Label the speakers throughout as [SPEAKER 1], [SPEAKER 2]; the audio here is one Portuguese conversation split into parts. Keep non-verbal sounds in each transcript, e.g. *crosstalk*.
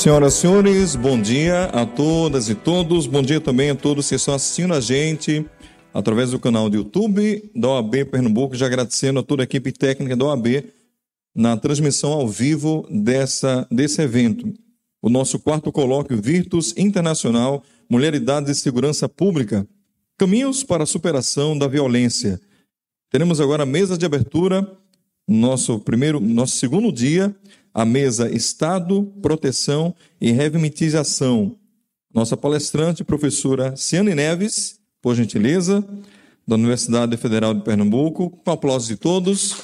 [SPEAKER 1] Senhoras e senhores, bom dia a todas e todos. Bom dia também a todos que estão assistindo a gente através do canal do YouTube da OAB Pernambuco. Já agradecendo a toda a equipe técnica da OAB na transmissão ao vivo dessa, desse evento. O nosso quarto colóquio Virtus Internacional, Mulheridade e Segurança Pública, Caminhos para a Superação da Violência. Teremos agora a mesa de abertura, nosso primeiro, nosso segundo dia, a mesa Estado, Proteção e Revimitização. Nossa palestrante, professora Ciane Neves, por gentileza, da Universidade Federal de Pernambuco, com aplausos de todos.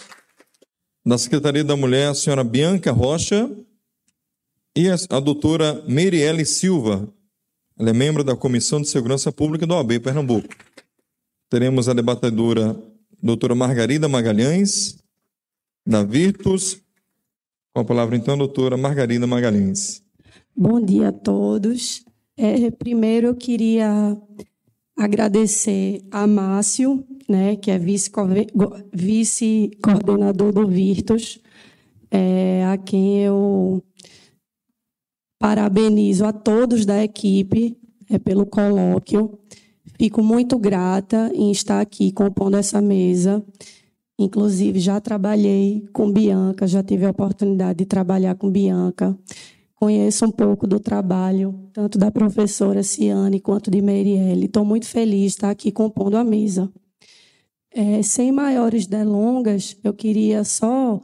[SPEAKER 1] Da Secretaria da Mulher, a senhora Bianca Rocha e a, doutora Merielle Silva. Ela é membro da Comissão de Segurança Pública da OAB Pernambuco. Teremos a debatedora doutora Margarida Magalhães, da Virtus. Com a palavra, então, a doutora Margarida Magalhães.
[SPEAKER 2] Bom dia a todos. É, primeiro, eu queria agradecer a Márcio, né, que é vice-coordenador vice do Virtus, é, a quem eu parabenizo a todos da equipe é, pelo colóquio. Fico muito grata em estar aqui compondo essa mesa. Inclusive, já trabalhei com Bianca, já tive a oportunidade de trabalhar com Bianca conheço um pouco do trabalho, tanto da professora Ciane quanto de Meirielle. Estou muito feliz de estar aqui compondo a mesa. É, sem maiores delongas, eu queria só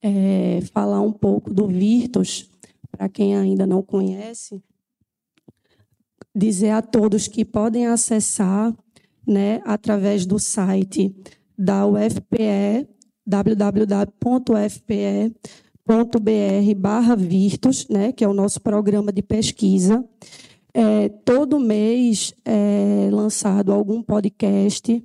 [SPEAKER 2] é, falar um pouco do Virtus, para quem ainda não conhece, dizer a todos que podem acessar né, através do site da UFPE, www.ufpe.com br barra Virtus, né, que é o nosso programa de pesquisa. É, todo mês é lançado algum podcast.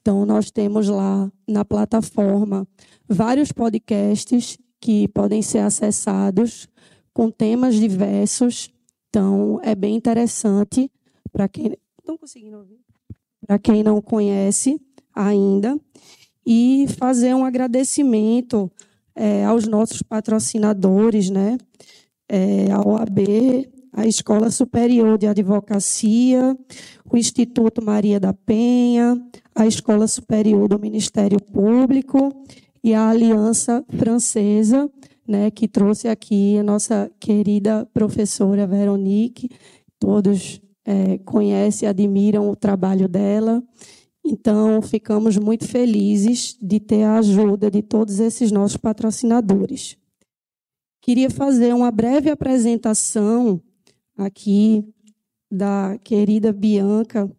[SPEAKER 2] Então, nós temos lá na plataforma vários podcasts que podem ser acessados com temas diversos. Então, é bem interessante para quem não conseguindo ouvir, para quem não conhece ainda e fazer um agradecimento é, aos nossos patrocinadores, né? É, a OAB, a Escola Superior de Advocacia, o Instituto Maria da Penha, a Escola Superior do Ministério Público e a Aliança Francesa, né, que trouxe aqui a nossa querida professora Veronique. Todos é, conhecem e admiram o trabalho dela. Então, ficamos muito felizes de ter a ajuda de todos esses nossos patrocinadores. Queria fazer uma breve apresentação aqui da querida Bianca,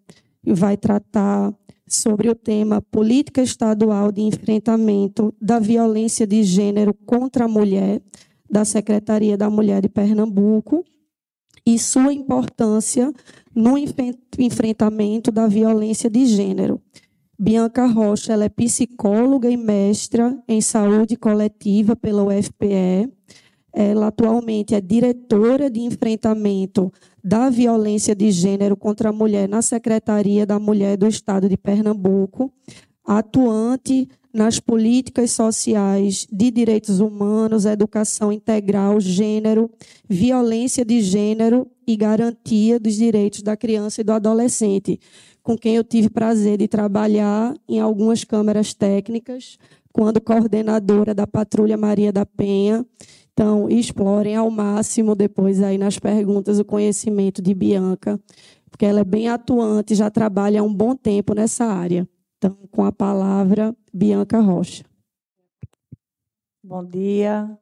[SPEAKER 2] que vai tratar sobre o tema Política Estadual de Enfrentamento da Violência de Gênero contra a Mulher, da Secretaria da Mulher de Pernambuco, e sua importância no enfrentamento da violência de gênero. Bianca Rocha ela é psicóloga e mestra em saúde coletiva pela UFPE. Ela atualmente é diretora de enfrentamento da violência de gênero contra a mulher na Secretaria da Mulher do Estado de Pernambuco, atuante nas políticas sociais de direitos humanos, educação integral, gênero, violência de gênero e garantia dos direitos da criança e do adolescente, com quem eu tive prazer de trabalhar em algumas câmaras técnicas, quando coordenadora da Patrulha Maria da Penha. Então, explorem ao máximo depois aí nas perguntas o conhecimento de Bianca, porque ela é bem atuante, já trabalha há um bom tempo nessa área. Então, com a palavra, Bianca Rocha.
[SPEAKER 3] Bom dia.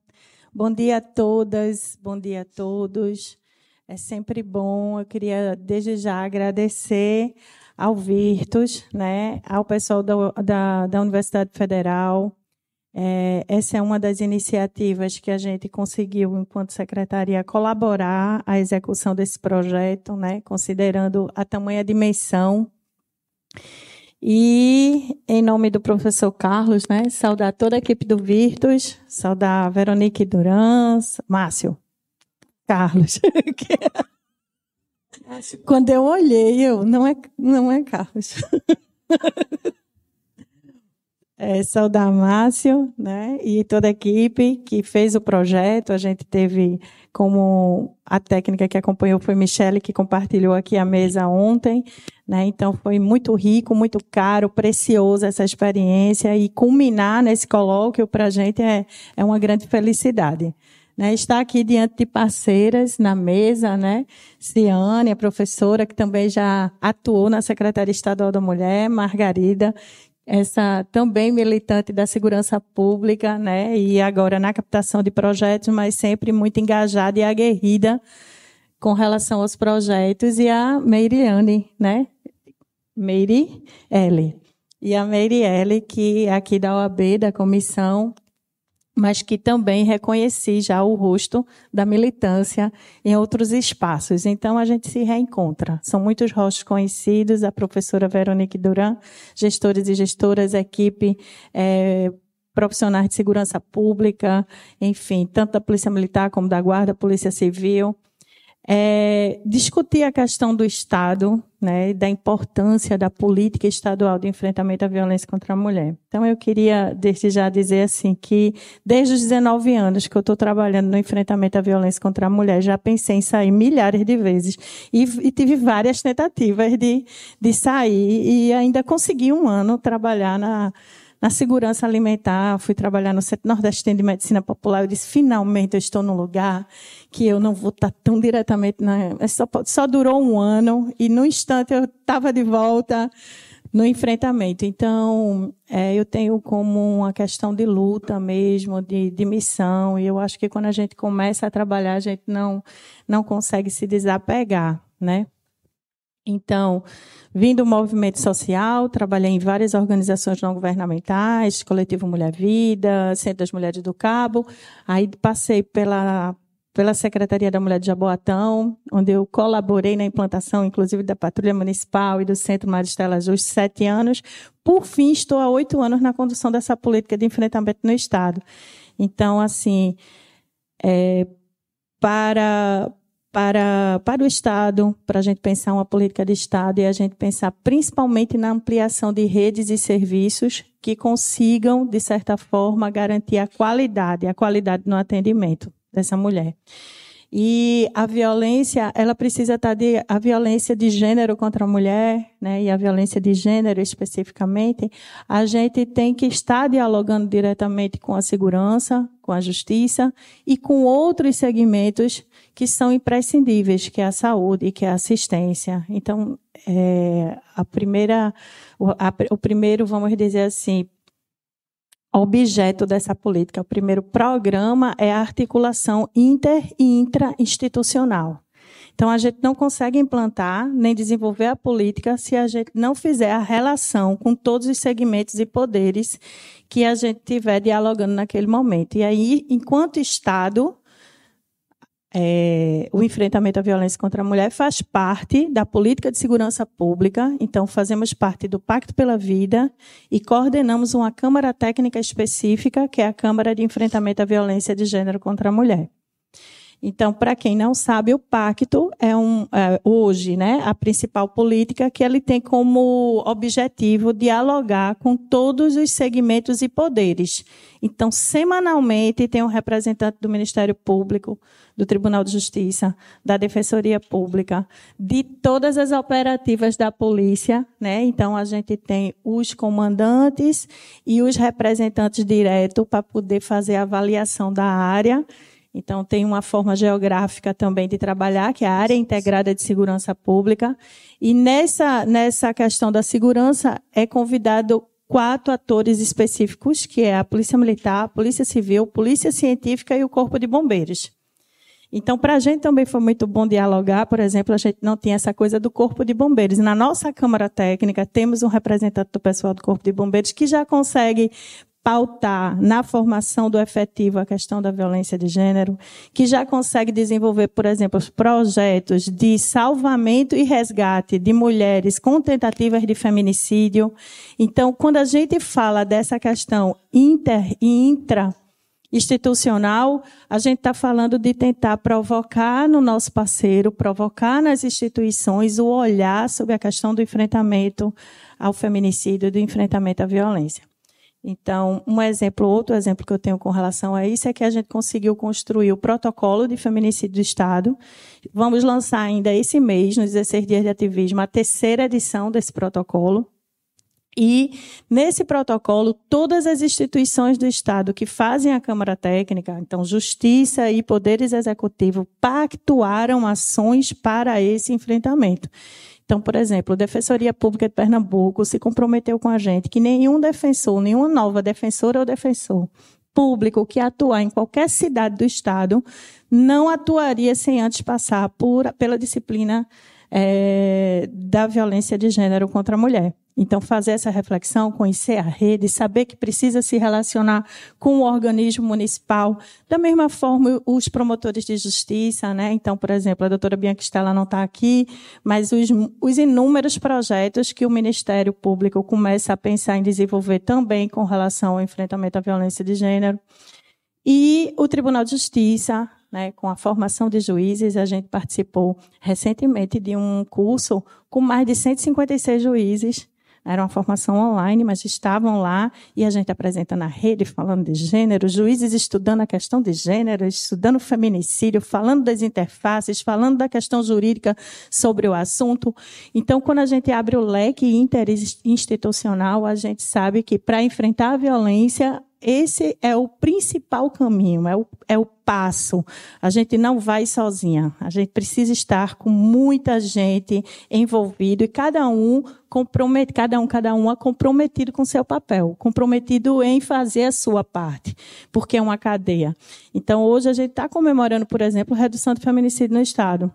[SPEAKER 3] Bom dia a todas, bom dia a todos. É sempre bom. Eu queria, desde já, agradecer ao Virtus, né, ao pessoal da, da, da Universidade Federal. É, essa é uma das iniciativas que a gente conseguiu, enquanto secretaria, colaborar à execução desse projeto, né, considerando a tamanha dimensão e, em nome do professor Carlos, né, saudar toda a equipe do Virtus, saudar Veronique Duran, Márcio, Carlos. *laughs* Quando eu olhei, eu, não é, não é Carlos. *laughs* é, saudar Márcio né, e toda a equipe que fez o projeto. A gente teve como a técnica que acompanhou foi Michele, que compartilhou aqui a mesa ontem. Né, então, foi muito rico, muito caro, precioso essa experiência e culminar nesse colóquio para a gente é, é uma grande felicidade. Né, está aqui diante de parceiras na mesa, né? Ciane, a professora, que também já atuou na Secretaria Estadual da Mulher, Margarida, essa também militante da segurança pública, né? E agora na captação de projetos, mas sempre muito engajada e aguerrida com relação aos projetos e a Meiriane, né? Meire L. E a Meire L, que é aqui da OAB, da comissão, mas que também reconheci já o rosto da militância em outros espaços. Então, a gente se reencontra. São muitos rostos conhecidos, a professora Veronique Duran, gestores e gestoras, equipe é, profissionais de segurança pública, enfim, tanto da Polícia Militar como da Guarda, Polícia Civil, é, discutir a questão do Estado, né, da importância da política estadual de enfrentamento à violência contra a mulher. Então, eu queria, desde já, dizer assim que, desde os 19 anos que eu estou trabalhando no enfrentamento à violência contra a mulher, já pensei em sair milhares de vezes e, e tive várias tentativas de, de sair e ainda consegui um ano trabalhar na na segurança alimentar, fui trabalhar no Centro Nordestino de Medicina Popular. Eu disse: finalmente eu estou num lugar que eu não vou estar tão diretamente na. Só, só durou um ano e no instante eu estava de volta no enfrentamento. Então, é, eu tenho como uma questão de luta mesmo, de, de, missão, e eu acho que quando a gente começa a trabalhar, a gente não, não consegue se desapegar, né? Então, vim do movimento social, trabalhei em várias organizações não governamentais, Coletivo Mulher Vida, Centro das Mulheres do Cabo. Aí passei pela, pela Secretaria da Mulher de Jaboatão, onde eu colaborei na implantação, inclusive, da Patrulha Municipal e do Centro Maristela Justo, sete anos. Por fim, estou há oito anos na condução dessa política de enfrentamento no Estado. Então, assim, é, para para, para o Estado, para a gente pensar uma política de Estado e a gente pensar principalmente na ampliação de redes e serviços que consigam, de certa forma, garantir a qualidade, a qualidade no atendimento dessa mulher. E a violência, ela precisa estar de a violência de gênero contra a mulher, né, e a violência de gênero especificamente, a gente tem que estar dialogando diretamente com a segurança, com a justiça e com outros segmentos que são imprescindíveis, que é a saúde que é a assistência. Então, é, a primeira, o, a, o primeiro, vamos dizer assim, objeto dessa política, o primeiro programa é a articulação inter e intra-institucional. Então, a gente não consegue implantar nem desenvolver a política se a gente não fizer a relação com todos os segmentos e poderes que a gente tiver dialogando naquele momento. E aí, enquanto Estado, é, o enfrentamento à violência contra a mulher faz parte da política de segurança pública, então fazemos parte do Pacto pela Vida e coordenamos uma Câmara Técnica específica, que é a Câmara de Enfrentamento à Violência de Gênero contra a Mulher. Então, para quem não sabe, o pacto é, um, é, hoje né, a principal política que ele tem como objetivo dialogar com todos os segmentos e poderes. Então, semanalmente tem um representante do Ministério Público, do Tribunal de Justiça, da Defensoria Pública, de todas as operativas da polícia, né? Então a gente tem os comandantes e os representantes diretos para poder fazer a avaliação da área então, tem uma forma geográfica também de trabalhar, que é a área integrada de segurança pública. E nessa, nessa questão da segurança, é convidado quatro atores específicos, que é a Polícia Militar, a Polícia Civil, Polícia Científica e o Corpo de Bombeiros. Então, para a gente também foi muito bom dialogar. Por exemplo, a gente não tinha essa coisa do Corpo de Bombeiros. Na nossa Câmara Técnica, temos um representante do pessoal do Corpo de Bombeiros que já consegue pautar na formação do efetivo a questão da violência de gênero, que já consegue desenvolver, por exemplo, os projetos de salvamento e resgate de mulheres com tentativas de feminicídio. Então, quando a gente fala dessa questão inter e intra institucional, a gente está falando de tentar provocar no nosso parceiro, provocar nas instituições o olhar sobre a questão do enfrentamento ao feminicídio, do enfrentamento à violência. Então, um exemplo, outro exemplo que eu tenho com relação a isso é que a gente conseguiu construir o protocolo de feminicídio do Estado. Vamos lançar ainda esse mês, nos 16 dias de ativismo, a terceira edição desse protocolo. E, nesse protocolo, todas as instituições do Estado que fazem a Câmara Técnica, então Justiça e Poderes Executivos, pactuaram ações para esse enfrentamento. Então, por exemplo, a Defensoria Pública de Pernambuco se comprometeu com a gente que nenhum defensor, nenhuma nova defensora ou defensor público que atuar em qualquer cidade do Estado não atuaria sem antes passar por, pela disciplina é, da violência de gênero contra a mulher. Então, fazer essa reflexão, conhecer a rede, saber que precisa se relacionar com o organismo municipal. Da mesma forma, os promotores de justiça, né? Então, por exemplo, a doutora Bianca Stella não está aqui, mas os, os inúmeros projetos que o Ministério Público começa a pensar em desenvolver também com relação ao enfrentamento à violência de gênero. E o Tribunal de Justiça, né, com a formação de juízes, a gente participou recentemente de um curso com mais de 156 juízes era uma formação online, mas estavam lá e a gente apresenta na rede falando de gênero, juízes estudando a questão de gênero, estudando feminicídio, falando das interfaces, falando da questão jurídica sobre o assunto. Então, quando a gente abre o leque interinstitucional, a gente sabe que para enfrentar a violência, esse é o principal caminho, é o, é o passo. A gente não vai sozinha. A gente precisa estar com muita gente envolvido e cada um comprometido, cada um, cada uma comprometido com seu papel, comprometido em fazer a sua parte, porque é uma cadeia. Então, hoje a gente está comemorando, por exemplo, a redução do feminicídio no Estado.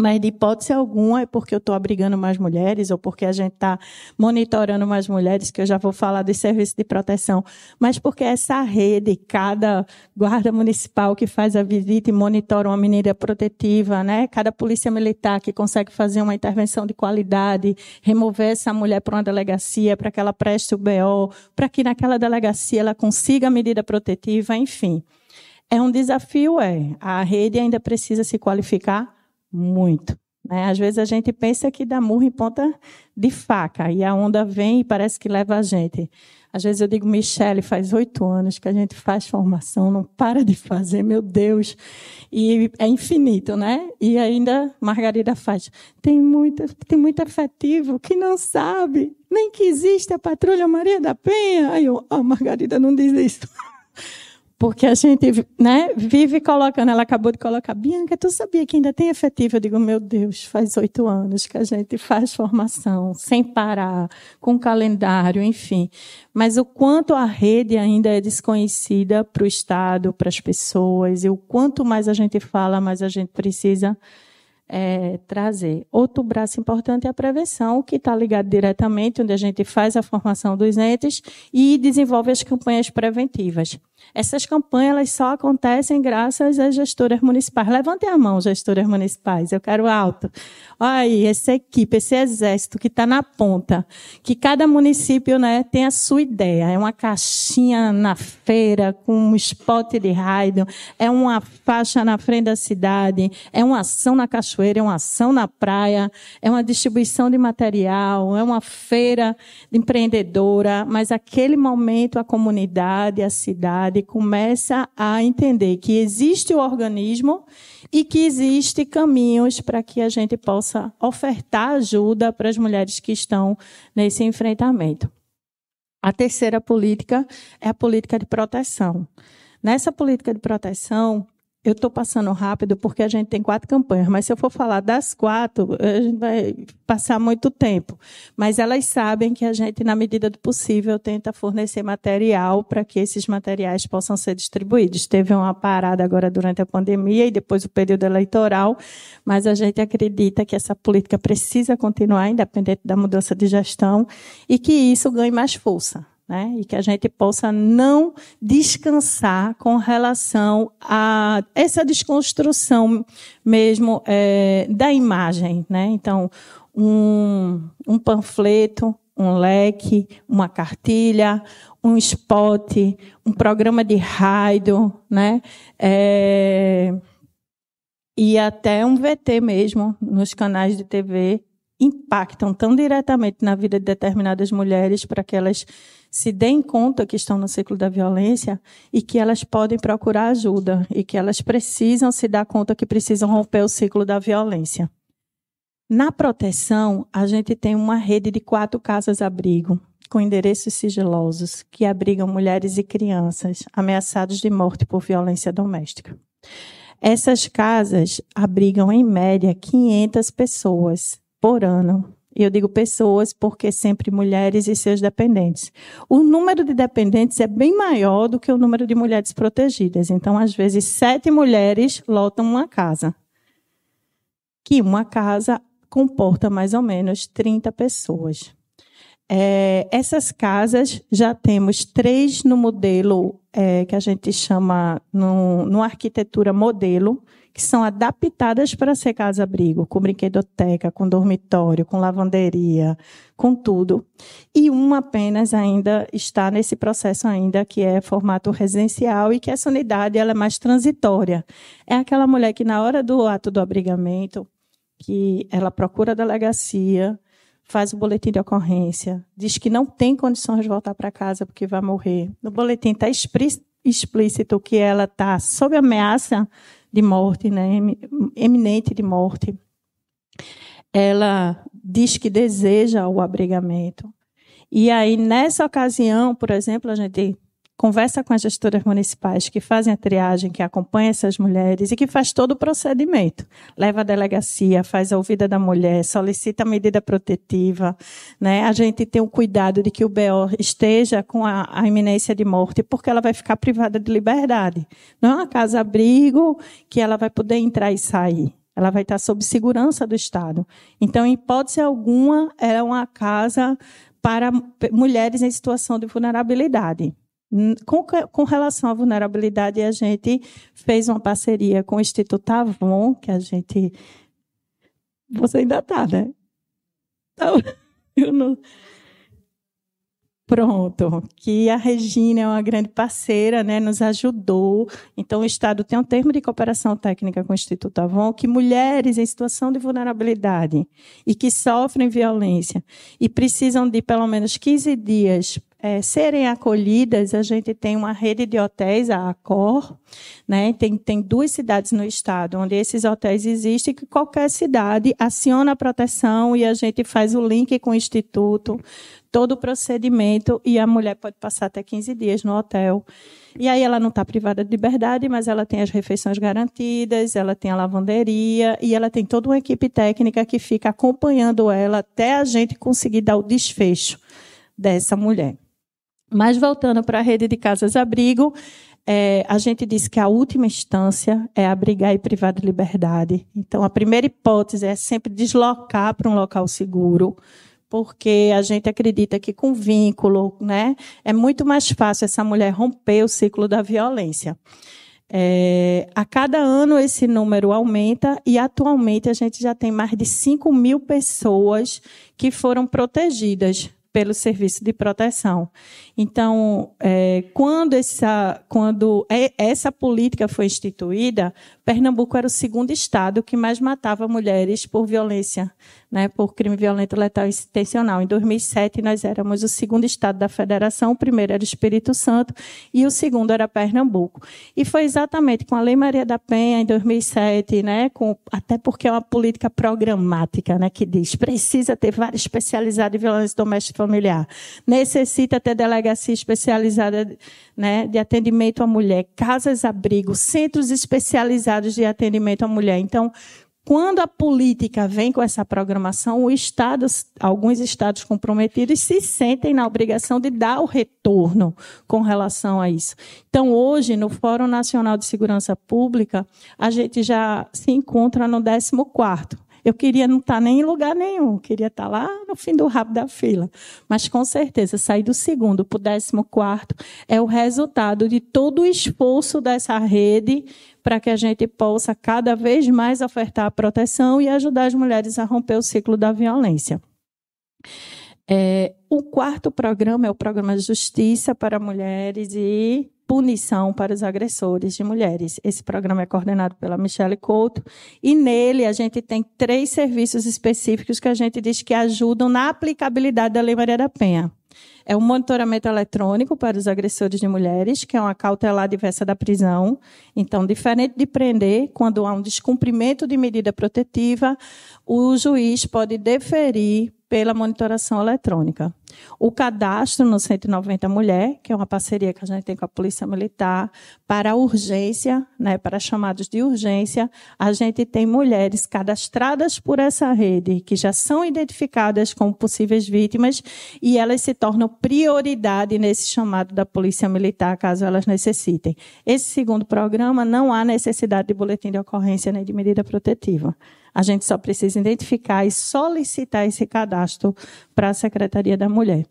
[SPEAKER 3] Mas de hipótese alguma é porque eu estou abrigando mais mulheres ou porque a gente está monitorando mais mulheres, que eu já vou falar dos serviços de proteção, mas porque essa rede, cada guarda municipal que faz a visita e monitora uma medida protetiva, né? cada polícia militar que consegue fazer uma intervenção de qualidade, remover essa mulher para uma delegacia, para que ela preste o BO, para que naquela delegacia ela consiga a medida protetiva, enfim. É um desafio, é. A rede ainda precisa se qualificar muito. Né? Às vezes a gente pensa que dá murro em ponta de faca e a onda vem e parece que leva a gente. Às vezes eu digo, Michele, faz oito anos que a gente faz formação, não para de fazer, meu Deus. E é infinito, né? E ainda Margarida faz. Tem muito, tem muito efetivo que não sabe, nem que existe a Patrulha Maria da Penha. Aí eu, oh, Margarida não diz isso. *laughs* Porque a gente né, vive colocando, ela acabou de colocar, Bianca, tu sabia que ainda tem efetivo? Eu digo, meu Deus, faz oito anos que a gente faz formação, sem parar, com calendário, enfim. Mas o quanto a rede ainda é desconhecida para o Estado, para as pessoas, e o quanto mais a gente fala, mais a gente precisa é, trazer. Outro braço importante é a prevenção, que está ligado diretamente, onde a gente faz a formação dos entes e desenvolve as campanhas preventivas. Essas campanhas elas só acontecem graças às gestoras municipais. Levantem a mão, gestoras municipais. Eu quero alto. Olha aí, essa equipe, esse exército que está na ponta. Que cada município né, tem a sua ideia. É uma caixinha na feira com um spot de raio, é uma faixa na frente da cidade, é uma ação na cachoeira, é uma ação na praia, é uma distribuição de material, é uma feira empreendedora. Mas aquele momento a comunidade, a cidade, começa a entender que existe o organismo e que existe caminhos para que a gente possa ofertar ajuda para as mulheres que estão nesse enfrentamento. A terceira política é a política de proteção. Nessa política de proteção, eu estou passando rápido porque a gente tem quatro campanhas, mas se eu for falar das quatro, a gente vai passar muito tempo. Mas elas sabem que a gente, na medida do possível, tenta fornecer material para que esses materiais possam ser distribuídos. Teve uma parada agora durante a pandemia e depois o período eleitoral, mas a gente acredita que essa política precisa continuar, independente da mudança de gestão, e que isso ganhe mais força né? E que a gente possa não descansar com relação a essa desconstrução mesmo é, da imagem, né? Então, um, um panfleto, um leque, uma cartilha, um spot, um programa de rádio, né? É, e até um VT mesmo nos canais de TV impactam tão diretamente na vida de determinadas mulheres para que elas se deem conta que estão no ciclo da violência e que elas podem procurar ajuda e que elas precisam se dar conta que precisam romper o ciclo da violência. Na proteção, a gente tem uma rede de quatro casas-abrigo com endereços sigilosos que abrigam mulheres e crianças ameaçados de morte por violência doméstica. Essas casas abrigam, em média, 500 pessoas por ano. E eu digo pessoas porque sempre mulheres e seus dependentes. O número de dependentes é bem maior do que o número de mulheres protegidas. Então, às vezes, sete mulheres lotam uma casa. Que uma casa comporta mais ou menos 30 pessoas. É, essas casas já temos três no modelo é, que a gente chama no, arquitetura modelo, que são adaptadas para ser casa-abrigo, com brinquedoteca, com dormitório, com lavanderia, com tudo. E uma apenas ainda está nesse processo ainda, que é formato residencial, e que essa unidade ela é mais transitória. É aquela mulher que na hora do ato do abrigamento, que ela procura a delegacia, faz o boletim de ocorrência, diz que não tem condições de voltar para casa porque vai morrer. No boletim está explícito que ela está sob ameaça de morte, né, eminente de morte. Ela diz que deseja o abrigamento. E aí, nessa ocasião, por exemplo, a gente conversa com as gestoras municipais que fazem a triagem, que acompanham essas mulheres e que faz todo o procedimento. Leva a delegacia, faz a ouvida da mulher, solicita a medida protetiva. Né? A gente tem o cuidado de que o BO esteja com a, a iminência de morte, porque ela vai ficar privada de liberdade. Não é uma casa-abrigo que ela vai poder entrar e sair. Ela vai estar sob segurança do Estado. Então, em hipótese alguma, é uma casa para mulheres em situação de vulnerabilidade. Com, com, relação à vulnerabilidade, a gente fez uma parceria com o Instituto Avon, que a gente. Você ainda está, né? Então, *laughs* eu não... Pronto, que a Regina é uma grande parceira, né, nos ajudou. Então, o Estado tem um termo de cooperação técnica com o Instituto Avon que mulheres em situação de vulnerabilidade e que sofrem violência e precisam de pelo menos 15 dias é, serem acolhidas, a gente tem uma rede de hotéis, a Accor, né? tem, tem duas cidades no estado onde esses hotéis existem, que qualquer cidade aciona a proteção e a gente faz o link com o Instituto, todo o procedimento, e a mulher pode passar até 15 dias no hotel. E aí ela não está privada de liberdade, mas ela tem as refeições garantidas, ela tem a lavanderia e ela tem toda uma equipe técnica que fica acompanhando ela até a gente conseguir dar o desfecho dessa mulher. Mas voltando para a rede de casas-abrigo, é, a gente diz que a última instância é abrigar e privar de liberdade. Então, a primeira hipótese é sempre deslocar para um local seguro, porque a gente acredita que com vínculo, né, é muito mais fácil essa mulher romper o ciclo da violência. É, a cada ano esse número aumenta e atualmente a gente já tem mais de 5 mil pessoas que foram protegidas pelo serviço de proteção. Então, é, quando, essa, quando é, essa política foi instituída, Pernambuco era o segundo estado que mais matava mulheres por violência né, por crime violento, letal e intencional. Em 2007, nós éramos o segundo estado da federação, o primeiro era o Espírito Santo e o segundo era Pernambuco. E foi exatamente com a Lei Maria da Penha, em 2007, né, com, até porque é uma política programática, né, que diz precisa ter várias especializadas em violência doméstica e familiar, necessita ter delegacia especializada né, de atendimento à mulher, casas-abrigo, centros especializados de atendimento à mulher. Então, quando a política vem com essa programação, Estado, alguns estados comprometidos se sentem na obrigação de dar o retorno com relação a isso. Então, hoje, no Fórum Nacional de Segurança Pública, a gente já se encontra no 14º. Eu queria não estar nem em lugar nenhum, queria estar lá no fim do rabo da fila. Mas, com certeza, sair do segundo para o décimo quarto é o resultado de todo o esforço dessa rede para que a gente possa cada vez mais ofertar proteção e ajudar as mulheres a romper o ciclo da violência. É, o quarto programa é o programa Justiça para Mulheres e punição para os agressores de mulheres. Esse programa é coordenado pela Michelle Couto e nele a gente tem três serviços específicos que a gente diz que ajudam na aplicabilidade da Lei Maria da Penha. É o monitoramento eletrônico para os agressores de mulheres, que é uma cautelar diversa da prisão. Então, diferente de prender, quando há um descumprimento de medida protetiva, o juiz pode deferir pela monitoração eletrônica. O cadastro no 190 Mulher, que é uma parceria que a gente tem com a Polícia Militar, para urgência, né, para chamados de urgência, a gente tem mulheres cadastradas por essa rede, que já são identificadas como possíveis vítimas, e elas se tornam prioridade nesse chamado da Polícia Militar, caso elas necessitem. Esse segundo programa não há necessidade de boletim de ocorrência nem de medida protetiva. A gente só precisa identificar e solicitar esse cadastro para a Secretaria da Mulher.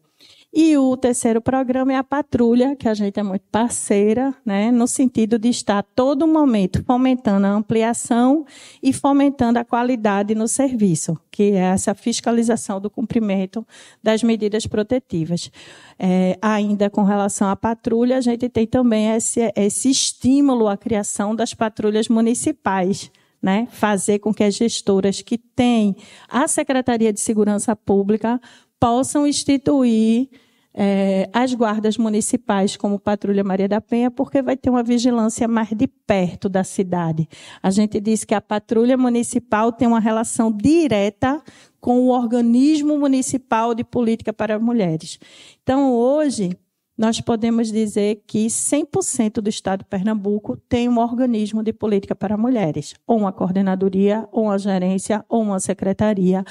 [SPEAKER 3] E o terceiro programa é a patrulha, que a gente é muito parceira, né, no sentido de estar todo momento fomentando a ampliação e fomentando a qualidade no serviço, que é essa fiscalização do cumprimento das medidas protetivas. É, ainda com relação à patrulha, a gente tem também esse, esse estímulo à criação das patrulhas municipais né, fazer com que as gestoras que têm a Secretaria de Segurança Pública possam instituir é, as guardas municipais como Patrulha Maria da Penha, porque vai ter uma vigilância mais de perto da cidade. A gente diz que a Patrulha Municipal tem uma relação direta com o organismo municipal de política para mulheres. Então, hoje, nós podemos dizer que 100% do Estado de Pernambuco tem um organismo de política para mulheres, ou uma coordenadoria, ou uma gerência, ou uma secretaria,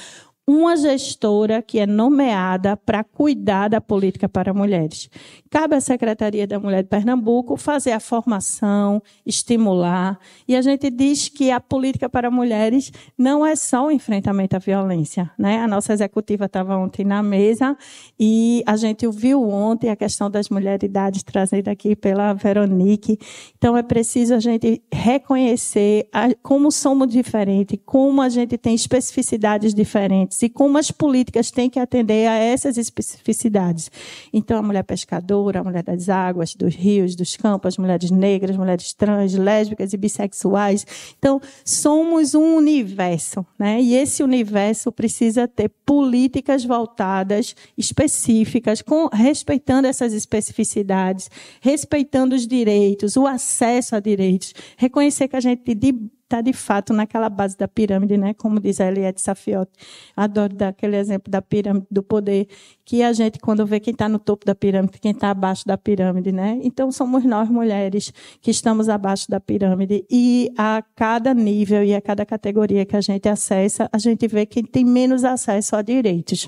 [SPEAKER 3] uma gestora que é nomeada para cuidar da política para mulheres. Cabe à Secretaria da Mulher de Pernambuco fazer a formação, estimular. E a gente diz que a política para mulheres não é só o enfrentamento à violência. Né? A nossa executiva estava ontem na mesa e a gente ouviu ontem a questão das mulheridades trazida aqui pela Veronique. Então é preciso a gente reconhecer como somos diferentes, como a gente tem especificidades diferentes e como as políticas têm que atender a essas especificidades. Então, a mulher pescadora, a mulher das águas, dos rios, dos campos, as mulheres negras, mulheres trans, lésbicas e bissexuais. Então, somos um universo, né? E esse universo precisa ter políticas voltadas, específicas, com, respeitando essas especificidades, respeitando os direitos, o acesso a direitos, reconhecer que a gente de está de fato naquela base da pirâmide, né? Como diz a Eliette Safiotti. Adoro dar aquele exemplo da pirâmide do poder, que a gente, quando vê quem está no topo da pirâmide, quem está abaixo da pirâmide, né? Então, somos nós, mulheres, que estamos abaixo da pirâmide. E a cada nível e a cada categoria que a gente acessa, a gente vê quem tem menos acesso a direitos.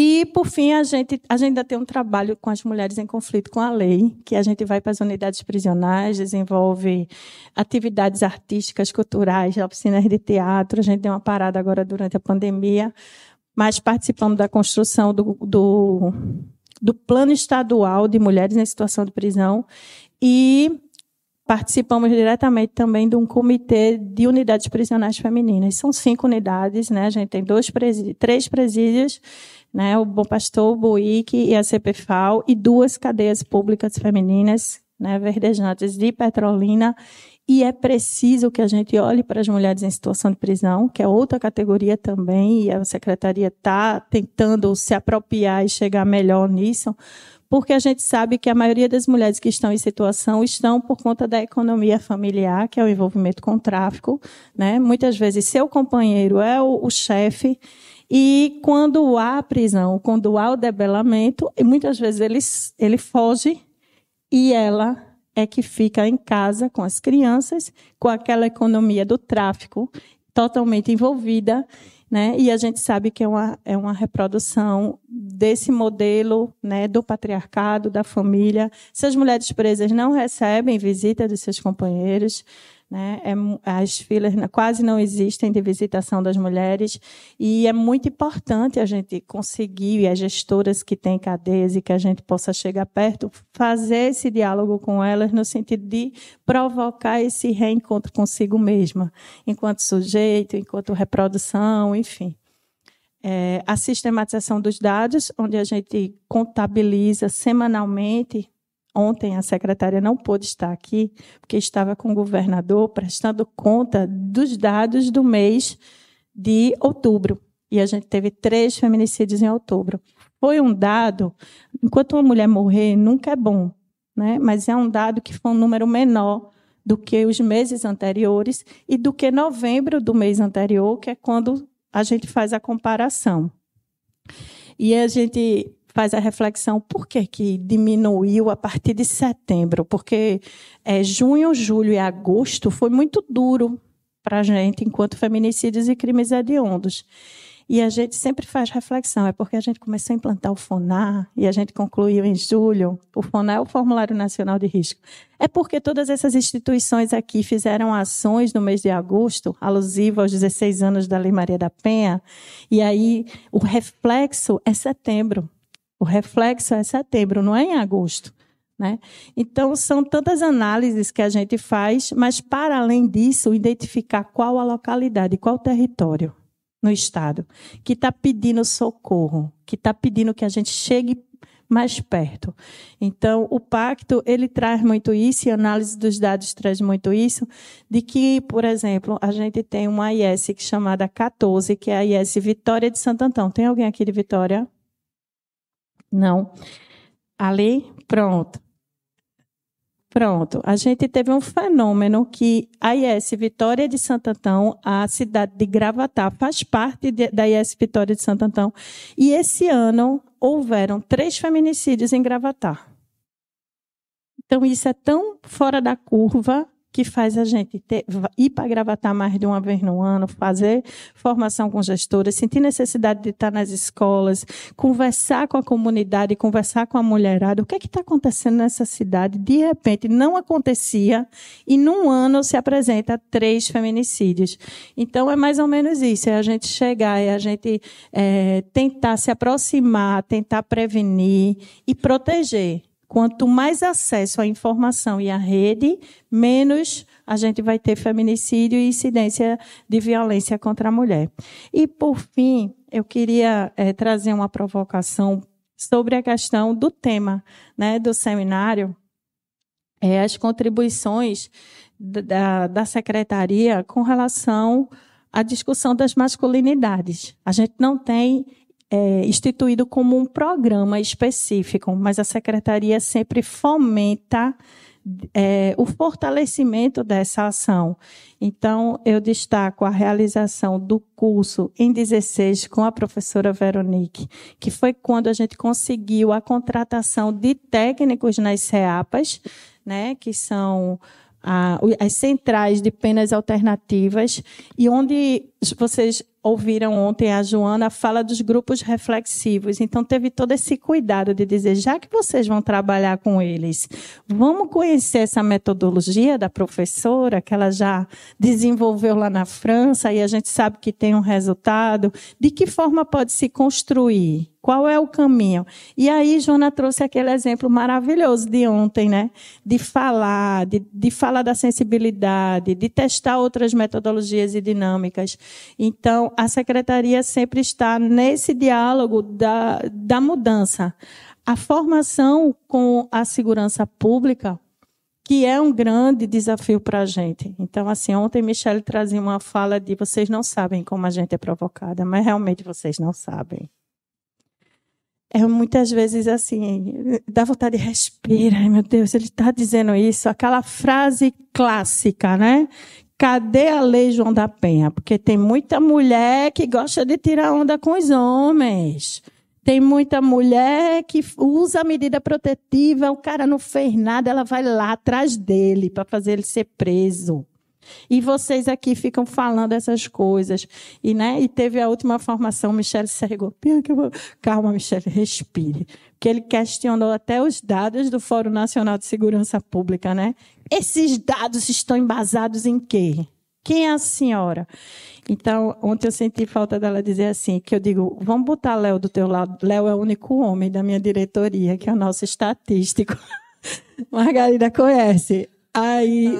[SPEAKER 3] E, por fim, a gente, a gente ainda tem um trabalho com as mulheres em conflito com a lei, que a gente vai para as unidades prisionais, desenvolve atividades artísticas, culturais, oficinas de teatro. A gente deu uma parada agora durante a pandemia, mas participamos da construção do, do, do plano estadual de mulheres em situação de prisão e participamos diretamente também de um comitê de unidades prisionais femininas. São cinco unidades, né? A gente tem dois presídios, três presídios né, o Bom Pastor, o Buíque e a CPFAL, e duas cadeias públicas femininas, né, verdejantes de Petrolina, e é preciso que a gente olhe para as mulheres em situação de prisão, que é outra categoria também, e a secretaria está tentando se apropriar e chegar melhor nisso, porque a gente sabe que a maioria das mulheres que estão em situação estão por conta da economia familiar, que é o envolvimento com o tráfico. Né? Muitas vezes seu companheiro é o, o chefe e quando há prisão, quando há o debelamento, muitas vezes ele, ele foge e ela é que fica em casa com as crianças, com aquela economia do tráfico totalmente envolvida, né? E a gente sabe que é uma, é uma reprodução desse modelo né, do patriarcado, da família. Se as mulheres presas não recebem visita dos seus companheiros, né? É, as filas quase não existem de visitação das mulheres e é muito importante a gente conseguir, as gestoras que têm cadeias e que a gente possa chegar perto, fazer esse diálogo com elas no sentido de provocar esse reencontro consigo mesma, enquanto sujeito, enquanto reprodução, enfim. É, a sistematização dos dados, onde a gente contabiliza semanalmente ontem a secretária não pôde estar aqui, porque estava com o governador prestando conta dos dados do mês de outubro. E a gente teve três feminicídios em outubro. Foi um dado, enquanto uma mulher morrer, nunca é bom, né? mas é um dado que foi um número menor do que os meses anteriores e do que novembro do mês anterior, que é quando a gente faz a comparação. E a gente faz a reflexão por que, que diminuiu a partir de setembro, porque é, junho, julho e agosto foi muito duro para a gente enquanto feminicídios e crimes hediondos. E a gente sempre faz reflexão, é porque a gente começou a implantar o FONAR e a gente concluiu em julho. O FONAR é o Formulário Nacional de Risco. É porque todas essas instituições aqui fizeram ações no mês de agosto, alusivo aos 16 anos da Lei Maria da Penha, e aí o reflexo é setembro. O reflexo é setembro, não é em agosto. Né? Então, são tantas análises que a gente faz, mas, para além disso, identificar qual a localidade, qual o território no Estado, que está pedindo socorro, que está pedindo que a gente chegue mais perto. Então, o pacto, ele traz muito isso, e a análise dos dados traz muito isso, de que, por exemplo, a gente tem uma IS é chamada 14, que é a IS Vitória de Santo Antão. Tem alguém aqui de Vitória? Não. Ali? Pronto. Pronto, a gente teve um fenômeno que a IS Vitória de Santo Antão, a cidade de Gravatá, faz parte de, da IS Vitória de Santo Antão. E esse ano houveram três feminicídios em Gravatá. Então, isso é tão fora da curva que faz a gente ter, ir para gravatar mais de uma vez no ano, fazer formação com gestores, sentir necessidade de estar nas escolas, conversar com a comunidade, conversar com a mulherada. O que é que está acontecendo nessa cidade? De repente, não acontecia e num ano se apresenta três feminicídios. Então, é mais ou menos isso, é a gente chegar, é a gente é, tentar se aproximar, tentar prevenir e proteger. Quanto mais acesso à informação e à rede, menos a gente vai ter feminicídio e incidência de violência contra a mulher. E, por fim, eu queria é, trazer uma provocação sobre a questão do tema né, do seminário, é, as contribuições da, da secretaria com relação à discussão das masculinidades. A gente não tem é, instituído como um programa específico, mas a secretaria sempre fomenta é, o fortalecimento dessa ação. Então, eu destaco a realização do curso em 16 com a professora Veronique, que foi quando a gente conseguiu a contratação de técnicos nas CEAPAS, né, que são as centrais de penas alternativas, e onde vocês ouviram ontem a Joana fala dos grupos reflexivos. Então teve todo esse cuidado de dizer, já que vocês vão trabalhar com eles, vamos conhecer essa metodologia da professora que ela já desenvolveu lá na França e a gente sabe que tem um resultado. De que forma pode se construir? Qual é o caminho? E aí, Joana trouxe aquele exemplo maravilhoso de ontem, né? De falar, de, de falar da sensibilidade, de testar outras metodologias e dinâmicas. Então, a secretaria sempre está nesse diálogo da, da mudança. A formação com a segurança pública, que é um grande desafio para a gente. Então, assim, ontem Michelle trazia uma fala de vocês não sabem como a gente é provocada, mas realmente vocês não sabem é muitas vezes assim, dá vontade de respirar, ai meu Deus, ele está dizendo isso, aquela frase clássica, né? Cadê a lei João da Penha? Porque tem muita mulher que gosta de tirar onda com os homens. Tem muita mulher que usa a medida protetiva, o cara não fez nada, ela vai lá atrás dele para fazer ele ser preso. E vocês aqui ficam falando essas coisas. E, né, e teve a última formação, Michele Sergou. Calma, Michele, respire. Que ele questionou até os dados do Fórum Nacional de Segurança Pública, né? Esses dados estão embasados em quê? Quem é a senhora? Então, ontem eu senti falta dela dizer assim, que eu digo, vamos botar Léo do teu lado. Léo é o único homem da minha diretoria, que é o nosso estatístico. *laughs* Margarida conhece. Aí,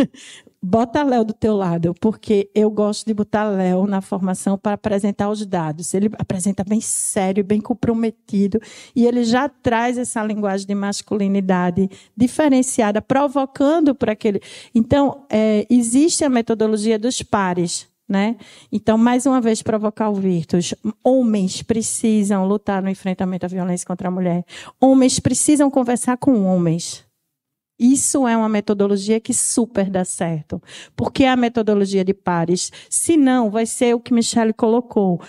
[SPEAKER 3] *laughs* bota Léo do teu lado, porque eu gosto de botar Léo na formação para apresentar os dados. Ele apresenta bem sério, bem comprometido, e ele já traz essa linguagem de masculinidade diferenciada, provocando para aquele. Então, é, existe a metodologia dos pares. Né? Então, mais uma vez, provocar o Virtus. Homens precisam lutar no enfrentamento à violência contra a mulher. Homens precisam conversar com homens. Isso é uma metodologia que super dá certo. Porque é a metodologia de pares. Se não, vai ser o que Michelle colocou.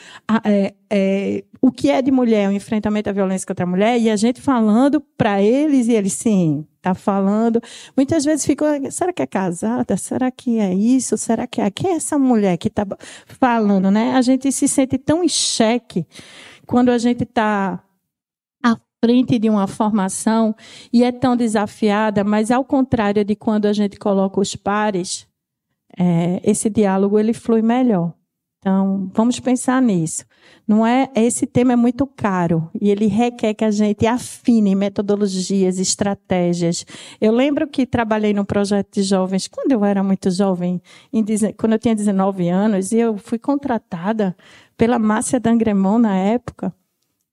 [SPEAKER 3] É, é, o que é de mulher, o enfrentamento à violência contra a mulher, e a gente falando para eles, e eles, sim, tá falando. Muitas vezes ficam, será que é casada? Será que é isso? Será que é? Quem é essa mulher que está falando, né? A gente se sente tão em xeque quando a gente está frente de uma formação e é tão desafiada, mas ao contrário de quando a gente coloca os pares, é, esse diálogo ele flui melhor. Então, vamos pensar nisso. Não é esse tema é muito caro e ele requer que a gente afine metodologias, estratégias. Eu lembro que trabalhei num projeto de jovens quando eu era muito jovem, em, quando eu tinha 19 anos, e eu fui contratada pela Márcia Dangremont na época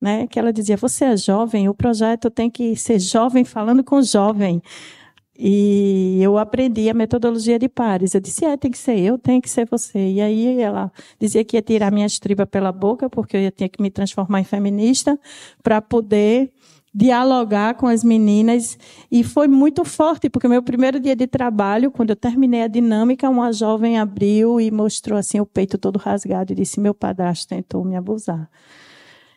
[SPEAKER 3] né? Que ela dizia: você é jovem, o projeto tem que ser jovem falando com jovem. E eu aprendi a metodologia de pares. Eu disse: é, tem que ser eu, tem que ser você. E aí ela dizia que ia tirar minha estriba pela boca, porque eu ia ter que me transformar em feminista para poder dialogar com as meninas e foi muito forte porque meu primeiro dia de trabalho quando eu terminei a dinâmica uma jovem abriu e mostrou assim o peito todo rasgado e disse meu padrasto tentou me abusar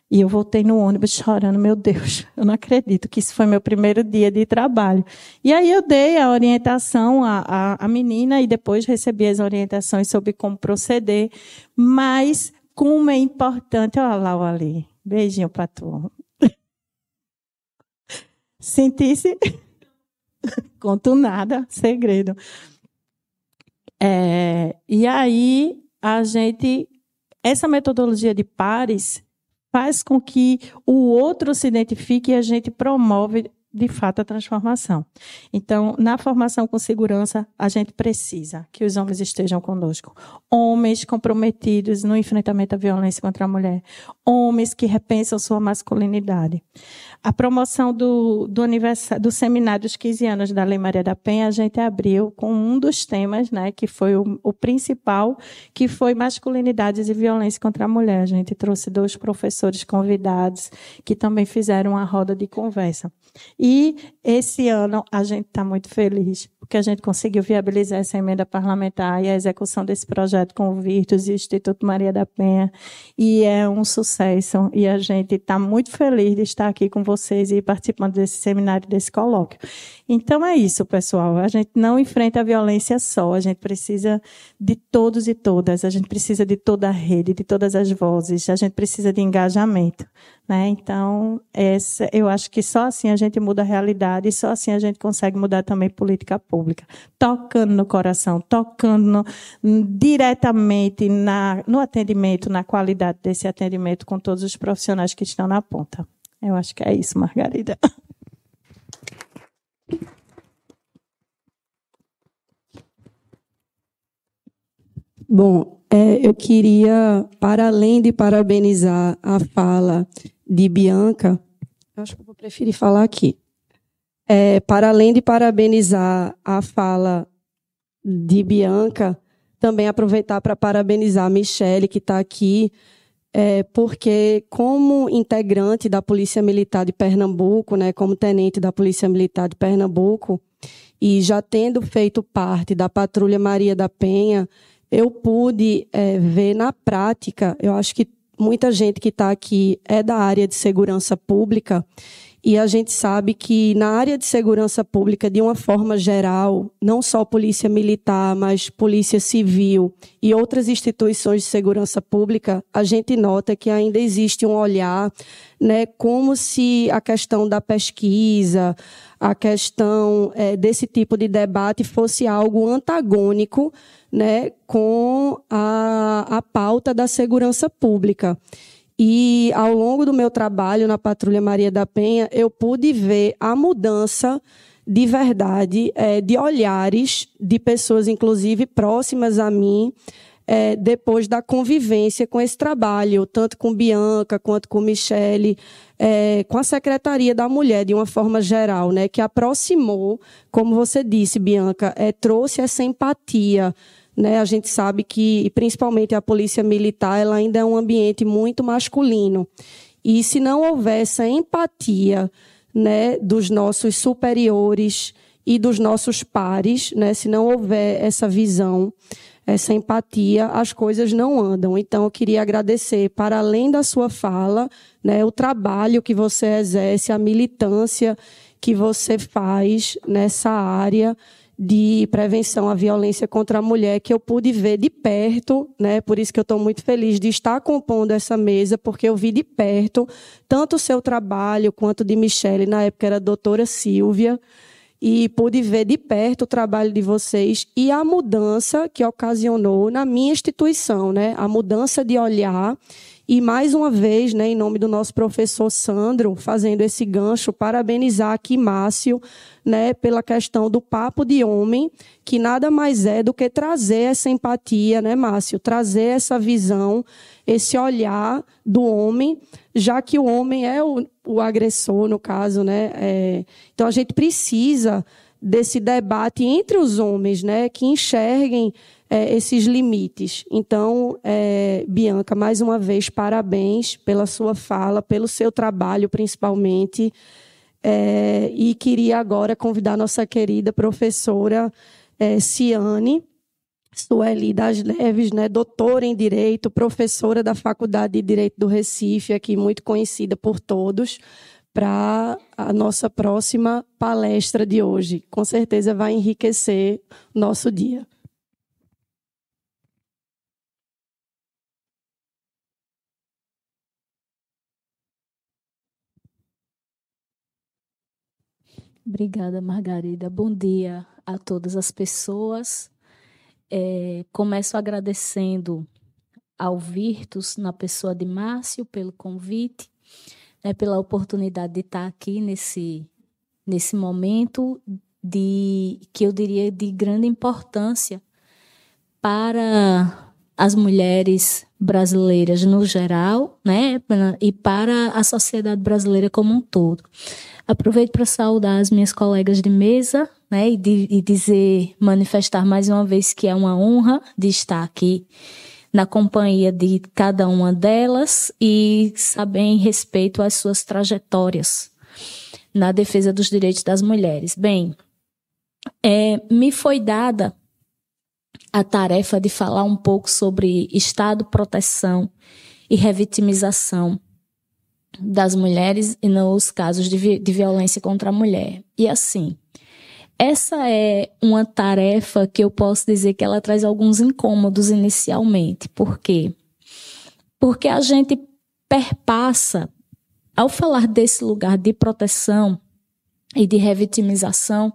[SPEAKER 3] e eu voltei no ônibus chorando, meu Deus, eu não acredito que isso foi meu primeiro dia de trabalho. E aí eu dei a orientação à, à, à menina e depois recebi as orientações sobre como proceder. Mas como é importante, olha lá o ali, beijinho para tu. *laughs* Sentisse? *laughs* Conto nada, segredo. É, e aí a gente, essa metodologia de pares faz com que o outro se identifique e a gente promove de fato a transformação. Então, na formação com segurança, a gente precisa que os homens estejam conosco. Homens comprometidos no enfrentamento à violência contra a mulher. Homens que repensam sua masculinidade. A promoção do, do, aniversário, do seminário dos 15 anos da Lei Maria da Penha, a gente abriu com um dos temas, né, que foi o, o principal, que foi masculinidades e violência contra a mulher. A gente trouxe dois professores convidados que também fizeram uma roda de conversa. E esse ano a gente está muito feliz, porque a gente conseguiu viabilizar essa emenda parlamentar e a execução desse projeto com o Virtus e o Instituto Maria da Penha. E é um sucesso. E a gente está muito feliz de estar aqui com vocês e participando desse seminário, desse colóquio. Então é isso, pessoal. A gente não enfrenta a violência só, a gente precisa de todos e todas, a gente precisa de toda a rede, de todas as vozes, a gente precisa de engajamento. Né? Então, essa, eu acho que só assim a gente muda a realidade e só assim a gente consegue mudar também política pública. Tocando no coração, tocando no, diretamente na, no atendimento, na qualidade desse atendimento com todos os profissionais que estão na ponta. Eu acho que é isso, Margarida.
[SPEAKER 2] Bom, é, eu queria, para além de parabenizar a fala de Bianca, acho que eu vou preferir falar aqui. É, para além de parabenizar a fala de Bianca, também aproveitar para parabenizar a Michele, que está aqui, é, porque como integrante da Polícia Militar de Pernambuco, né, como tenente da Polícia Militar de Pernambuco, e já tendo feito parte da Patrulha Maria da Penha, eu pude é, ver na prática, eu acho que muita gente que está aqui é da área de segurança pública e a gente sabe que na área de segurança pública, de uma forma geral, não só polícia militar, mas polícia civil e outras instituições de segurança pública, a gente nota que ainda existe um olhar, né, como se a questão da pesquisa, a questão é, desse tipo de debate fosse algo antagônico né, com a, a pauta da segurança pública. E ao longo do meu trabalho na Patrulha Maria da Penha, eu pude ver a mudança de verdade, é, de olhares de pessoas, inclusive próximas a mim, é, depois da convivência com esse trabalho, tanto com Bianca quanto com Michele, é, com a Secretaria da Mulher, de uma forma geral, né, que aproximou, como você disse, Bianca, é, trouxe essa empatia. Né? A gente sabe que, principalmente a polícia militar, ela ainda é um ambiente muito masculino. E se não houver essa empatia né, dos nossos superiores e dos nossos pares, né, se não houver essa visão, essa empatia, as coisas não andam. Então, eu queria agradecer, para além da sua fala, né, o trabalho que você exerce, a militância que você faz nessa área de prevenção à violência contra a mulher que eu pude ver de perto, né? Por isso que eu estou muito feliz de estar compondo essa mesa, porque eu vi de perto tanto o seu trabalho quanto de Michele, na época era a doutora Silvia, e pude ver de perto o trabalho de vocês e a mudança que ocasionou na minha instituição, né? A mudança de olhar e mais uma vez, né, em nome do nosso professor Sandro, fazendo esse gancho, parabenizar aqui Márcio, né, pela questão do papo de homem, que nada mais é do que trazer essa empatia, né, Márcio, trazer essa visão, esse olhar do homem, já que o homem é o, o agressor, no caso, né? É, então a gente precisa desse debate entre os homens, né, que enxerguem é, esses limites. Então, é, Bianca, mais uma vez, parabéns pela sua fala, pelo seu trabalho, principalmente. É, e queria agora convidar nossa querida professora é, Ciane Sueli das Leves, né, doutora em Direito, professora da Faculdade de Direito do Recife, aqui muito conhecida por todos, para a nossa próxima palestra de hoje. Com certeza vai enriquecer nosso dia.
[SPEAKER 4] Obrigada, Margarida. Bom dia a todas as pessoas. É, começo agradecendo ao Virtus, na pessoa de Márcio, pelo convite, né, pela oportunidade de estar aqui nesse, nesse momento de que eu diria de grande importância para as mulheres brasileiras no geral, né, e para a sociedade brasileira como um todo. Aproveito para saudar as minhas colegas de mesa, né, e, de, e dizer, manifestar mais uma vez que é uma honra de estar aqui na companhia de cada uma delas e saber em respeito às suas trajetórias na defesa dos direitos das mulheres. Bem, é, me foi dada a tarefa de falar um pouco sobre Estado, proteção e revitimização das mulheres e nos casos de, vi de violência contra a mulher. E assim, essa é uma tarefa que eu posso dizer que ela traz alguns incômodos inicialmente. Por quê? Porque a gente perpassa, ao falar desse lugar de proteção e de revitimização,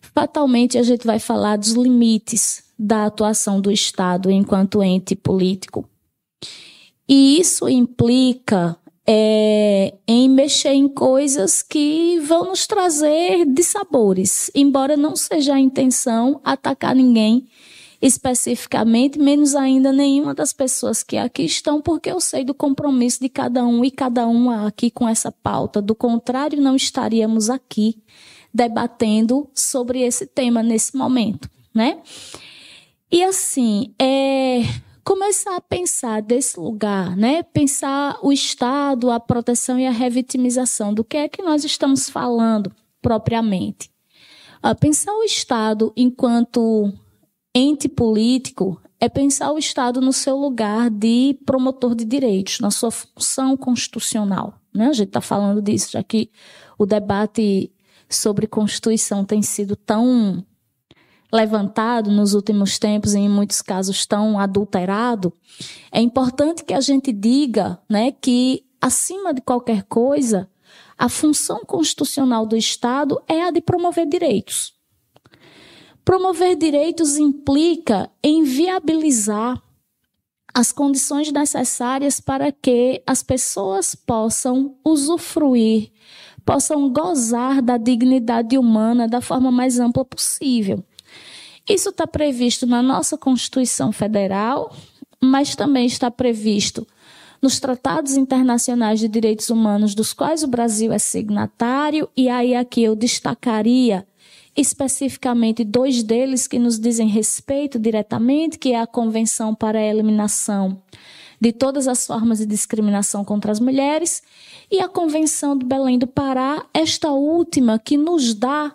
[SPEAKER 4] fatalmente a gente vai falar dos limites da atuação do Estado enquanto ente político. E isso implica é, em mexer em coisas que vão nos trazer dissabores, embora não seja a intenção atacar ninguém especificamente, menos ainda nenhuma das pessoas que aqui estão, porque eu sei do compromisso de cada um e cada uma aqui com essa pauta. Do contrário, não estaríamos aqui debatendo sobre esse tema nesse momento, né? E assim, é, começar a pensar desse lugar, né? Pensar o Estado, a proteção e a revitimização, do que é que nós estamos falando propriamente. Uh, pensar o Estado enquanto ente político é pensar o Estado no seu lugar de promotor de direitos, na sua função constitucional. Né? A gente está falando disso, já que o debate sobre Constituição tem sido tão levantado nos últimos tempos, e em muitos casos tão adulterado, é importante que a gente diga né, que, acima de qualquer coisa, a função constitucional do Estado é a de promover direitos. Promover direitos implica em viabilizar as condições necessárias para que as pessoas possam usufruir possam gozar da dignidade humana da forma mais ampla possível. Isso está previsto na nossa Constituição Federal, mas também está previsto nos tratados internacionais de direitos humanos dos quais o Brasil é signatário, e aí aqui eu destacaria especificamente dois deles que nos dizem respeito diretamente, que é a Convenção para a Eliminação de todas as formas de discriminação contra as mulheres e a Convenção do Belém do Pará, esta última que nos dá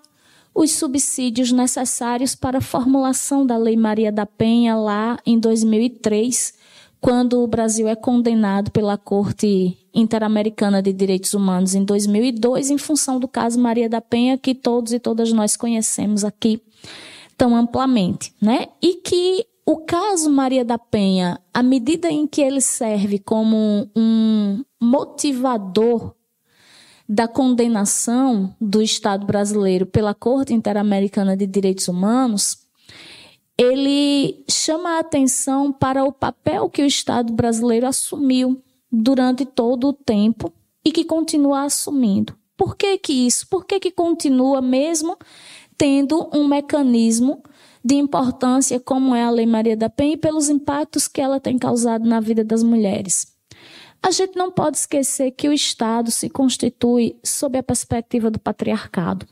[SPEAKER 4] os subsídios necessários para a formulação da Lei Maria da Penha lá em 2003, quando o Brasil é condenado pela Corte Interamericana de Direitos Humanos em 2002, em função do caso Maria da Penha, que todos e todas nós conhecemos aqui tão amplamente, né? E que o caso Maria da Penha, à medida em que ele serve como um motivador da condenação do Estado brasileiro pela Corte Interamericana de Direitos Humanos, ele chama a atenção para o papel que o Estado brasileiro assumiu durante todo o tempo e que continua assumindo. Por que, que isso? Por que, que continua mesmo tendo um mecanismo de importância como é a Lei Maria da Penha e pelos impactos que ela tem causado na vida das mulheres? A gente não pode esquecer que o Estado se constitui sob a perspectiva do patriarcado.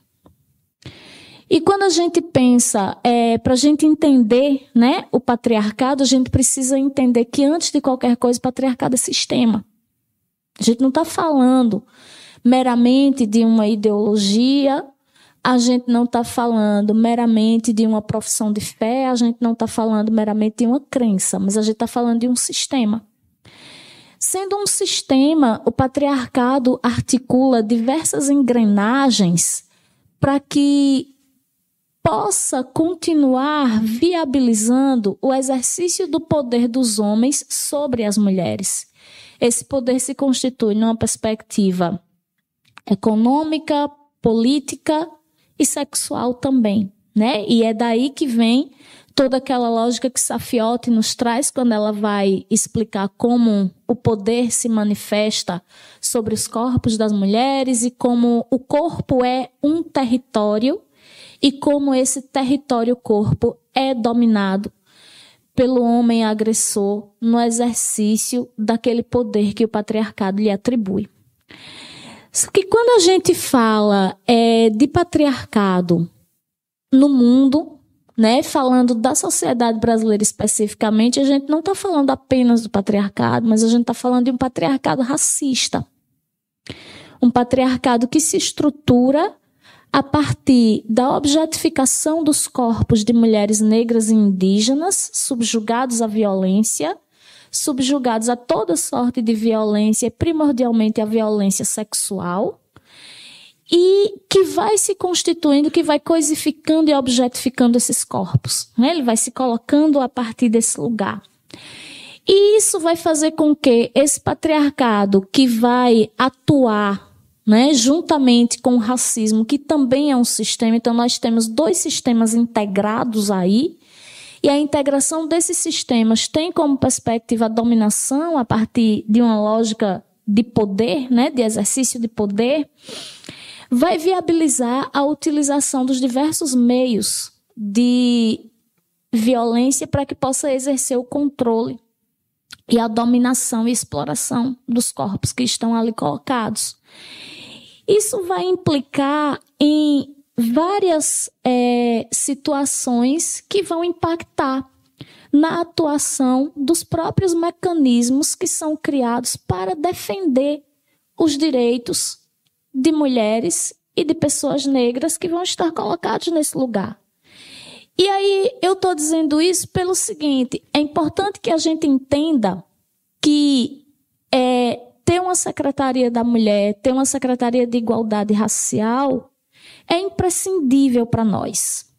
[SPEAKER 4] E quando a gente pensa, é, para a gente entender né, o patriarcado, a gente precisa entender que antes de qualquer coisa, o patriarcado é sistema. A gente não está falando meramente de uma ideologia, a gente não está falando meramente de uma profissão de fé, a gente não está falando meramente de uma crença, mas a gente está falando de um sistema. Sendo um sistema, o patriarcado articula diversas engrenagens para que possa continuar viabilizando o exercício do poder dos homens sobre as mulheres. Esse poder se constitui numa perspectiva econômica, política e sexual também, né? E é daí que vem toda aquela lógica que Safiotti nos traz quando ela vai explicar como o poder se manifesta sobre os corpos das mulheres e como o corpo é um território e como esse território corpo é dominado pelo homem agressor no exercício daquele poder que o patriarcado lhe atribui. Só que quando a gente fala é, de patriarcado no mundo, né, falando da sociedade brasileira especificamente, a gente não está falando apenas do patriarcado, mas a gente está falando de um patriarcado racista. Um patriarcado que se estrutura a partir da objetificação dos corpos de mulheres negras e indígenas subjugados à violência, subjugados a toda sorte de violência, primordialmente a violência sexual, e que vai se constituindo, que vai coisificando e objetificando esses corpos. Né? Ele vai se colocando a partir desse lugar. E isso vai fazer com que esse patriarcado que vai atuar né, juntamente com o racismo, que também é um sistema. Então, nós temos dois sistemas integrados aí, e a integração desses sistemas tem como perspectiva a dominação a partir de uma lógica de poder, né, de exercício de poder, vai viabilizar a utilização dos diversos meios de violência para que possa exercer o controle e a dominação e exploração dos corpos que estão ali colocados. Isso vai implicar em várias é, situações que vão impactar na atuação dos próprios mecanismos que são criados para defender os direitos de mulheres e de pessoas negras que vão estar colocados nesse lugar. E aí eu estou dizendo isso pelo seguinte: é importante que a gente entenda que é, ter uma secretaria da mulher, ter uma secretaria de igualdade racial é imprescindível para nós.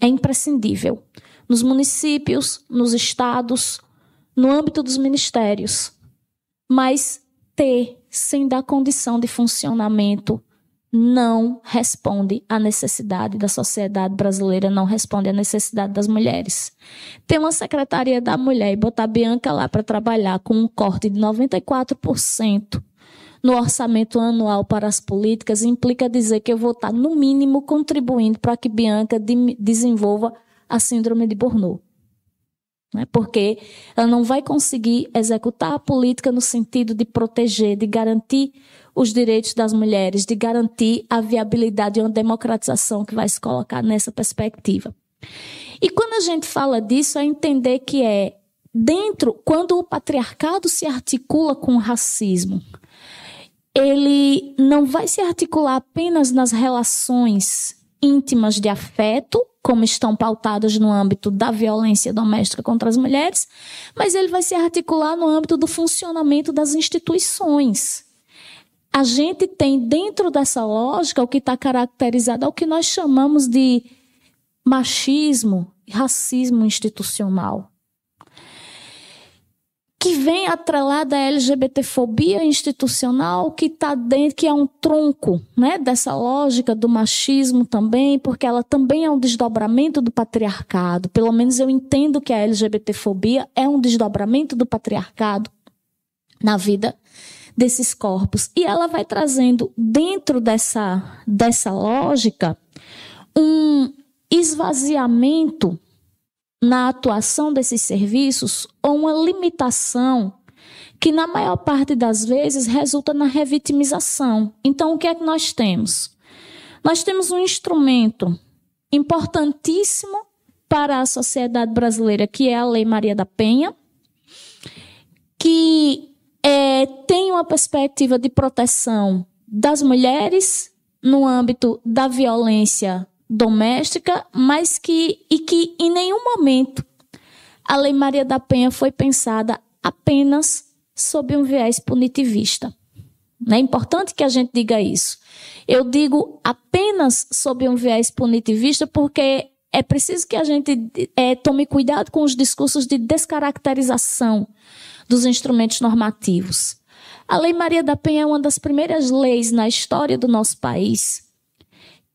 [SPEAKER 4] É imprescindível. Nos municípios, nos estados, no âmbito dos ministérios. Mas ter, sem dar condição de funcionamento, não responde à necessidade da sociedade brasileira, não responde à necessidade das mulheres. Ter uma secretaria da mulher e botar Bianca lá para trabalhar com um corte de 94% no orçamento anual para as políticas implica dizer que eu vou estar, no mínimo, contribuindo para que Bianca de desenvolva a síndrome de Burnout. Né? Porque ela não vai conseguir executar a política no sentido de proteger, de garantir os direitos das mulheres, de garantir a viabilidade de uma democratização que vai se colocar nessa perspectiva. E quando a gente fala disso, é entender que é dentro, quando o patriarcado se articula com o racismo, ele não vai se articular apenas nas relações íntimas de afeto, como estão pautadas no âmbito da violência doméstica contra as mulheres, mas ele vai se articular no âmbito do funcionamento das instituições. A gente tem dentro dessa lógica o que está caracterizado ao que nós chamamos de machismo e racismo institucional que vem atrelada à LGBTfobia institucional, que está dentro, que é um tronco, né, dessa lógica do machismo também, porque ela também é um desdobramento do patriarcado. Pelo menos eu entendo que a LGBTfobia é um desdobramento do patriarcado na vida desses corpos. E ela vai trazendo dentro dessa dessa lógica um esvaziamento na atuação desses serviços ou uma limitação que, na maior parte das vezes, resulta na revitimização. Então, o que é que nós temos? Nós temos um instrumento importantíssimo para a sociedade brasileira, que é a Lei Maria da Penha, que é, tem uma perspectiva de proteção das mulheres no âmbito da violência doméstica, mas que e que em nenhum momento a Lei Maria da Penha foi pensada apenas sob um viés punitivista. É importante que a gente diga isso. Eu digo apenas sob um viés punitivista porque é preciso que a gente é, tome cuidado com os discursos de descaracterização dos instrumentos normativos. A Lei Maria da Penha é uma das primeiras leis na história do nosso país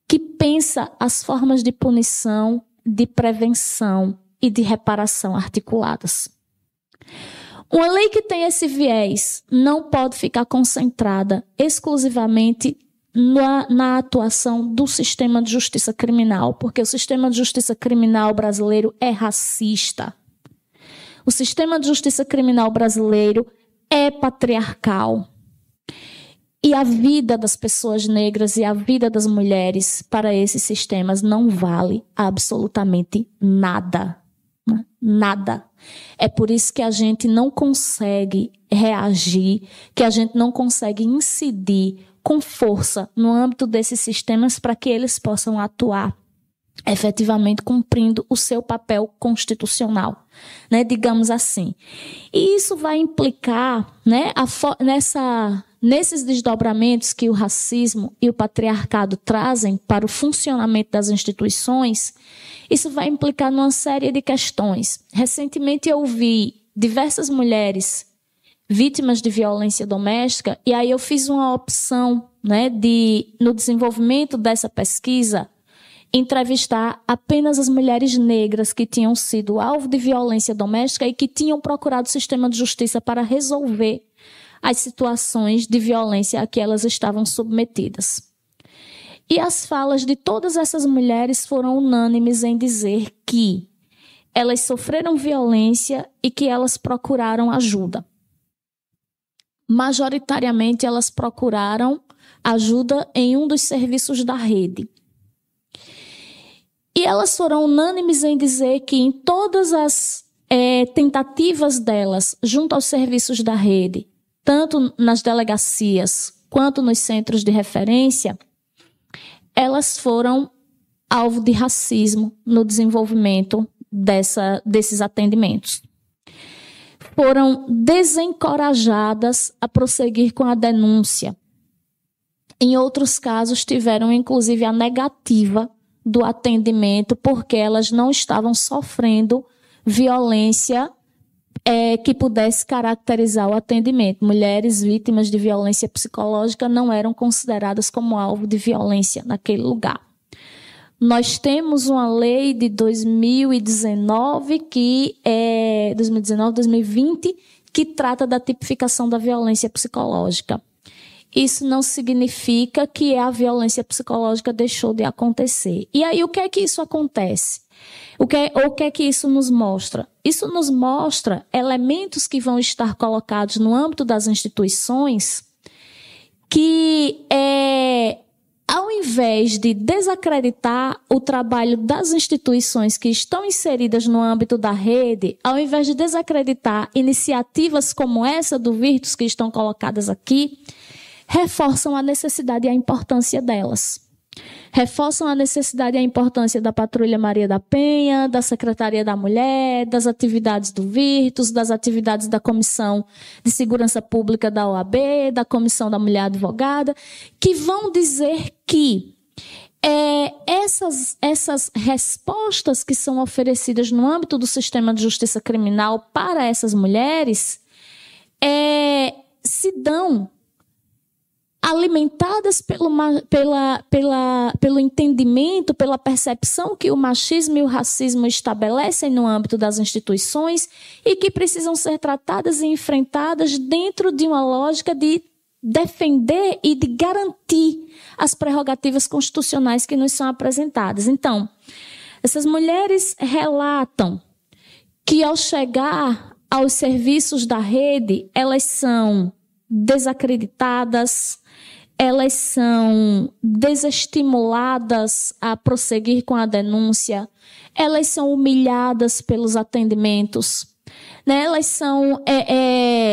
[SPEAKER 4] que pensa as formas de punição, de prevenção e de reparação articuladas. Uma lei que tem esse viés não pode ficar concentrada exclusivamente na, na, atuação do sistema de justiça criminal, porque o sistema de justiça criminal brasileiro é racista. O sistema de justiça criminal brasileiro é patriarcal. E a vida das pessoas negras e a vida das mulheres para esses sistemas não vale absolutamente nada. Né? Nada. É por isso que a gente não consegue reagir, que a gente não consegue incidir com força no âmbito desses sistemas para que eles possam atuar efetivamente cumprindo o seu papel constitucional, né, digamos assim. E isso vai implicar, né, nessa nesses desdobramentos que o racismo e o patriarcado trazem para o funcionamento das instituições, isso vai implicar numa série de questões. Recentemente eu vi diversas mulheres vítimas de violência doméstica e aí eu fiz uma opção, né, de no desenvolvimento dessa pesquisa entrevistar apenas as mulheres negras que tinham sido alvo de violência doméstica e que tinham procurado o sistema de justiça para resolver as situações de violência a que elas estavam submetidas. E as falas de todas essas mulheres foram unânimes em dizer que elas sofreram violência e que elas procuraram ajuda. Majoritariamente, elas procuraram ajuda em um dos serviços da rede. E elas foram unânimes em dizer que em todas as é, tentativas delas, junto aos serviços da rede, tanto nas delegacias quanto nos centros de referência, elas foram alvo de racismo no desenvolvimento dessa, desses atendimentos. Foram desencorajadas a prosseguir com a denúncia. Em outros casos, tiveram inclusive a negativa do atendimento porque elas não estavam sofrendo violência é, que pudesse caracterizar o atendimento. Mulheres vítimas de violência psicológica não eram consideradas como alvo de violência naquele lugar. Nós temos uma lei de 2019 que é 2019, 2020 que trata da tipificação da violência psicológica. isso não significa que a violência psicológica deixou de acontecer. E aí, o que é que isso acontece? O que, é, o que é que isso nos mostra? Isso nos mostra elementos que vão estar colocados no âmbito das instituições que é, ao invés de desacreditar o trabalho das instituições que estão inseridas no âmbito da rede, ao invés de desacreditar iniciativas como essa do Virtus que estão colocadas aqui, reforçam a necessidade e a importância delas reforçam a necessidade e a importância da Patrulha Maria da Penha, da Secretaria da Mulher, das atividades do Virtus, das atividades da Comissão de Segurança Pública da OAB, da Comissão da Mulher Advogada, que vão dizer que é, essas, essas respostas que são oferecidas no âmbito do sistema de justiça criminal para essas mulheres é, se dão alimentadas pelo, pela, pela, pelo entendimento, pela percepção que o machismo e o racismo estabelecem no âmbito das instituições e que precisam ser tratadas e enfrentadas dentro de uma lógica de defender e de garantir as prerrogativas constitucionais que nos são apresentadas. Então, essas mulheres relatam que ao chegar aos serviços da rede, elas são desacreditadas, elas são desestimuladas a prosseguir com a denúncia, elas são humilhadas pelos atendimentos, né? elas são é,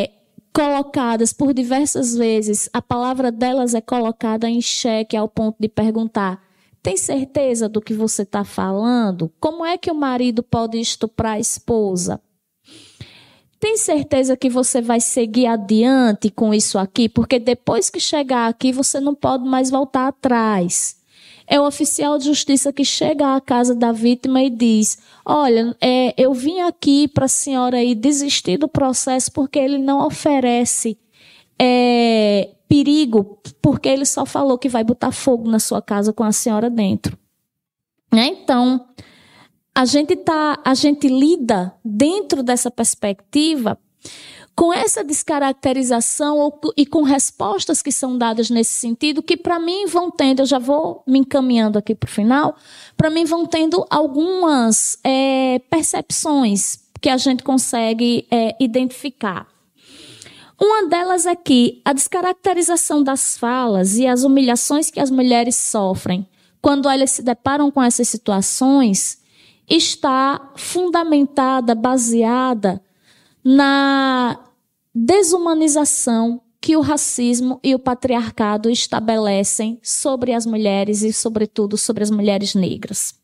[SPEAKER 4] é, colocadas por diversas vezes, a palavra delas é colocada em xeque ao ponto de perguntar: tem certeza do que você está falando? Como é que o marido pode estuprar a esposa? Tem certeza que você vai seguir adiante com isso aqui? Porque depois que chegar aqui, você não pode mais voltar atrás. É o oficial de justiça que chega à casa da vítima e diz: Olha, é, eu vim aqui para a senhora aí desistir do processo porque ele não oferece é, perigo, porque ele só falou que vai botar fogo na sua casa com a senhora dentro. Né? Então, a gente tá, a gente lida dentro dessa perspectiva com essa descaracterização e com respostas que são dadas nesse sentido, que para mim vão tendo, eu já vou me encaminhando aqui para o final, para mim vão tendo algumas é, percepções que a gente consegue é, identificar. Uma delas é que a descaracterização das falas e as humilhações que as mulheres sofrem quando elas se deparam com essas situações está fundamentada, baseada na desumanização que o racismo e o patriarcado estabelecem sobre as mulheres e, sobretudo, sobre as mulheres negras.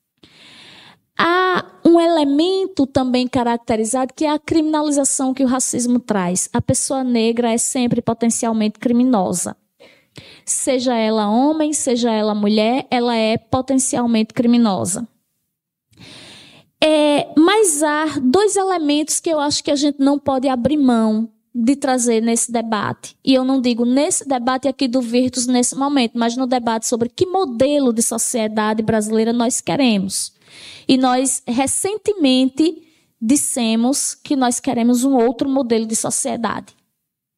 [SPEAKER 4] Há um elemento também caracterizado que é a criminalização que o racismo traz. A pessoa negra é sempre potencialmente criminosa. Seja ela homem, seja ela mulher, ela é potencialmente criminosa. É, mas há dois elementos que eu acho que a gente não pode abrir mão de trazer nesse debate. E eu não digo nesse debate aqui do Virtus nesse momento, mas no debate sobre que modelo de sociedade brasileira nós queremos. E nós recentemente dissemos que nós queremos um outro modelo de sociedade.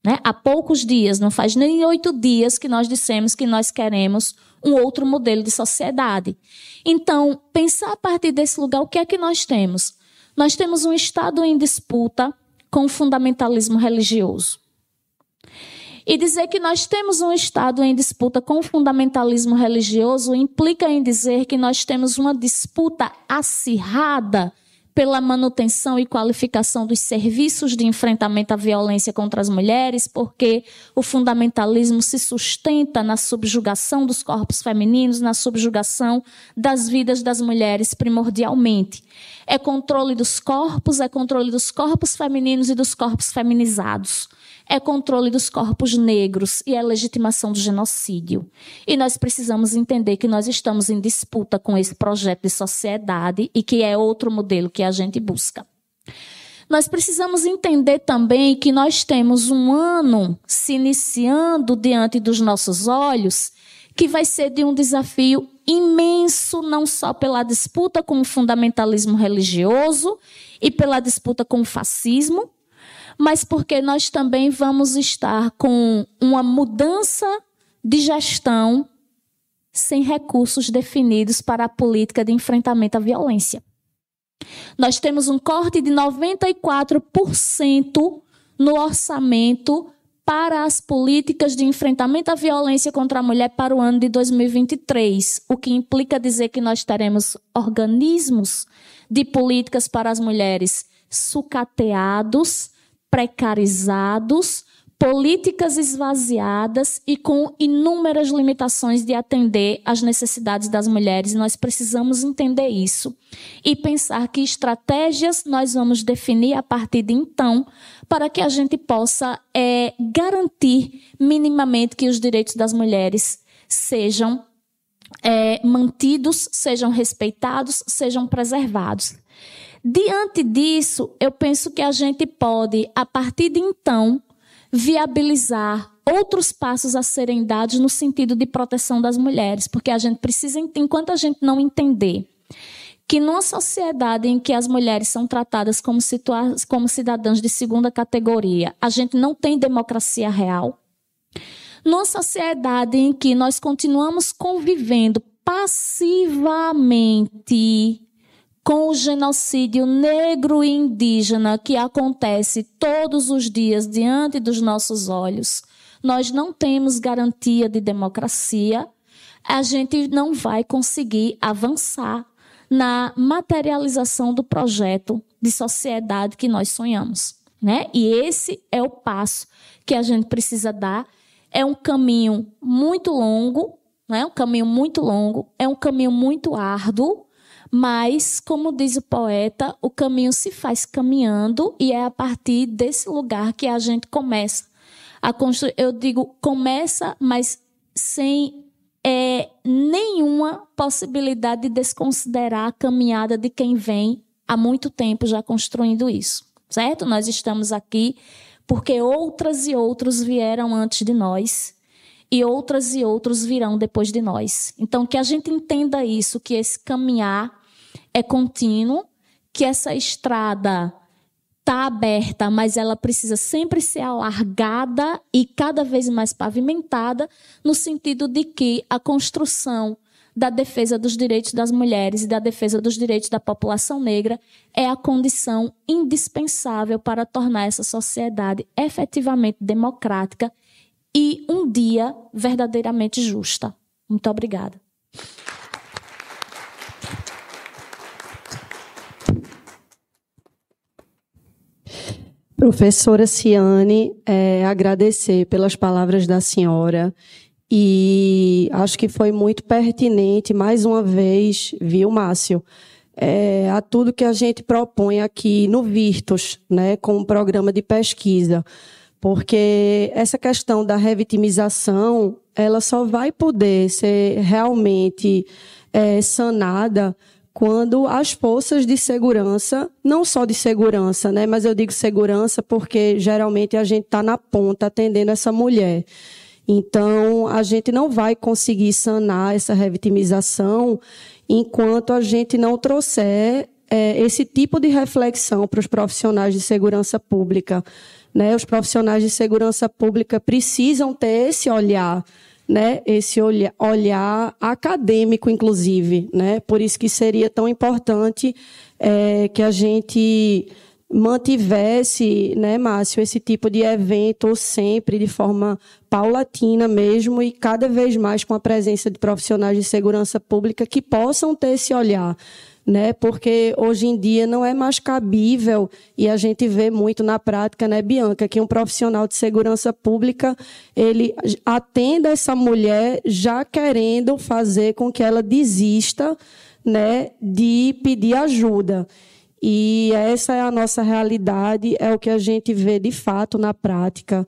[SPEAKER 4] Né? Há poucos dias, não faz nem oito dias que nós dissemos que nós queremos um outro modelo de sociedade. Então, pensar a partir desse lugar, o que é que nós temos? Nós temos um Estado em disputa com o fundamentalismo religioso. E dizer que nós temos um Estado em disputa com o fundamentalismo religioso implica em dizer que nós temos uma disputa acirrada pela manutenção e qualificação dos serviços de enfrentamento à violência contra as mulheres, porque o fundamentalismo se sustenta na subjugação dos corpos femininos, na subjugação das vidas das mulheres primordialmente. É controle dos corpos, é controle dos corpos femininos e dos corpos feminizados é controle dos corpos negros e é legitimação do genocídio. E nós precisamos entender que nós estamos em disputa com esse projeto de sociedade e que é outro modelo que a gente busca. Nós precisamos entender também que nós temos um ano se iniciando diante dos nossos olhos que vai ser de um desafio imenso, não só pela disputa com o fundamentalismo religioso e pela disputa com o fascismo, mas porque nós também vamos estar com uma mudança de gestão sem recursos definidos para a política de enfrentamento à violência. Nós temos um corte de 94% no orçamento para as políticas de enfrentamento à violência contra a mulher para o ano de 2023, o que implica dizer que nós teremos organismos de políticas para as mulheres sucateados, precarizados, políticas esvaziadas e com inúmeras limitações de atender às necessidades das mulheres. Nós precisamos entender isso e pensar que estratégias nós vamos definir a partir de então para que a gente possa é, garantir minimamente que os direitos das mulheres sejam é, mantidos, sejam respeitados, sejam preservados. Diante disso, eu penso que a gente pode, a partir de então, viabilizar outros passos a serem dados no sentido de proteção das mulheres, porque a gente precisa, enquanto a gente não entender que numa sociedade em que as mulheres são tratadas como, como cidadãs de segunda categoria, a gente não tem democracia real. Numa sociedade em que nós continuamos convivendo passivamente com o genocídio negro e indígena que acontece todos os dias diante dos nossos olhos, nós não temos garantia de democracia, a gente não vai conseguir avançar na materialização do projeto de sociedade que nós sonhamos, né? E esse é o passo que a gente precisa dar. É um caminho muito longo, né? Um caminho muito longo, é um caminho muito árduo, mas, como diz o poeta, o caminho se faz caminhando e é a partir desse lugar que a gente começa a construir. Eu digo começa, mas sem é, nenhuma possibilidade de desconsiderar a caminhada de quem vem há muito tempo já construindo isso, certo? Nós estamos aqui porque outras e outros vieram antes de nós e outras e outros virão depois de nós. Então, que a gente entenda isso, que esse caminhar é contínuo, que essa estrada está aberta, mas ela precisa sempre ser alargada e cada vez mais pavimentada, no sentido de que a construção da defesa dos direitos das mulheres e da defesa dos direitos da população negra é a condição indispensável para tornar essa sociedade efetivamente democrática e um dia verdadeiramente justa. Muito obrigada.
[SPEAKER 2] Professora Ciane, é, agradecer pelas palavras da senhora. E acho que foi muito pertinente, mais uma vez, viu, Márcio, é, a tudo que a gente propõe aqui no Virtus, né, com o programa de pesquisa, porque essa questão da revitimização, ela só vai poder ser realmente é, sanada quando as forças de segurança, não só de segurança, né, mas eu digo segurança porque geralmente a gente está na ponta atendendo essa mulher. Então, a gente não vai conseguir sanar essa revitimização enquanto a gente não trouxer é, esse tipo de reflexão para os profissionais de segurança pública. Né? Os profissionais de segurança pública precisam ter esse olhar né, esse olhar, olhar acadêmico, inclusive, né? Por isso que seria tão importante é, que a gente mantivesse, né, Márcio, esse tipo de evento sempre de forma paulatina mesmo e cada vez mais com a presença de profissionais de segurança pública que possam ter esse olhar né? Porque hoje em dia não é mais cabível e a gente vê muito na prática, né, Bianca, que um profissional de segurança pública ele atenda essa mulher já querendo fazer com que ela desista, né, de pedir ajuda. E essa é a nossa realidade, é o que a gente vê de fato na prática,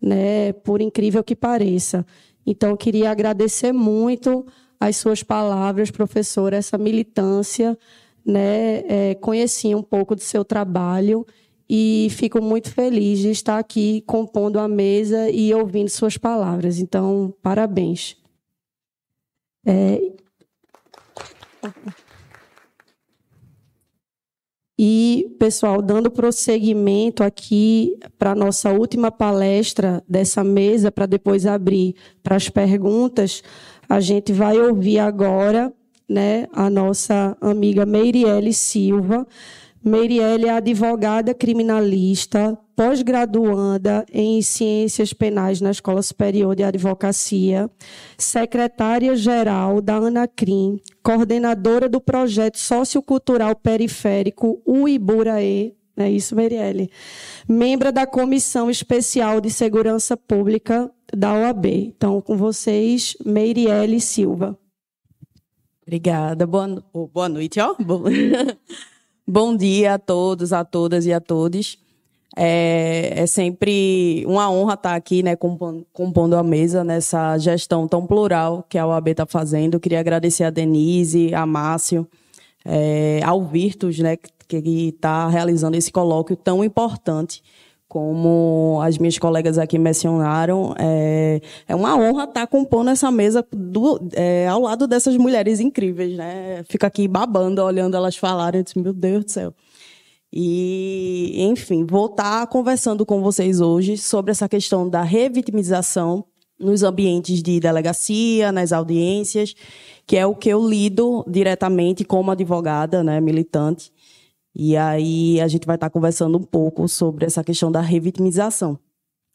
[SPEAKER 2] né, por incrível que pareça. Então, eu queria agradecer muito as suas palavras, professora, essa militância, né? É, conheci um pouco do seu trabalho e fico muito feliz de estar aqui compondo a mesa e ouvindo suas palavras. Então, parabéns. É... E, pessoal, dando prosseguimento aqui para a nossa última palestra dessa mesa, para depois abrir para as perguntas, a gente vai ouvir agora né, a nossa amiga Meiriele Silva. Meiriele é advogada criminalista, pós-graduanda em Ciências Penais na Escola Superior de Advocacia, secretária-geral da ANACRIM, coordenadora do projeto sociocultural periférico UIBURAE, é isso, Meirelle. Membro da Comissão Especial de Segurança Pública da OAB. Então, com vocês, Meirielle Silva.
[SPEAKER 5] Obrigada. Boa, boa noite, ó. *laughs* Bom dia a todos, a todas e a todos. É, é, sempre uma honra estar aqui, né, compondo, compondo, a mesa nessa gestão tão plural que a OAB está fazendo. queria agradecer a Denise, a Márcio, é, ao Virtus, né, que está realizando esse colóquio tão importante. Como as minhas colegas aqui mencionaram, é, é uma honra estar compondo essa mesa do, é, ao lado dessas mulheres incríveis, né? Fico aqui babando, olhando elas falarem, disse, meu Deus do céu. E, enfim, vou estar conversando com vocês hoje sobre essa questão da revitimização nos ambientes de delegacia, nas audiências, que é o que eu lido diretamente como advogada, né, militante. E aí a gente vai estar conversando um pouco sobre essa questão da revitimização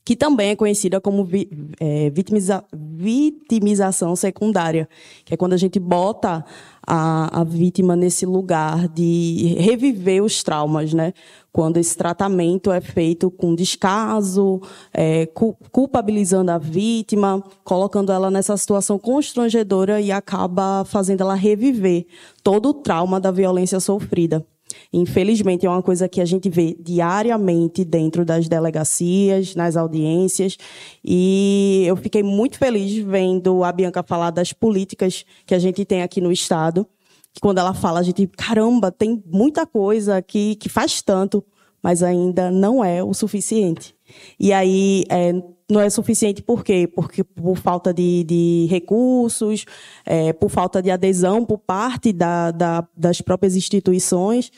[SPEAKER 5] que também é conhecida como vi, é, vitimiza, vitimização secundária, que é quando a gente bota a, a, vítima nesse lugar de reviver os traumas, né? Quando esse tratamento é feito com descaso, é, culpabilizando a vítima, colocando ela nessa situação constrangedora e acaba fazendo ela reviver todo o trauma da violência sofrida. Infelizmente, é uma coisa que a gente vê diariamente dentro das delegacias, nas audiências. E eu fiquei muito feliz vendo a Bianca falar das políticas que a gente tem aqui no Estado. Que quando ela fala, a gente, caramba, tem muita coisa que, que faz tanto, mas ainda não é o suficiente. E aí, é, não é suficiente por quê? Porque por falta de, de recursos, é, por falta de adesão por parte da, da, das próprias instituições.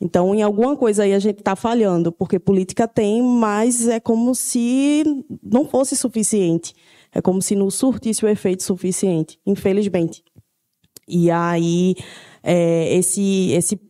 [SPEAKER 5] Então, em alguma coisa aí a gente está falhando, porque política tem, mas é como se não fosse suficiente. É como se não surtisse o efeito suficiente, infelizmente. E aí, é, esse, esse,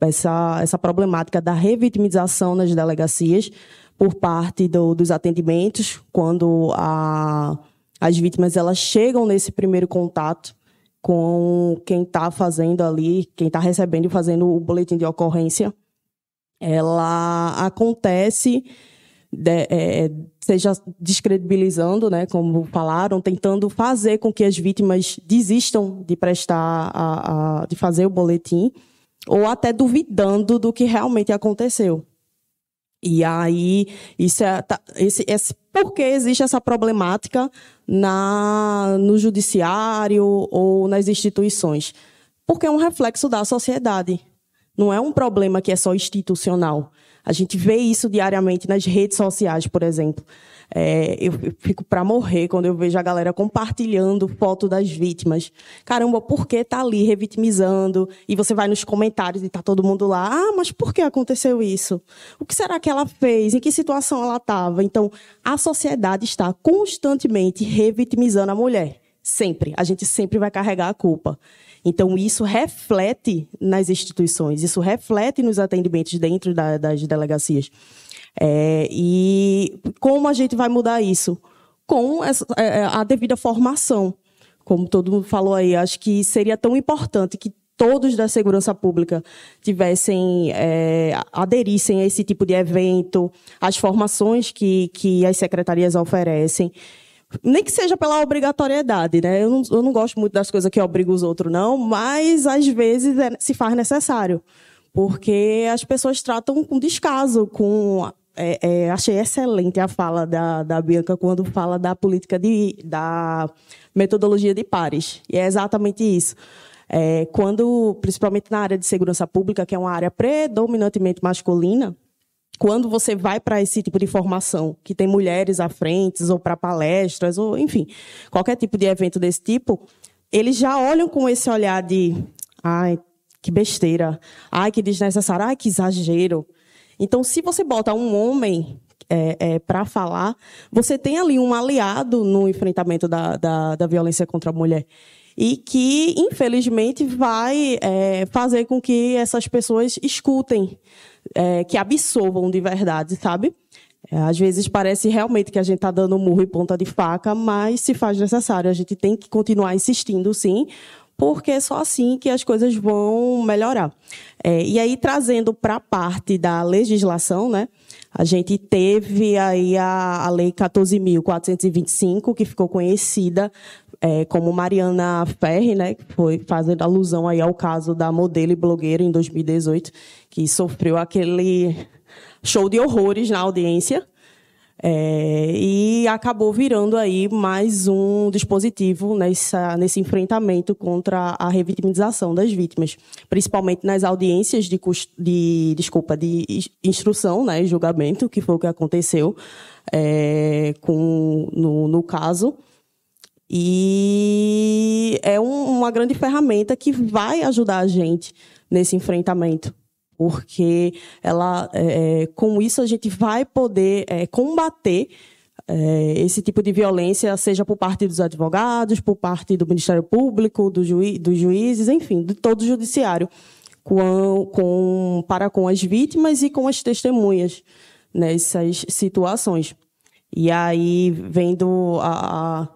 [SPEAKER 5] essa, essa problemática da revitimização nas delegacias por parte do, dos atendimentos, quando a, as vítimas elas chegam nesse primeiro contato, com quem está fazendo ali, quem está recebendo e fazendo o boletim de ocorrência, ela acontece, de, é, seja descredibilizando, né, como falaram, tentando fazer com que as vítimas desistam de prestar, a, a, de fazer o boletim, ou até duvidando do que realmente aconteceu. E aí, isso é, tá, esse, esse, por que existe essa problemática na, no judiciário ou nas instituições? Porque é um reflexo da sociedade. Não é um problema que é só institucional. A gente vê isso diariamente nas redes sociais, por exemplo. É, eu, fico para morrer quando eu vejo a galera compartilhando foto das vítimas. Caramba, por que tá ali revitimizando? E você vai nos comentários e tá todo mundo lá. Ah, mas por que aconteceu isso? O que será que ela fez? Em que situação ela estava? Então, a sociedade está constantemente revitimizando a mulher. Sempre. A gente sempre vai carregar a culpa. Então, isso reflete nas instituições, isso reflete nos atendimentos dentro da, das delegacias. É, e como a gente vai mudar isso? Com essa, é, é, a devida formação. Como todo mundo falou aí, acho que seria tão importante que todos da segurança pública tivessem é, aderissem a esse tipo de evento, as formações que, que as secretarias oferecem, nem que seja pela obrigatoriedade, né? Eu não, eu não gosto muito das coisas que obrigam os outros, não, mas às vezes é, se faz necessário, porque as pessoas tratam com descaso, com é, é, achei excelente a fala da, da Bianca quando fala da política de, da metodologia de pares. E é exatamente isso. É, quando, principalmente na área de segurança pública, que é uma área predominantemente masculina, quando você vai para esse tipo de formação, que tem mulheres à frente, ou para palestras, ou enfim, qualquer tipo de evento desse tipo, eles já olham com esse olhar de, ai, que besteira. Ai, que desnecessário. Ai, que exagero. Então, se você bota um homem é, é, para falar, você tem ali um aliado no enfrentamento da, da, da violência contra a mulher e que, infelizmente, vai é, fazer com que essas pessoas escutem, é, que absorvam de verdade, sabe? É, às vezes parece realmente que a gente está dando murro e ponta de faca, mas se faz necessário. A gente tem que continuar insistindo, sim, porque é só assim que as coisas vão melhorar. É, e aí, trazendo para a parte da legislação, né? A gente teve aí a, a Lei 14.425, que ficou conhecida é, como Mariana Ferri, né, que foi fazendo alusão aí ao caso da modelo e blogueira em 2018, que sofreu aquele show de horrores na audiência, é, e acabou virando aí mais um dispositivo nessa, nesse enfrentamento contra a revitimização das vítimas, principalmente nas audiências de, de desculpa de instrução, né, julgamento, que foi o que aconteceu é, com no, no caso. E é um, uma grande ferramenta que vai ajudar a gente nesse enfrentamento porque ela, é, é, com isso a gente vai poder é, combater é, esse tipo de violência, seja por parte dos advogados, por parte do Ministério Público, do juiz, dos juízes, enfim, de todo o judiciário, com, com, para com as vítimas e com as testemunhas nessas situações. E aí, vendo a, a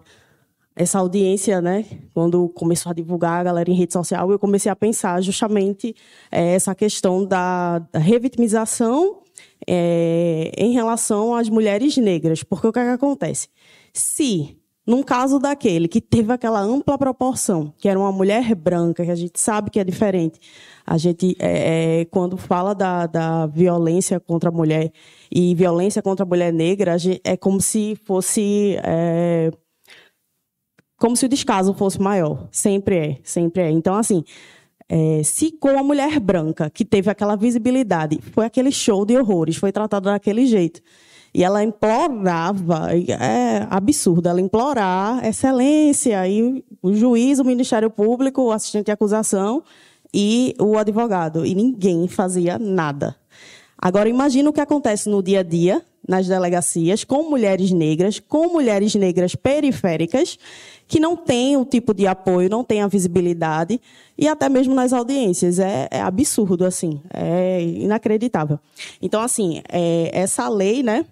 [SPEAKER 5] essa audiência, né, quando começou a divulgar a galera em rede social, eu comecei a pensar justamente é, essa questão da, revitimização é, em relação às mulheres negras. Porque o que, é que acontece? Se, num caso daquele que teve aquela ampla proporção, que era uma mulher branca, que a gente sabe que é diferente, a gente, é, quando fala da, da violência contra a mulher e violência contra a mulher negra, a gente, é como se fosse como se o descaso fosse maior. Sempre é, sempre é. Então, assim, é, se com a mulher branca, que teve aquela visibilidade, foi aquele show de horrores, foi tratada daquele jeito, e ela implorava, é absurdo, ela implorar excelência, e o juiz, o Ministério Público, o assistente de acusação e o advogado, e ninguém fazia nada. Agora, imagina o que acontece no dia a dia, nas delegacias, com mulheres negras, com mulheres negras periféricas, que não tem o tipo de apoio, não tem a visibilidade, e até mesmo nas audiências. É, é absurdo, assim, é inacreditável. Então, assim, é, essa lei, né?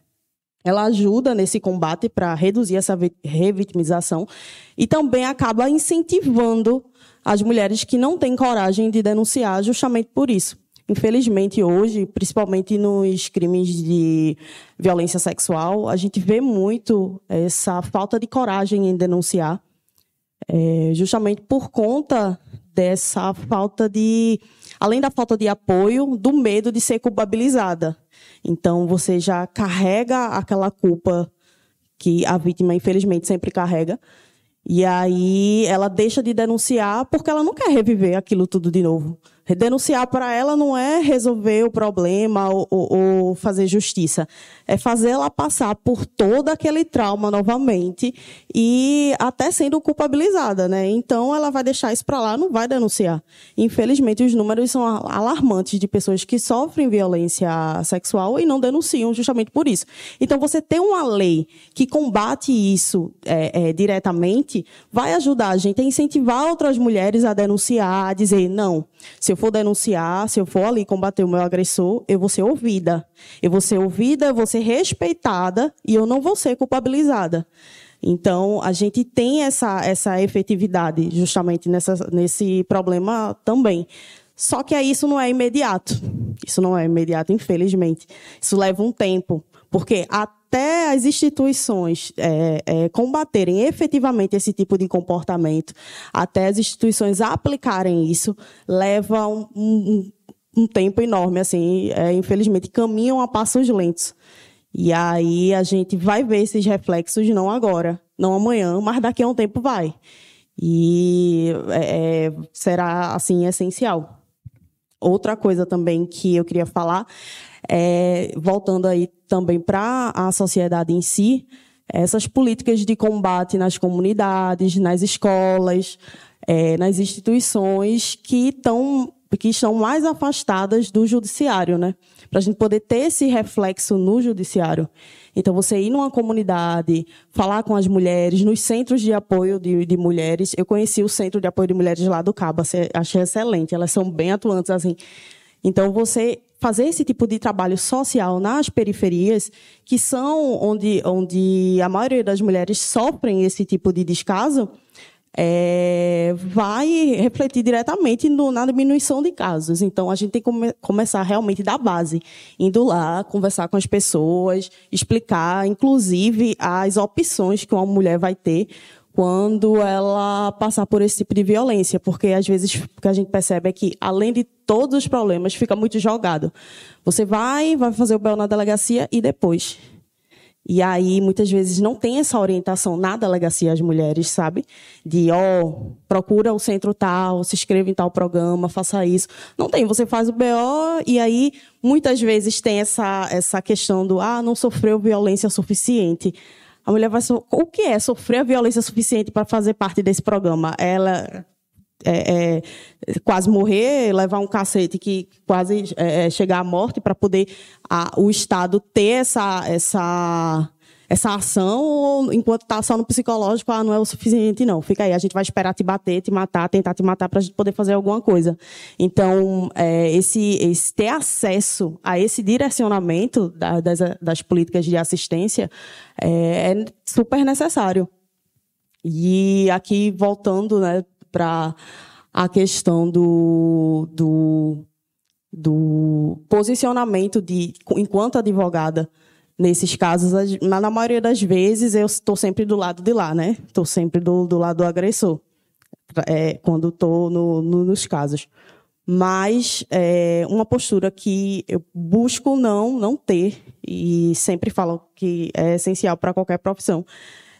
[SPEAKER 5] Ela ajuda nesse combate para reduzir essa revitimização e também acaba incentivando as mulheres que não têm coragem de denunciar justamente por isso. Infelizmente, hoje, principalmente nos crimes de violência sexual, a gente vê muito essa falta de coragem em denunciar é, justamente por conta dessa falta de, além da falta de apoio, do medo de ser culpabilizada. Então você já carrega aquela culpa que a vítima infelizmente sempre carrega. E aí ela deixa de denunciar porque ela não quer reviver aquilo tudo de novo. Denunciar para ela não é resolver o problema ou, ou, ou fazer justiça. É fazer ela passar por todo aquele trauma novamente e até sendo culpabilizada, né? Então ela vai deixar isso para lá, não vai denunciar. Infelizmente, os números são alarmantes de pessoas que sofrem violência sexual e não denunciam justamente por isso. Então, você ter uma lei que combate isso é, é, diretamente vai ajudar a gente a incentivar outras mulheres a denunciar, a dizer, não, se eu for denunciar, se eu for ali combater o meu agressor, eu vou ser ouvida. Eu vou ser ouvida, eu vou ser respeitada e eu não vou ser culpabilizada. Então, a gente tem essa, essa efetividade justamente nessa, nesse problema também. Só que isso não é imediato. Isso não é imediato, infelizmente. Isso leva um tempo. Porque até as instituições é, é, combaterem efetivamente esse tipo de comportamento, até as instituições aplicarem isso, leva um, um, um tempo enorme. Assim, é, infelizmente, caminham a passos lentos. E aí a gente vai ver esses reflexos não agora, não amanhã, mas daqui a um tempo vai. E é, será assim essencial. Outra coisa também que eu queria falar é, voltando aí também para a sociedade em si, essas políticas de combate nas comunidades, nas escolas, é, nas instituições que estão que estão mais afastadas do judiciário, né? Para a gente poder ter esse reflexo no judiciário. Então, você ir numa comunidade, falar com as mulheres, nos centros de apoio de, de mulheres. Eu conheci o centro de apoio de mulheres lá do Cabo, achei excelente. Elas são bem atuantes, assim. Então, você fazer esse tipo de trabalho social nas periferias, que são onde, onde a maioria das mulheres sofrem esse tipo de descaso, é, vai refletir diretamente no, na diminuição de casos. Então, a gente tem que come, começar realmente da base, indo lá, conversar com as pessoas, explicar, inclusive, as opções que uma mulher vai ter quando ela passar por esse tipo de violência, porque às vezes o que a gente percebe é que, além de todos os problemas, fica muito jogado. Você vai, vai fazer o BEL na delegacia e depois. E aí, muitas vezes, não tem essa orientação na delegacia às mulheres, sabe? De, ó, oh, procura o centro tal, se inscreva em tal programa, faça isso. Não tem, você faz o BO e aí, muitas vezes, tem essa, essa questão do, ah, não sofreu violência suficiente. A mulher vai. So... O que é sofrer a violência suficiente para fazer parte desse programa? Ela é, é, quase morrer, levar um cacete que quase é, é chegar à morte para poder a, o Estado ter essa, essa essa ação, ou enquanto está só no psicológico, ah, não é o suficiente, não. Fica aí, a gente vai esperar te bater, te matar, tentar te matar para a gente poder fazer alguma coisa. Então, é, esse, esse, ter acesso a esse direcionamento da, das, das políticas de assistência é, é super necessário. E aqui, voltando né, para a questão do, do, do posicionamento de, enquanto advogada, nesses casos, na maioria das vezes, eu estou sempre do lado de lá, né? Estou sempre do, do lado do agressor, é, quando estou no, no, nos casos. Mas é uma postura que eu busco não, não ter, e sempre falo que é essencial para qualquer profissão,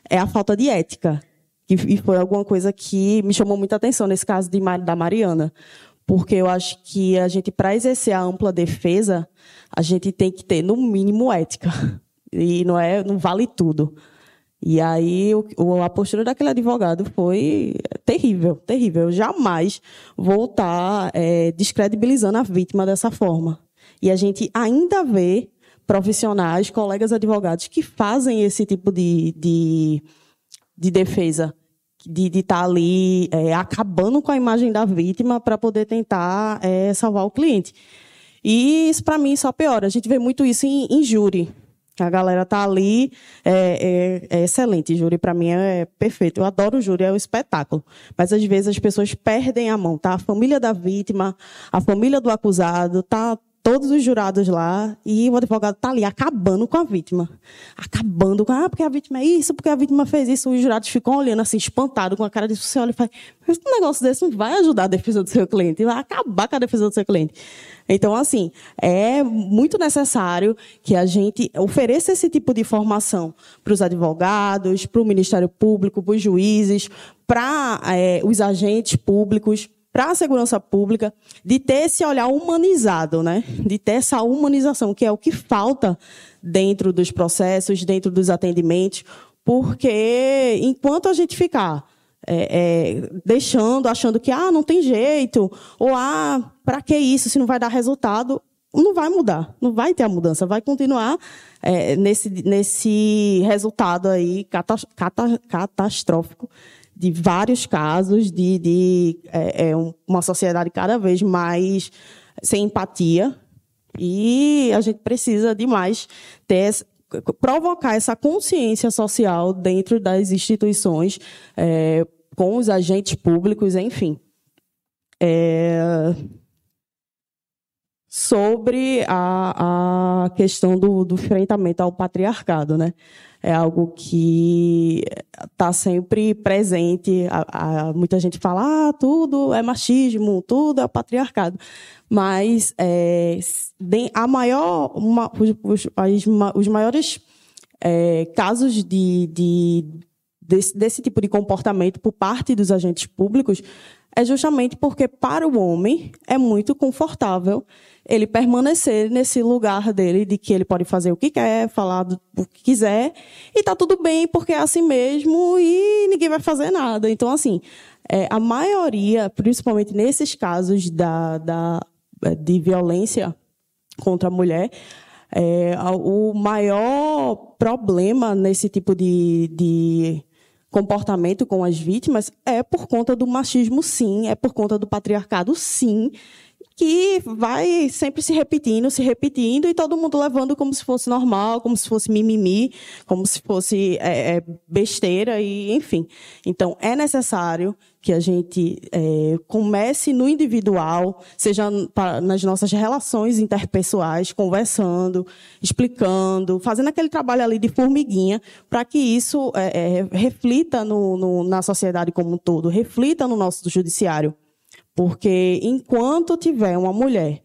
[SPEAKER 5] é a falta de ética. E foi alguma coisa que me chamou muita atenção nesse caso de, da Mariana porque eu acho que a gente, para exercer a ampla defesa, a gente tem que ter, no mínimo, ética. E não é, não vale tudo. E aí o, a postura daquele advogado foi terrível, terrível. Eu jamais vou estar é, descredibilizando a vítima dessa forma. E a gente ainda vê profissionais, colegas advogados que fazem esse tipo de, de, de defesa de estar tá ali é, acabando com a imagem da vítima para poder tentar é, salvar o cliente. E isso, para mim, só piora. A gente vê muito isso em, em júri. A galera tá ali, é, é, é excelente. Júri, para mim, é perfeito. Eu adoro o júri, é um espetáculo. Mas, às vezes, as pessoas perdem a mão, tá? A família da vítima, a família do acusado, tá todos os jurados lá e o advogado está ali acabando com a vítima. Acabando com, ah, porque a vítima é isso, porque a vítima fez isso. Os jurados ficam olhando assim, espantados, com a cara de você olha e fala, mas um negócio desse não vai ajudar a defesa do seu cliente, vai acabar com a defesa do seu cliente. Então, assim, é muito necessário que a gente ofereça esse tipo de informação para os advogados, para o Ministério Público, para os juízes, para é, os agentes públicos, para a segurança pública, de ter esse olhar humanizado, né? de ter essa humanização, que é o que falta dentro dos processos, dentro dos atendimentos, porque enquanto a gente ficar é, é, deixando, achando que ah, não tem jeito, ou ah, para que isso se não vai dar resultado, não vai mudar, não vai ter a mudança, vai continuar é, nesse, nesse resultado aí catastrófico de vários casos de, de é, é uma sociedade cada vez mais sem empatia e a gente precisa demais ter provocar essa consciência social dentro das instituições é, com os agentes públicos, enfim. É, sobre a, a questão do, do enfrentamento ao patriarcado, né? É algo que está sempre presente. A, a, muita gente fala, ah, tudo é machismo, tudo é patriarcado. Mas é, a maior, uma, os, as, os maiores é, casos de, de desse, desse tipo de comportamento por parte dos agentes públicos é justamente porque para o homem é muito confortável ele permanecer nesse lugar dele de que ele pode fazer o que quer, falar o que quiser, e tá tudo bem porque é assim mesmo e ninguém vai fazer nada. Então, assim, é, a maioria, principalmente nesses casos da, da, de violência contra a mulher, é, o maior problema nesse tipo de, de comportamento com as vítimas é por conta do machismo, sim, é por conta do patriarcado, sim, que vai sempre se repetindo, se repetindo, e todo mundo levando como se fosse normal, como se fosse mimimi, como se fosse é, é, besteira, e enfim. Então, é necessário que a gente é, comece no individual, seja nas nossas relações interpessoais, conversando, explicando, fazendo aquele trabalho ali de formiguinha, para que isso é, é, reflita no, no, na sociedade como um todo, reflita no nosso judiciário. Porque enquanto tiver uma mulher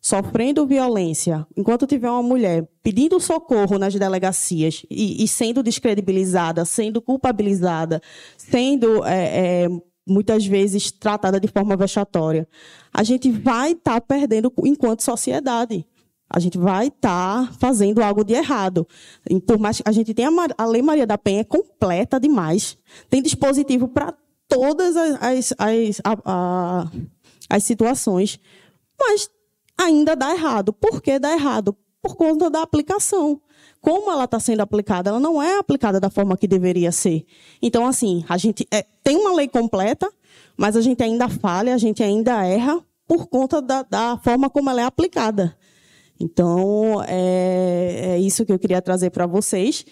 [SPEAKER 5] sofrendo violência, enquanto tiver uma mulher pedindo socorro nas delegacias e, e sendo descredibilizada, sendo culpabilizada, sendo é, é, muitas vezes tratada de forma vexatória, a gente vai estar tá perdendo enquanto sociedade. A gente vai estar tá fazendo algo de errado. E por mais a gente tenha a Lei Maria da Penha é completa demais, tem dispositivo para todas as, as, as, a, a, as situações, mas ainda dá errado. Por que dá errado? Por conta da aplicação. Como ela está sendo aplicada? Ela não é aplicada da forma que deveria ser. Então, assim, a gente é, tem uma lei completa, mas a gente ainda falha, a gente ainda erra por conta da, da forma como ela é aplicada. Então, é, é isso que eu queria trazer para vocês,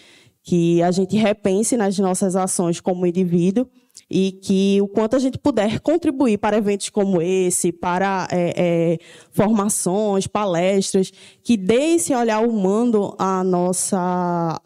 [SPEAKER 5] que a gente repense nas nossas ações como indivíduo e que o quanto a gente puder contribuir para eventos como esse, para é, é, formações, palestras, que dê esse olhar humano à nossa,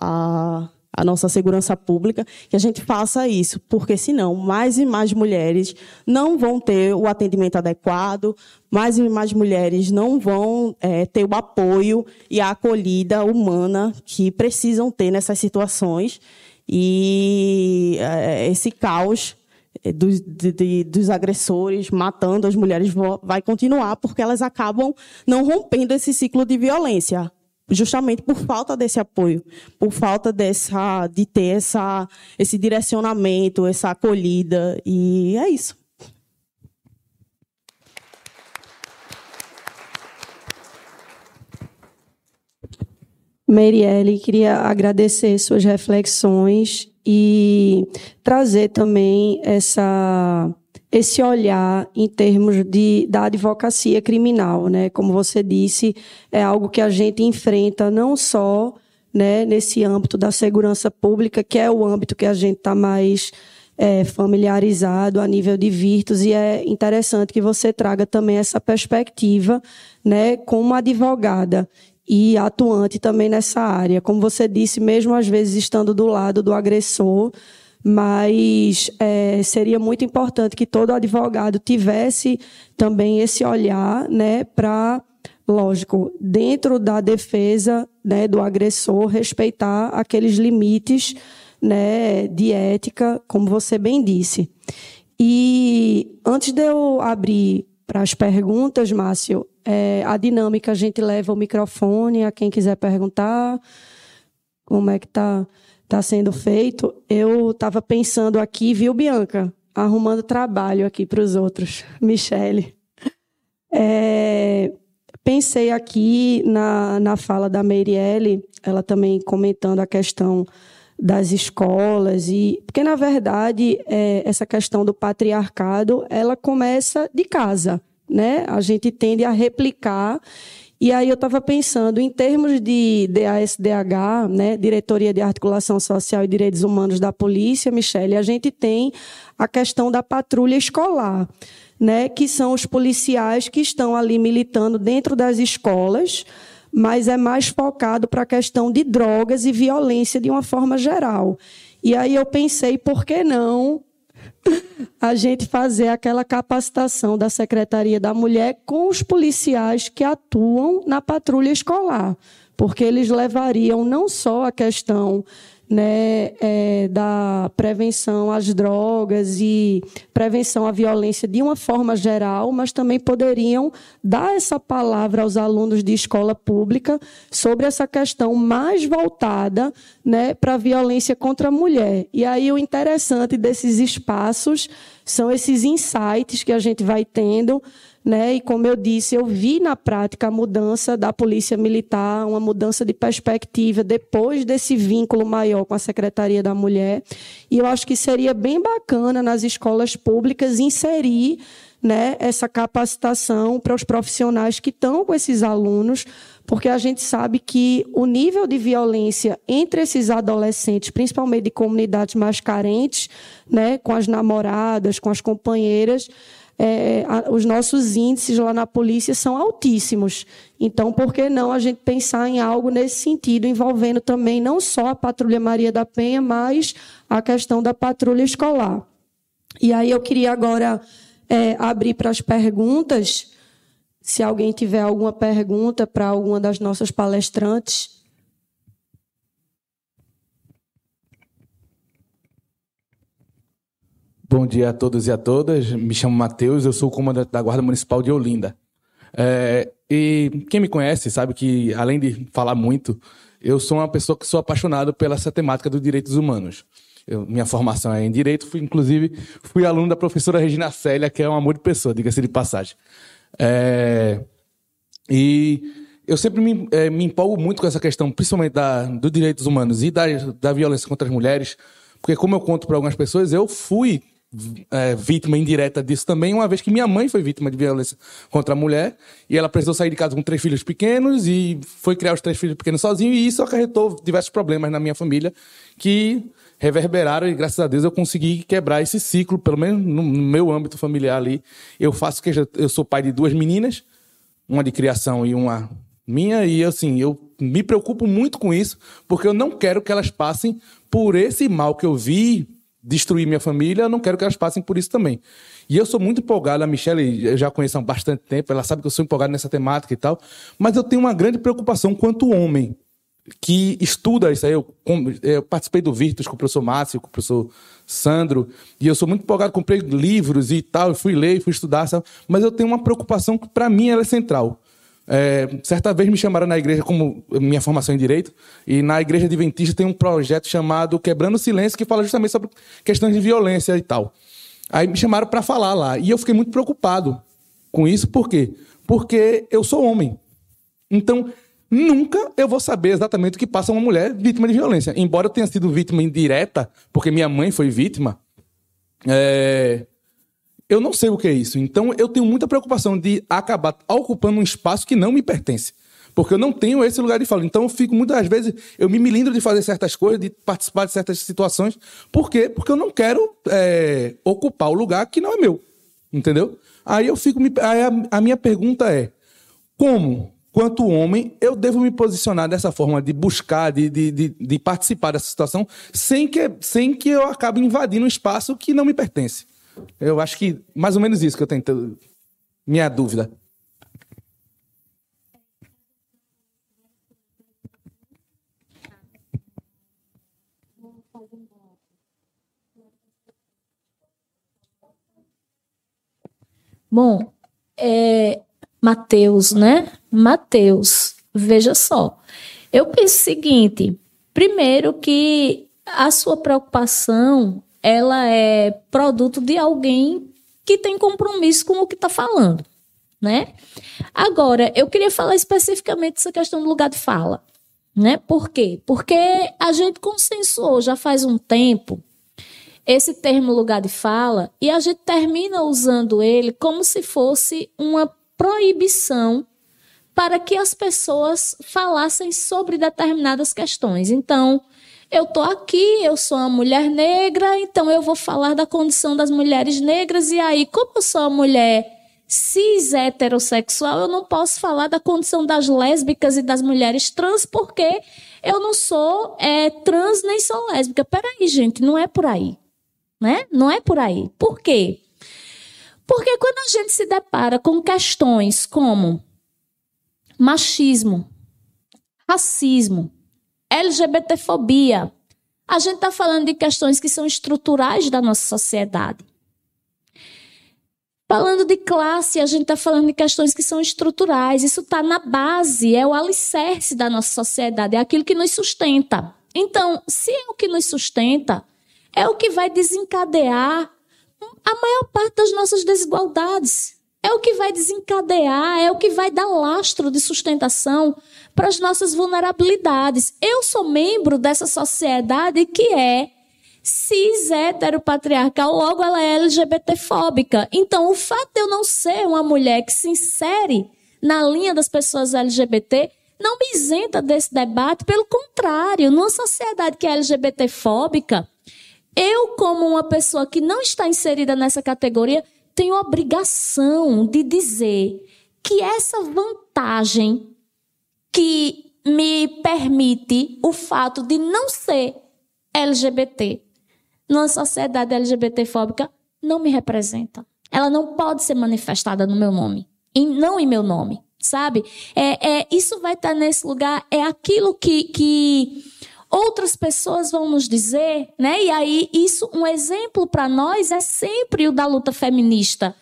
[SPEAKER 5] à, à nossa segurança pública, que a gente faça isso, porque senão mais e mais mulheres não vão ter o atendimento adequado, mais e mais mulheres não vão é, ter o apoio e a acolhida humana que precisam ter nessas situações e é, esse caos é, dos, de, dos agressores matando as mulheres vai continuar porque elas acabam não rompendo esse ciclo de violência justamente por falta desse apoio, por falta dessa de ter essa esse direcionamento, essa acolhida e é isso.
[SPEAKER 2] Marielle, queria agradecer suas reflexões e trazer também essa, esse olhar em termos de, da advocacia criminal. Né? Como você disse, é algo que a gente enfrenta não só né, nesse âmbito da segurança pública, que é o âmbito que a gente está mais é, familiarizado a nível de virtus, e é interessante que você traga também essa perspectiva né, como advogada e atuante também nessa área. Como você disse, mesmo às vezes estando do lado do agressor, mas é, seria muito importante que todo advogado tivesse também esse olhar né, para, lógico, dentro da defesa né, do agressor, respeitar aqueles limites né, de ética, como você bem disse. E antes de eu abrir para as perguntas, Márcio, é, a dinâmica, a gente leva o microfone a quem quiser perguntar como é que está tá sendo feito. Eu estava pensando aqui, viu, Bianca? Arrumando trabalho aqui para os outros. *laughs* Michele. É, pensei aqui na, na fala da Meirielle, ela também comentando a questão das escolas e porque na verdade é, essa questão do patriarcado ela começa de casa né? A gente tende a replicar. E aí eu estava pensando, em termos de DASDH, né, Diretoria de Articulação Social e Direitos Humanos da Polícia, Michele, a gente tem a questão da patrulha escolar, né, que são os policiais que estão ali militando dentro das escolas, mas é mais focado para a questão de drogas e violência de uma forma geral. E aí eu pensei, por que não a gente fazer aquela capacitação da Secretaria da Mulher com os policiais que atuam na patrulha escolar, porque eles levariam não só a questão né, é, da prevenção às drogas e prevenção à violência de uma forma geral, mas também poderiam dar essa palavra aos alunos de escola pública sobre essa questão mais voltada né, para a violência contra a mulher. E aí o interessante desses espaços são esses insights que a gente vai tendo né? E como eu disse, eu vi na prática a mudança da polícia militar, uma mudança de perspectiva depois desse vínculo maior com a Secretaria da Mulher. E eu acho que seria bem bacana nas escolas públicas inserir né, essa capacitação para os profissionais que estão com esses alunos, porque a gente sabe que o nível de violência entre esses adolescentes, principalmente de comunidades mais carentes, né, com as namoradas, com as companheiras, é, a, os nossos índices lá na polícia são altíssimos. Então, por que não a gente pensar em algo nesse sentido, envolvendo também não só a Patrulha Maria da Penha, mas a questão da patrulha escolar? E aí eu queria agora é, abrir para as perguntas. Se alguém tiver alguma pergunta para alguma das nossas palestrantes.
[SPEAKER 6] Bom dia a todos e a todas. Me chamo Matheus, eu sou comandante da Guarda Municipal de Olinda. É, e quem me conhece sabe que, além de falar muito, eu sou uma pessoa que sou apaixonado pela essa temática dos direitos humanos. Eu, minha formação é em direito, fui, inclusive fui aluno da professora Regina Célia, que é um amor de pessoa, diga-se de passagem. É, e eu sempre me, é, me, empolgo muito com essa questão, principalmente da, dos direitos humanos e da, da violência contra as mulheres, porque, como eu conto para algumas pessoas, eu fui é, vítima indireta disso também, uma vez que minha mãe foi vítima de violência contra a mulher e ela precisou sair de casa com três filhos pequenos e foi criar os três filhos pequenos sozinho e isso acarretou diversos problemas na minha família que reverberaram e graças a Deus eu consegui quebrar esse ciclo, pelo menos no meu âmbito familiar ali. Eu faço que eu sou pai de duas meninas, uma de criação e uma minha e assim, eu me preocupo muito com isso, porque eu não quero que elas passem por esse mal que eu vi destruir minha família, eu não quero que elas passem por isso também. E eu sou muito empolgado, a Michelle eu já conheço há bastante tempo, ela sabe que eu sou empolgado nessa temática e tal, mas eu tenho uma grande preocupação quanto homem que estuda isso aí. Eu, eu participei do Virtus com o professor Márcio, com o professor Sandro, e eu sou muito empolgado, comprei livros e tal, fui ler, fui estudar, sabe? mas eu tenho uma preocupação que para mim ela é central. É, certa vez me chamaram na igreja, como minha formação em direito, e na igreja adventista tem um projeto chamado Quebrando o Silêncio, que fala justamente sobre questões de violência e tal. Aí me chamaram para falar lá, e eu fiquei muito preocupado com isso, por quê? Porque eu sou homem. Então, nunca eu vou saber exatamente o que passa uma mulher vítima de violência. Embora eu tenha sido vítima indireta, porque minha mãe foi vítima, é, eu não sei o que é isso. Então eu tenho muita preocupação de acabar ocupando um espaço que não me pertence. Porque eu não tenho esse lugar de fala. Então eu fico muitas vezes, eu me milindro de fazer certas coisas, de participar de certas situações. Por quê? Porque eu não quero é, ocupar o lugar que não é meu. Entendeu? Aí eu fico. Aí a, a minha pergunta é: como quanto homem, eu devo me posicionar dessa forma de buscar, de, de, de, de, participar dessa situação, sem que, sem que eu acabe invadindo um espaço que não me pertence. Eu acho que mais ou menos isso que eu tento. Minha dúvida.
[SPEAKER 4] Bom, é, Mateus, né? Mateus, veja só. Eu penso o seguinte: primeiro, que a sua preocupação ela é produto de alguém que tem compromisso com o que está falando, né? Agora, eu queria falar especificamente dessa questão do lugar de fala, né? Por quê? Porque a gente consensuou já faz um tempo esse termo lugar de fala e a gente termina usando ele como se fosse uma proibição para que as pessoas falassem sobre determinadas questões. Então, eu tô aqui, eu sou uma mulher negra, então eu vou falar da condição das mulheres negras. E aí, como eu sou uma mulher cis heterossexual, eu não posso falar da condição das lésbicas e das mulheres trans, porque eu não sou é, trans nem sou lésbica. Peraí, gente, não é por aí. Né? Não é por aí. Por quê? Porque quando a gente se depara com questões como machismo, racismo, LGBTfobia, A gente está falando de questões que são estruturais da nossa sociedade. Falando de classe, a gente está falando de questões que são estruturais. Isso está na base, é o alicerce da nossa sociedade, é aquilo que nos sustenta. Então, se é o que nos sustenta, é o que vai desencadear a maior parte das nossas desigualdades. É o que vai desencadear, é o que vai dar lastro de sustentação para as nossas vulnerabilidades. Eu sou membro dessa sociedade que é cis heteropatriarcal, logo ela é LGBTfóbica. Então, o fato de eu não ser uma mulher que se insere na linha das pessoas LGBT não me isenta desse debate, pelo contrário, numa sociedade que é LGBTfóbica, eu, como uma pessoa que não está inserida nessa categoria, tenho obrigação de dizer que essa vantagem que me permite o fato de não ser LGBT numa sociedade LGBTfóbica não me representa. Ela não pode ser manifestada no meu nome, e não em meu nome, sabe? É, é isso vai estar nesse lugar, é aquilo que, que outras pessoas vão nos dizer, né? E aí isso, um exemplo para nós é sempre o da luta feminista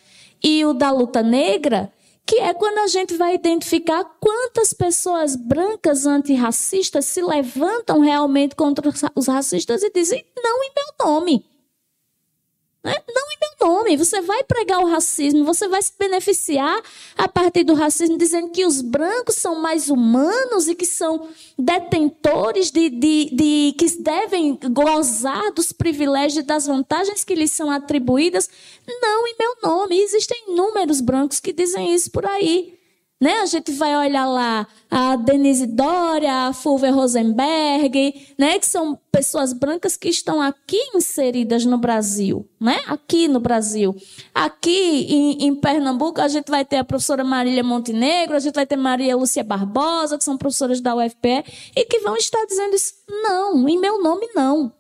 [SPEAKER 4] e o da luta negra, que é quando a gente vai identificar quantas pessoas brancas antirracistas se levantam realmente contra os racistas e dizem não em meu nome. Né? Não em meu nome. Você vai pregar o racismo, você vai se beneficiar a partir do racismo, dizendo que os brancos são mais humanos e que são detentores de, de, de que devem gozar dos privilégios e das vantagens que lhes são atribuídas. Não em meu nome. Existem inúmeros brancos que dizem isso por aí. Né? A gente vai olhar lá a Denise Doria, a Fulvia Rosenberg, né? que são pessoas brancas que estão aqui inseridas no Brasil, né? aqui no Brasil. Aqui em, em Pernambuco, a gente vai ter a professora Marília Montenegro, a gente vai ter Maria Lúcia Barbosa, que são professoras da UFPE, e que vão estar dizendo isso. Não, em meu nome não.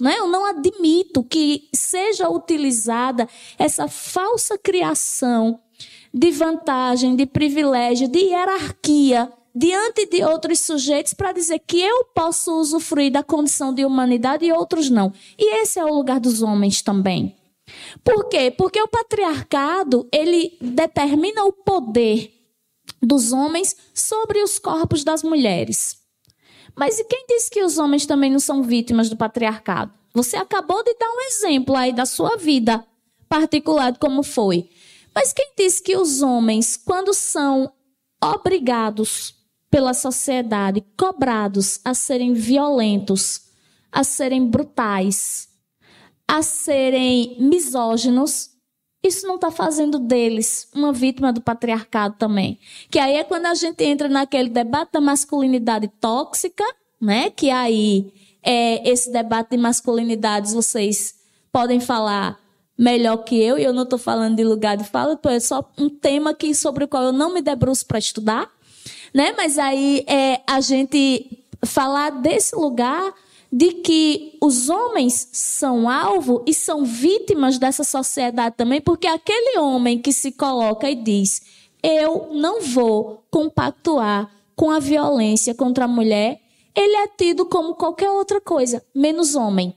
[SPEAKER 4] Né? Eu não admito que seja utilizada essa falsa criação de vantagem, de privilégio, de hierarquia diante de outros sujeitos para dizer que eu posso usufruir da condição de humanidade e outros não. E esse é o lugar dos homens também. Por quê? Porque o patriarcado, ele determina o poder dos homens sobre os corpos das mulheres. Mas e quem disse que os homens também não são vítimas do patriarcado? Você acabou de dar um exemplo aí da sua vida particular de como foi. Mas quem diz que os homens, quando são obrigados pela sociedade, cobrados a serem violentos, a serem brutais, a serem misóginos, isso não está fazendo deles uma vítima do patriarcado também. Que aí é quando a gente entra naquele debate da masculinidade tóxica, né? Que aí é esse debate de masculinidades vocês podem falar melhor que eu, e eu não estou falando de lugar de fala, é só um tema que, sobre o qual eu não me debruço para estudar, né? Mas aí é a gente falar desse lugar de que os homens são alvo e são vítimas dessa sociedade também, porque aquele homem que se coloca e diz: Eu não vou compactuar com a violência contra a mulher, ele é tido como qualquer outra coisa, menos homem.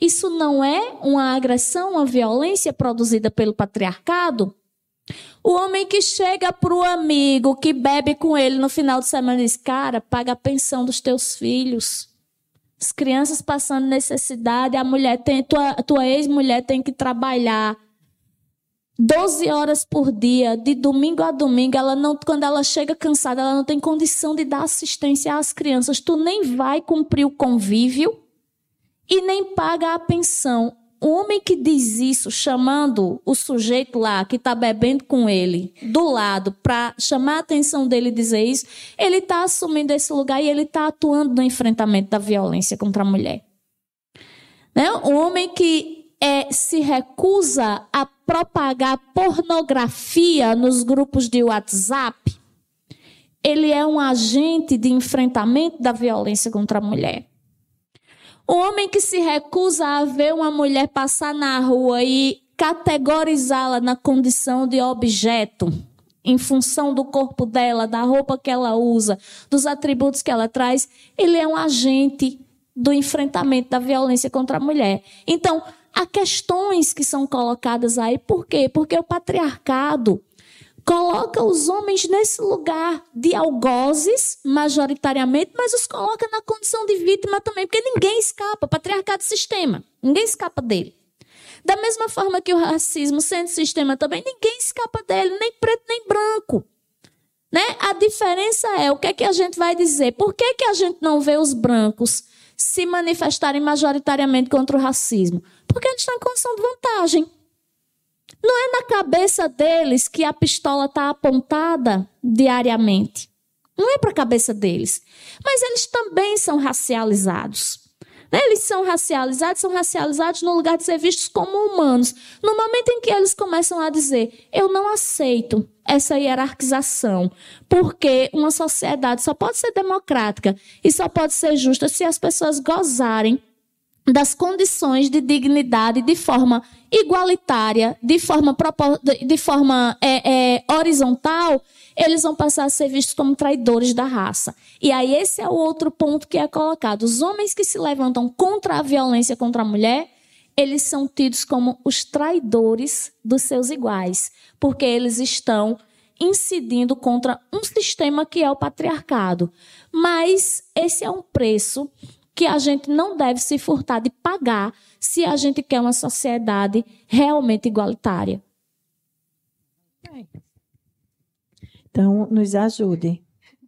[SPEAKER 4] Isso não é uma agressão, uma violência produzida pelo patriarcado? O homem que chega para o amigo que bebe com ele no final de semana diz: Cara, paga a pensão dos teus filhos. As crianças passando necessidade, a mulher tem, tua, tua ex-mulher tem que trabalhar 12 horas por dia, de domingo a domingo, ela não, quando ela chega cansada, ela não tem condição de dar assistência às crianças. Tu nem vai cumprir o convívio e nem paga a pensão. O homem que diz isso, chamando o sujeito lá que está bebendo com ele do lado para chamar a atenção dele dizer isso, ele está assumindo esse lugar e ele está atuando no enfrentamento da violência contra a mulher. Né? O homem que é, se recusa a propagar pornografia nos grupos de WhatsApp, ele é um agente de enfrentamento da violência contra a mulher. O homem que se recusa a ver uma mulher passar na rua e categorizá-la na condição de objeto, em função do corpo dela, da roupa que ela usa, dos atributos que ela traz, ele é um agente do enfrentamento da violência contra a mulher. Então, há questões que são colocadas aí, por quê? Porque o patriarcado coloca os homens nesse lugar de algozes, majoritariamente, mas os coloca na condição de vítima também, porque ninguém escapa, patriarcado sistema, ninguém escapa dele. Da mesma forma que o racismo, sendo sistema também, ninguém escapa dele, nem preto nem branco. Né? A diferença é o que é que a gente vai dizer. Por que, que a gente não vê os brancos se manifestarem majoritariamente contra o racismo? Porque gente está em condição de vantagem. Não é na cabeça deles que a pistola está apontada diariamente. Não é para a cabeça deles. Mas eles também são racializados. Eles são racializados, são racializados no lugar de ser vistos como humanos. No momento em que eles começam a dizer, eu não aceito essa hierarquização, porque uma sociedade só pode ser democrática e só pode ser justa se as pessoas gozarem das condições de dignidade de forma igualitária, de forma, de forma é, é, horizontal, eles vão passar a ser vistos como traidores da raça. E aí esse é o outro ponto que é colocado. Os homens que se levantam contra a violência contra a mulher, eles são tidos como os traidores dos seus iguais, porque eles estão incidindo contra um sistema que é o patriarcado. Mas esse é um preço que a gente não deve se furtar de pagar se a gente quer uma sociedade realmente igualitária.
[SPEAKER 3] Então, nos ajude.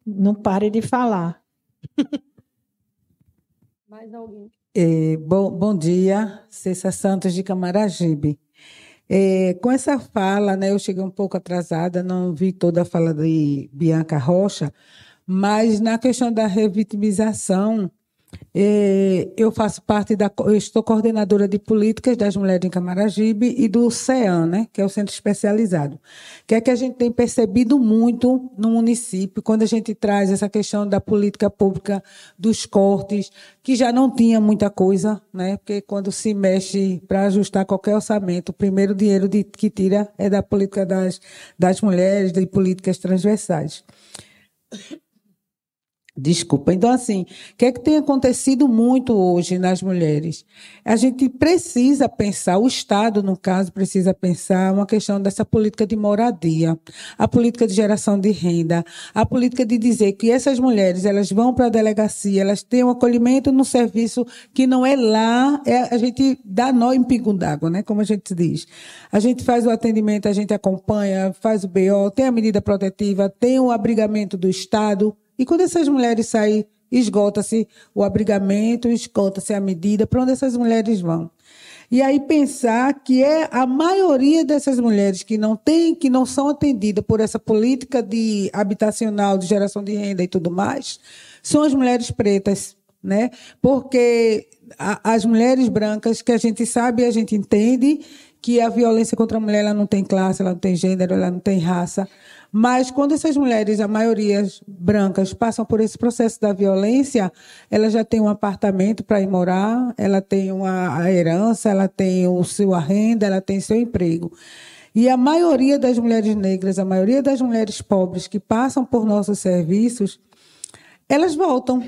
[SPEAKER 3] Não pare de falar. *laughs*
[SPEAKER 2] Mais alguém?
[SPEAKER 7] É, bom, bom dia, Cessa Santos de Camaragibe. É, com essa fala, né, eu cheguei um pouco atrasada, não vi toda a fala de Bianca Rocha, mas na questão da revitimização, eu faço parte da. Eu estou coordenadora de políticas das mulheres em Camaragibe e do CEAN, né, que é o Centro Especializado. Que é que a gente tem percebido muito no município, quando a gente traz essa questão da política pública, dos cortes, que já não tinha muita coisa, né, porque quando se mexe para ajustar qualquer orçamento, o primeiro dinheiro de, que tira é da política das, das mulheres, de políticas transversais. Desculpa. Então, assim, o que é que tem acontecido muito hoje nas mulheres? A gente precisa pensar, o Estado, no caso, precisa pensar uma questão dessa política de moradia, a política de geração de renda, a política de dizer que essas mulheres, elas vão para a delegacia, elas têm um acolhimento no serviço que não é lá, é, a gente dá nó em pingo d'água, né? Como a gente diz. A gente faz o atendimento, a gente acompanha, faz o BO, tem a medida protetiva, tem o abrigamento do Estado, e quando essas mulheres saem, esgota-se o abrigamento, esgota-se a medida, para onde essas mulheres vão? E aí pensar que é a maioria dessas mulheres que não tem, que não são atendidas por essa política de habitacional, de geração de renda e tudo mais, são as mulheres pretas, né? Porque a, as mulheres brancas que a gente sabe, a gente entende que a violência contra a mulher ela não tem classe, ela não tem gênero, ela não tem raça, mas quando essas mulheres, a maioria brancas, passam por esse processo da violência, ela já tem um apartamento para ir morar, ela tem uma herança, ela tem o seu renda, ela tem seu emprego. E a maioria das mulheres negras, a maioria das mulheres pobres que passam por nossos serviços, elas voltam.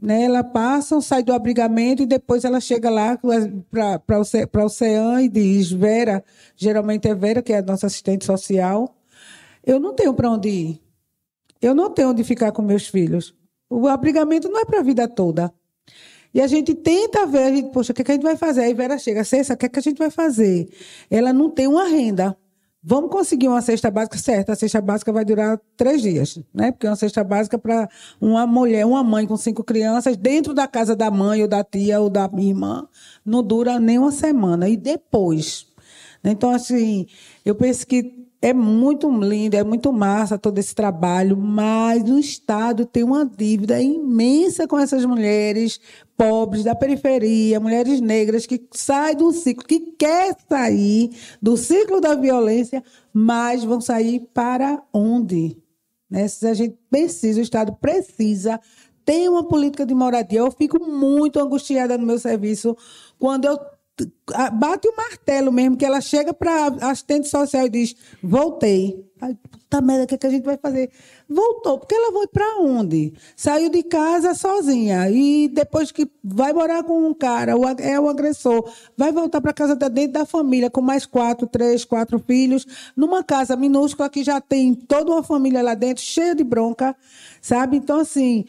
[SPEAKER 7] Né? Elas passam, saem do abrigamento e depois ela chega lá para o CEAN e diz: Vera, geralmente é Vera, que é a nossa assistente social, eu não tenho para onde ir. Eu não tenho onde ficar com meus filhos. O abrigamento não é para a vida toda. E a gente tenta ver, a gente, poxa, o que, é que a gente vai fazer? Aí Vera chega, Cessa, o que, é que a gente vai fazer? Ela não tem uma renda. Vamos conseguir uma cesta básica certa. A cesta básica vai durar três dias, né? Porque uma cesta básica para uma mulher, uma mãe com cinco crianças, dentro da casa da mãe ou da tia ou da irmã, não dura nem uma semana. E depois? Então, assim, eu penso que é muito lindo, é muito massa todo esse trabalho, mas o Estado tem uma dívida imensa com essas mulheres pobres da periferia, mulheres negras que saem do ciclo, que quer sair do ciclo da violência, mas vão sair para onde? Né? Se a gente precisa, o Estado precisa ter uma política de moradia. Eu fico muito angustiada no meu serviço quando eu bate o martelo mesmo, que ela chega para assistente social e diz: voltei. Puta merda, o que, é que a gente vai fazer? Voltou, porque ela foi para onde? Saiu de casa sozinha e depois que vai morar com um cara, é o agressor, vai voltar para casa dentro da família com mais quatro, três, quatro filhos, numa casa minúscula que já tem toda uma família lá dentro, cheia de bronca, sabe? Então, assim,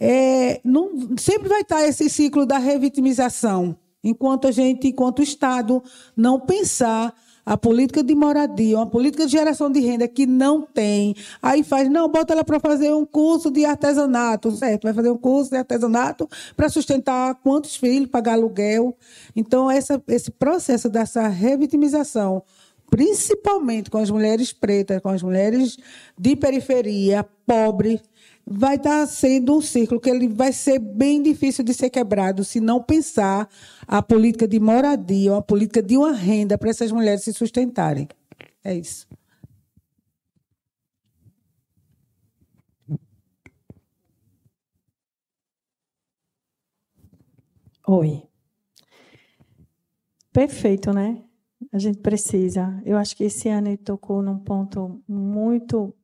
[SPEAKER 7] é, não, sempre vai estar esse ciclo da revitimização enquanto a gente, enquanto Estado, não pensar a política de moradia, uma política de geração de renda que não tem, aí faz, não, bota ela para fazer um curso de artesanato, certo? Vai fazer um curso de artesanato para sustentar quantos filhos, pagar aluguel. Então, essa, esse processo dessa revitimização, principalmente com as mulheres pretas, com as mulheres de periferia, pobres, vai estar sendo um ciclo que ele vai ser bem difícil de ser quebrado se não pensar a política de moradia, a política de uma renda para essas mulheres se sustentarem. É isso.
[SPEAKER 3] Oi. Perfeito, né? A gente precisa. Eu acho que esse ano ele tocou num ponto muito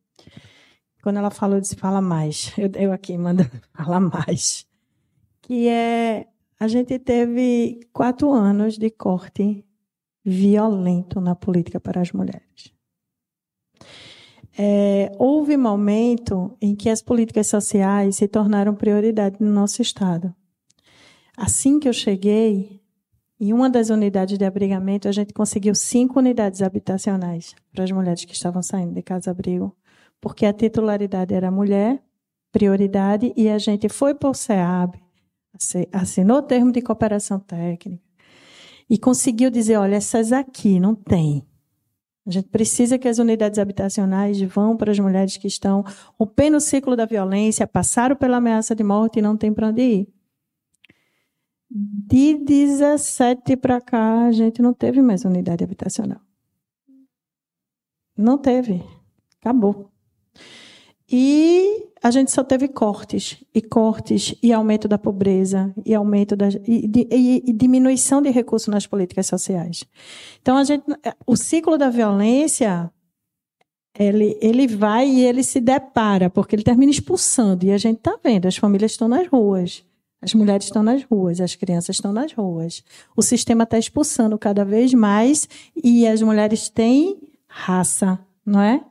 [SPEAKER 3] quando ela falou, eu disse, fala mais. *laughs* Eu, eu aqui mando *laughs* falar mais. Que é, a gente teve quatro anos de corte violento na política para as mulheres. É, houve momento em que as políticas sociais se tornaram prioridade no nosso Estado. Assim que eu cheguei, em uma das unidades de abrigamento, a gente conseguiu cinco unidades habitacionais para as mulheres que estavam saindo de casa-abrigo porque a titularidade era mulher, prioridade, e a gente foi para o SEAB, assinou o termo de cooperação técnica, e conseguiu dizer: olha, essas aqui não tem. A gente precisa que as unidades habitacionais vão para as mulheres que estão rompendo o ciclo da violência, passaram pela ameaça de morte e não tem para onde ir. De 17 para cá, a gente não teve mais unidade habitacional. Não teve. Acabou. E a gente só teve cortes, e cortes, e aumento da pobreza, e aumento da, e, e, e, diminuição de recursos nas políticas sociais. Então, a gente, o ciclo da violência, ele, ele vai e ele se depara, porque ele termina expulsando, e a gente está vendo, as famílias estão nas ruas, as mulheres estão nas ruas, as crianças estão nas ruas. O sistema está expulsando cada vez mais, e as mulheres têm raça, não é?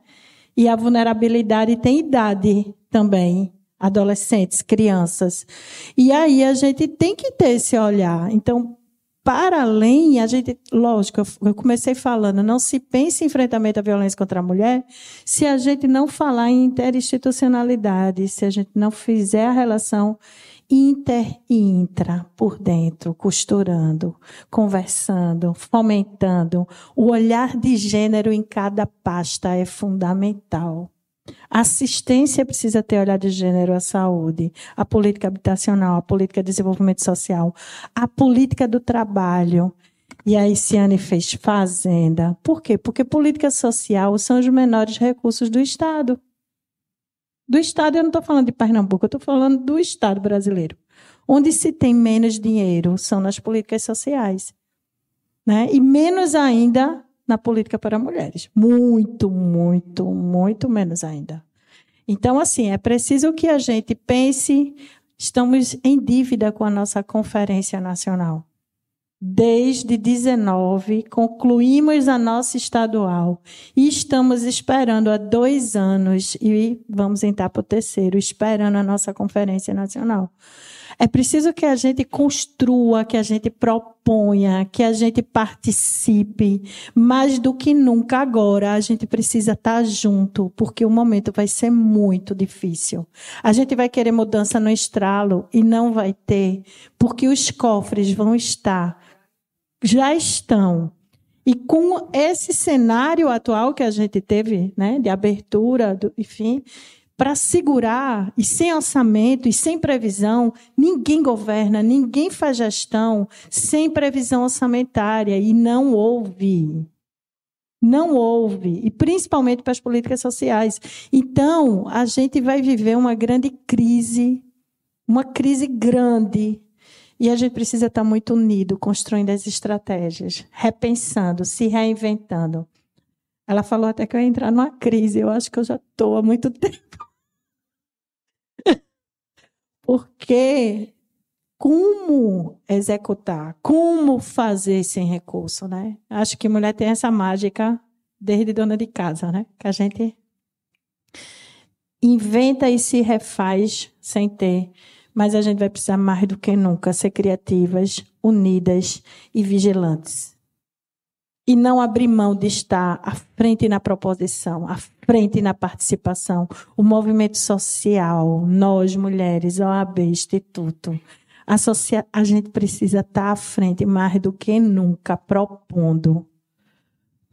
[SPEAKER 3] E a vulnerabilidade tem idade também, adolescentes, crianças. E aí a gente tem que ter esse olhar. Então, para além, a gente, lógico, eu comecei falando, não se pense em enfrentamento à violência contra a mulher se a gente não falar em interinstitucionalidade, se a gente não fizer a relação inter e intra por dentro, costurando, conversando, fomentando. O olhar de gênero em cada pasta é fundamental. A assistência precisa ter olhar de gênero à saúde, a política habitacional, a política de desenvolvimento social, a política do trabalho. E a Iciane fez fazenda. Por quê? Porque política social são os menores recursos do Estado. Do Estado, eu não estou falando de Pernambuco, eu estou falando do Estado brasileiro. Onde se tem menos dinheiro são nas políticas sociais. Né? E menos ainda na política para mulheres. Muito, muito, muito menos ainda. Então, assim, é preciso que a gente pense, estamos em dívida com a nossa Conferência Nacional. Desde 19, concluímos a nossa estadual e estamos esperando há dois anos e vamos entrar para o terceiro, esperando a nossa conferência nacional. É preciso que a gente construa, que a gente proponha, que a gente participe. Mais do que nunca agora, a gente precisa estar junto, porque o momento vai ser muito difícil. A gente vai querer mudança no estralo e não vai ter, porque os cofres vão estar já estão. E com esse cenário atual que a gente teve, né, de abertura, do, enfim, para segurar e sem orçamento e sem previsão, ninguém governa, ninguém faz gestão sem previsão orçamentária e não houve. Não houve, e principalmente para as políticas sociais. Então, a gente vai viver uma grande crise, uma crise grande E a gente precisa estar muito unido, construindo as estratégias, repensando, se reinventando. Ela falou até que eu ia entrar numa crise. Eu acho que eu já estou há muito *laughs* tempo. Porque como executar, como fazer sem recurso, né? Acho que mulher tem essa mágica desde dona de casa, né? Que a gente inventa e se refaz sem ter. Mas a gente vai precisar mais do que nunca ser criativas, unidas e vigilantes. E não abrir mão de estar à frente na proposição, à frente na participação. O movimento social, nós mulheres, OAB, Instituto, a, a gente precisa estar à frente mais do que nunca, propondo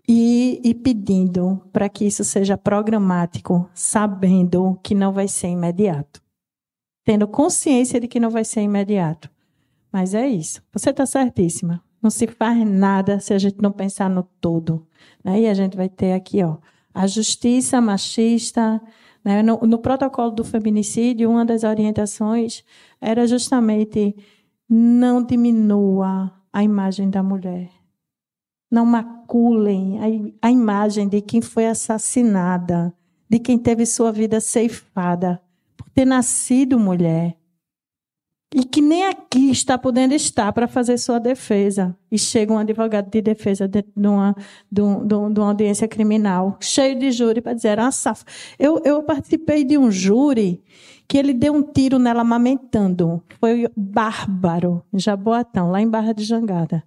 [SPEAKER 3] e, e pedindo para que isso seja programático, sabendo que não vai ser imediato. Tendo consciência de que não vai ser imediato. Mas é isso. Você está certíssima. Não se faz nada se a gente não pensar no todo. Né? E a gente vai ter aqui ó, a justiça machista, né? No, no, protocolo do feminicídio, uma das orientações era justamente não diminua a imagem da mulher. Não maculem a, a imagem de quem foi assassinada, de quem teve sua vida ceifada por ter nascido mulher e que nem aqui está podendo estar para fazer sua defesa. E chega um advogado de defesa de, de, uma, de, de uma audiência criminal, cheio de júri, para dizer, ah, saf... eu, eu participei de um júri que ele deu um tiro nela amamentando. Foi bárbaro, em Jaboatão, lá em Barra de Jangada.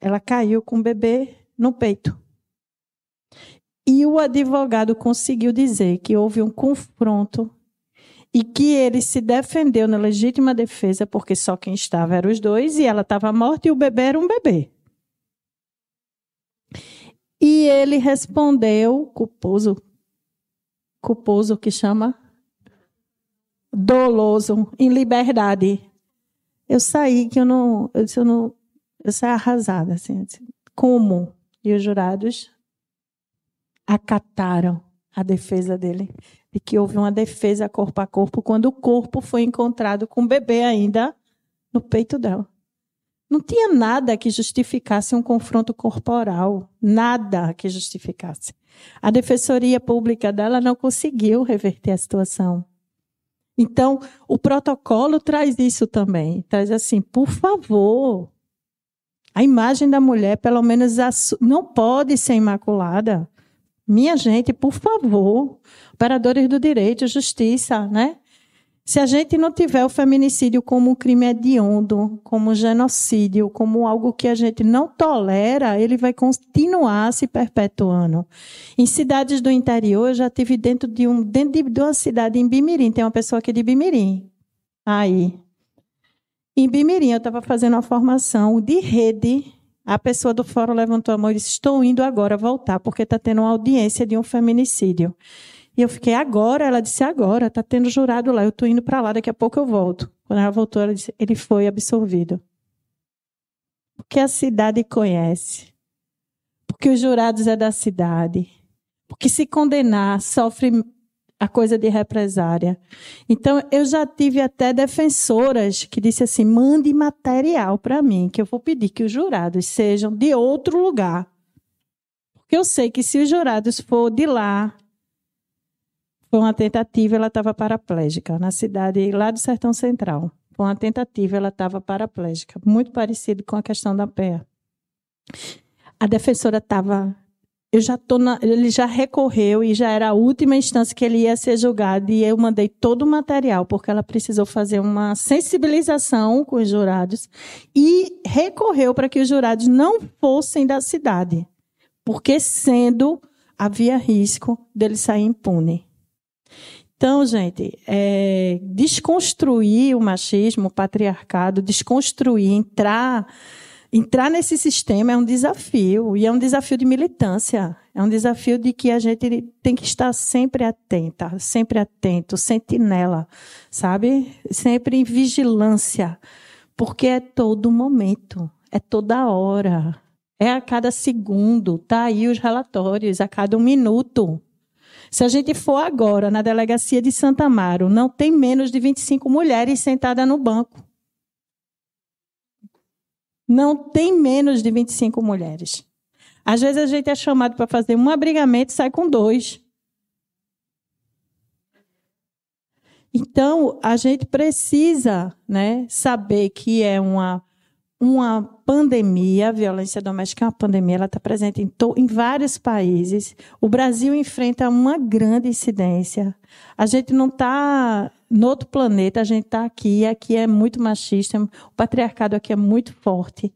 [SPEAKER 3] Ela caiu com o bebê no peito. E o advogado conseguiu dizer que houve um confronto e que ele se defendeu na legítima defesa porque só quem estava eram os dois e ela estava morta e o bebê era um bebê. E ele respondeu, culposo, culposo que chama doloso, em liberdade. Eu saí que eu não, eu, eu não, eu saí arrasada assim. Como? E os jurados acataram a defesa dele de que houve uma defesa corpo a corpo quando o corpo foi encontrado com o bebê ainda no peito dela. Não tinha nada que justificasse um confronto corporal, nada que justificasse. A defensoria pública dela não conseguiu reverter a situação. Então, o protocolo traz isso também. Traz assim, por favor, a imagem da mulher, pelo menos, não pode ser imaculada. Minha gente, por favor, operadores do direito, justiça, né? Se a gente não tiver o feminicídio como um crime hediondo, como um genocídio, como algo que a gente não tolera, ele vai continuar se perpetuando. Em cidades do interior, eu já tive dentro de um dentro de uma cidade em Bimirim, tem uma pessoa aqui de Bimirim. Aí. Em Bimirim, eu estava fazendo uma formação de rede a pessoa do fórum levantou a mão e disse: Estou indo agora voltar, porque está tendo uma audiência de um feminicídio. E eu fiquei, agora? Ela disse, agora, está tendo jurado lá, eu estou indo para lá, daqui a pouco eu volto. Quando ela voltou, ela disse, ele foi absolvido. Porque a cidade conhece. Porque os jurados é da cidade. Porque se condenar, sofre a coisa de represária. Então, eu já tive até defensoras que disse assim: mande material para mim, que eu vou pedir que os jurados sejam de outro lugar. Porque eu sei que se os jurados for de lá, foi uma tentativa, ela estava paraplégica, na cidade lá do Sertão Central. Foi uma tentativa, ela estava paraplégica, muito parecido com a questão da pé. A defensora estava eu já tô na, ele já recorreu e já era a última instância que ele ia ser julgado e eu mandei todo o material porque ela precisou fazer uma sensibilização com os jurados e recorreu para que os jurados não fossem da cidade, porque sendo havia risco dele sair impune. Então, gente, é, desconstruir o machismo, o patriarcado, desconstruir, entrar entrar nesse sistema é um desafio, e é um desafio de militância. É um desafio de que a gente tem que estar sempre atenta, sempre atento, sentinela, sabe? Sempre em vigilância, porque é todo momento, é toda hora, é a cada segundo, tá aí os relatórios, a cada um minuto. Se a gente for agora na delegacia de Santa Amaro, não tem menos de 25 mulheres sentadas no banco. Não tem menos de 25 mulheres. Às vezes a gente é chamado para fazer um abrigamento e sai com dois. Então, a gente precisa né, saber que é uma, uma pandemia, a violência doméstica é uma pandemia, ela está presente em, em vários países. O Brasil enfrenta uma grande incidência. A gente não está no outro planeta, a gente está aqui, aqui é muito machista, o patriarcado aqui é muito forte.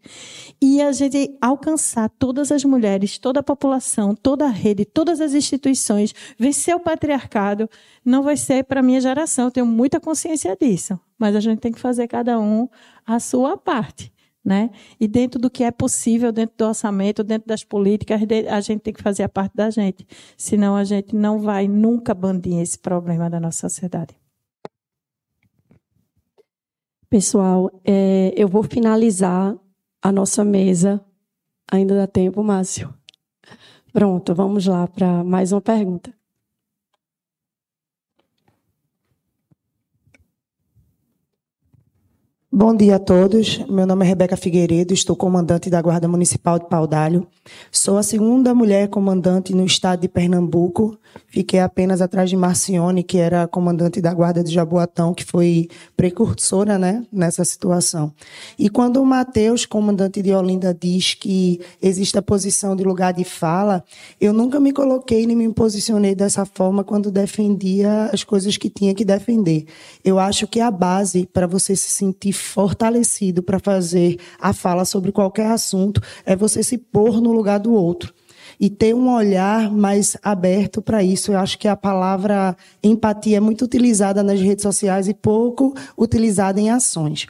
[SPEAKER 3] E a gente alcançar todas as mulheres, toda a população, toda a rede, todas as instituições, vencer o patriarcado, não vai ser para a minha geração, eu tenho muita consciência disso. Mas a gente tem que fazer cada um a sua parte. Né? E dentro do que é possível, dentro do orçamento, dentro das políticas, a gente tem que fazer a parte da gente. Senão a gente não vai nunca bandir esse problema da nossa sociedade.
[SPEAKER 2] Pessoal, é, eu vou finalizar a nossa mesa. Ainda dá tempo, Márcio? Pronto, vamos lá para mais uma pergunta.
[SPEAKER 8] Bom dia a todos. Meu nome é Rebeca Figueiredo, estou comandante da Guarda Municipal de Paudalho. Sou a segunda mulher comandante no estado de Pernambuco. Fiquei apenas atrás de Marcione, que era comandante da Guarda de Jaboatão, que foi precursora né, nessa situação. E quando o Matheus, comandante de Olinda, diz que existe a posição de lugar de fala, eu nunca me coloquei nem me posicionei dessa forma quando defendia as coisas que tinha que defender. Eu acho que a base para você se sentir fortalecido para fazer a fala sobre qualquer assunto é você se pôr no lugar do outro e ter um olhar mais aberto para isso. Eu acho que a palavra empatia é muito utilizada nas redes sociais e pouco utilizada em ações.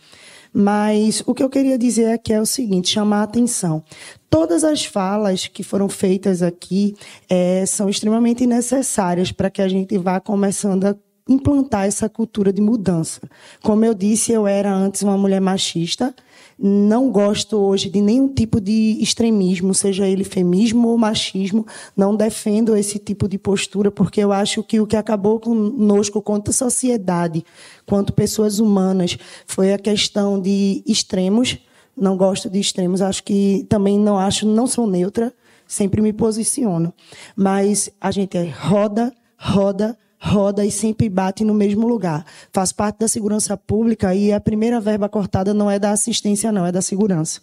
[SPEAKER 8] Mas o que eu queria dizer aqui é o seguinte: chamar a atenção. Todas as falas que foram feitas aqui é, são extremamente necessárias para que a gente vá começando a implantar essa cultura de mudança. Como eu disse, eu era antes uma mulher machista. Não gosto hoje de nenhum tipo de extremismo, seja ele feminismo ou machismo. Não defendo esse tipo de postura, porque eu acho que o que acabou conosco, quanto sociedade, quanto pessoas humanas, foi a questão de extremos. Não gosto de extremos, acho que também não acho, não sou neutra, sempre me posiciono. Mas a gente é roda, roda, roda e sempre bate no mesmo lugar. Faz parte da segurança pública e a primeira verba cortada não é da assistência, não, é da segurança.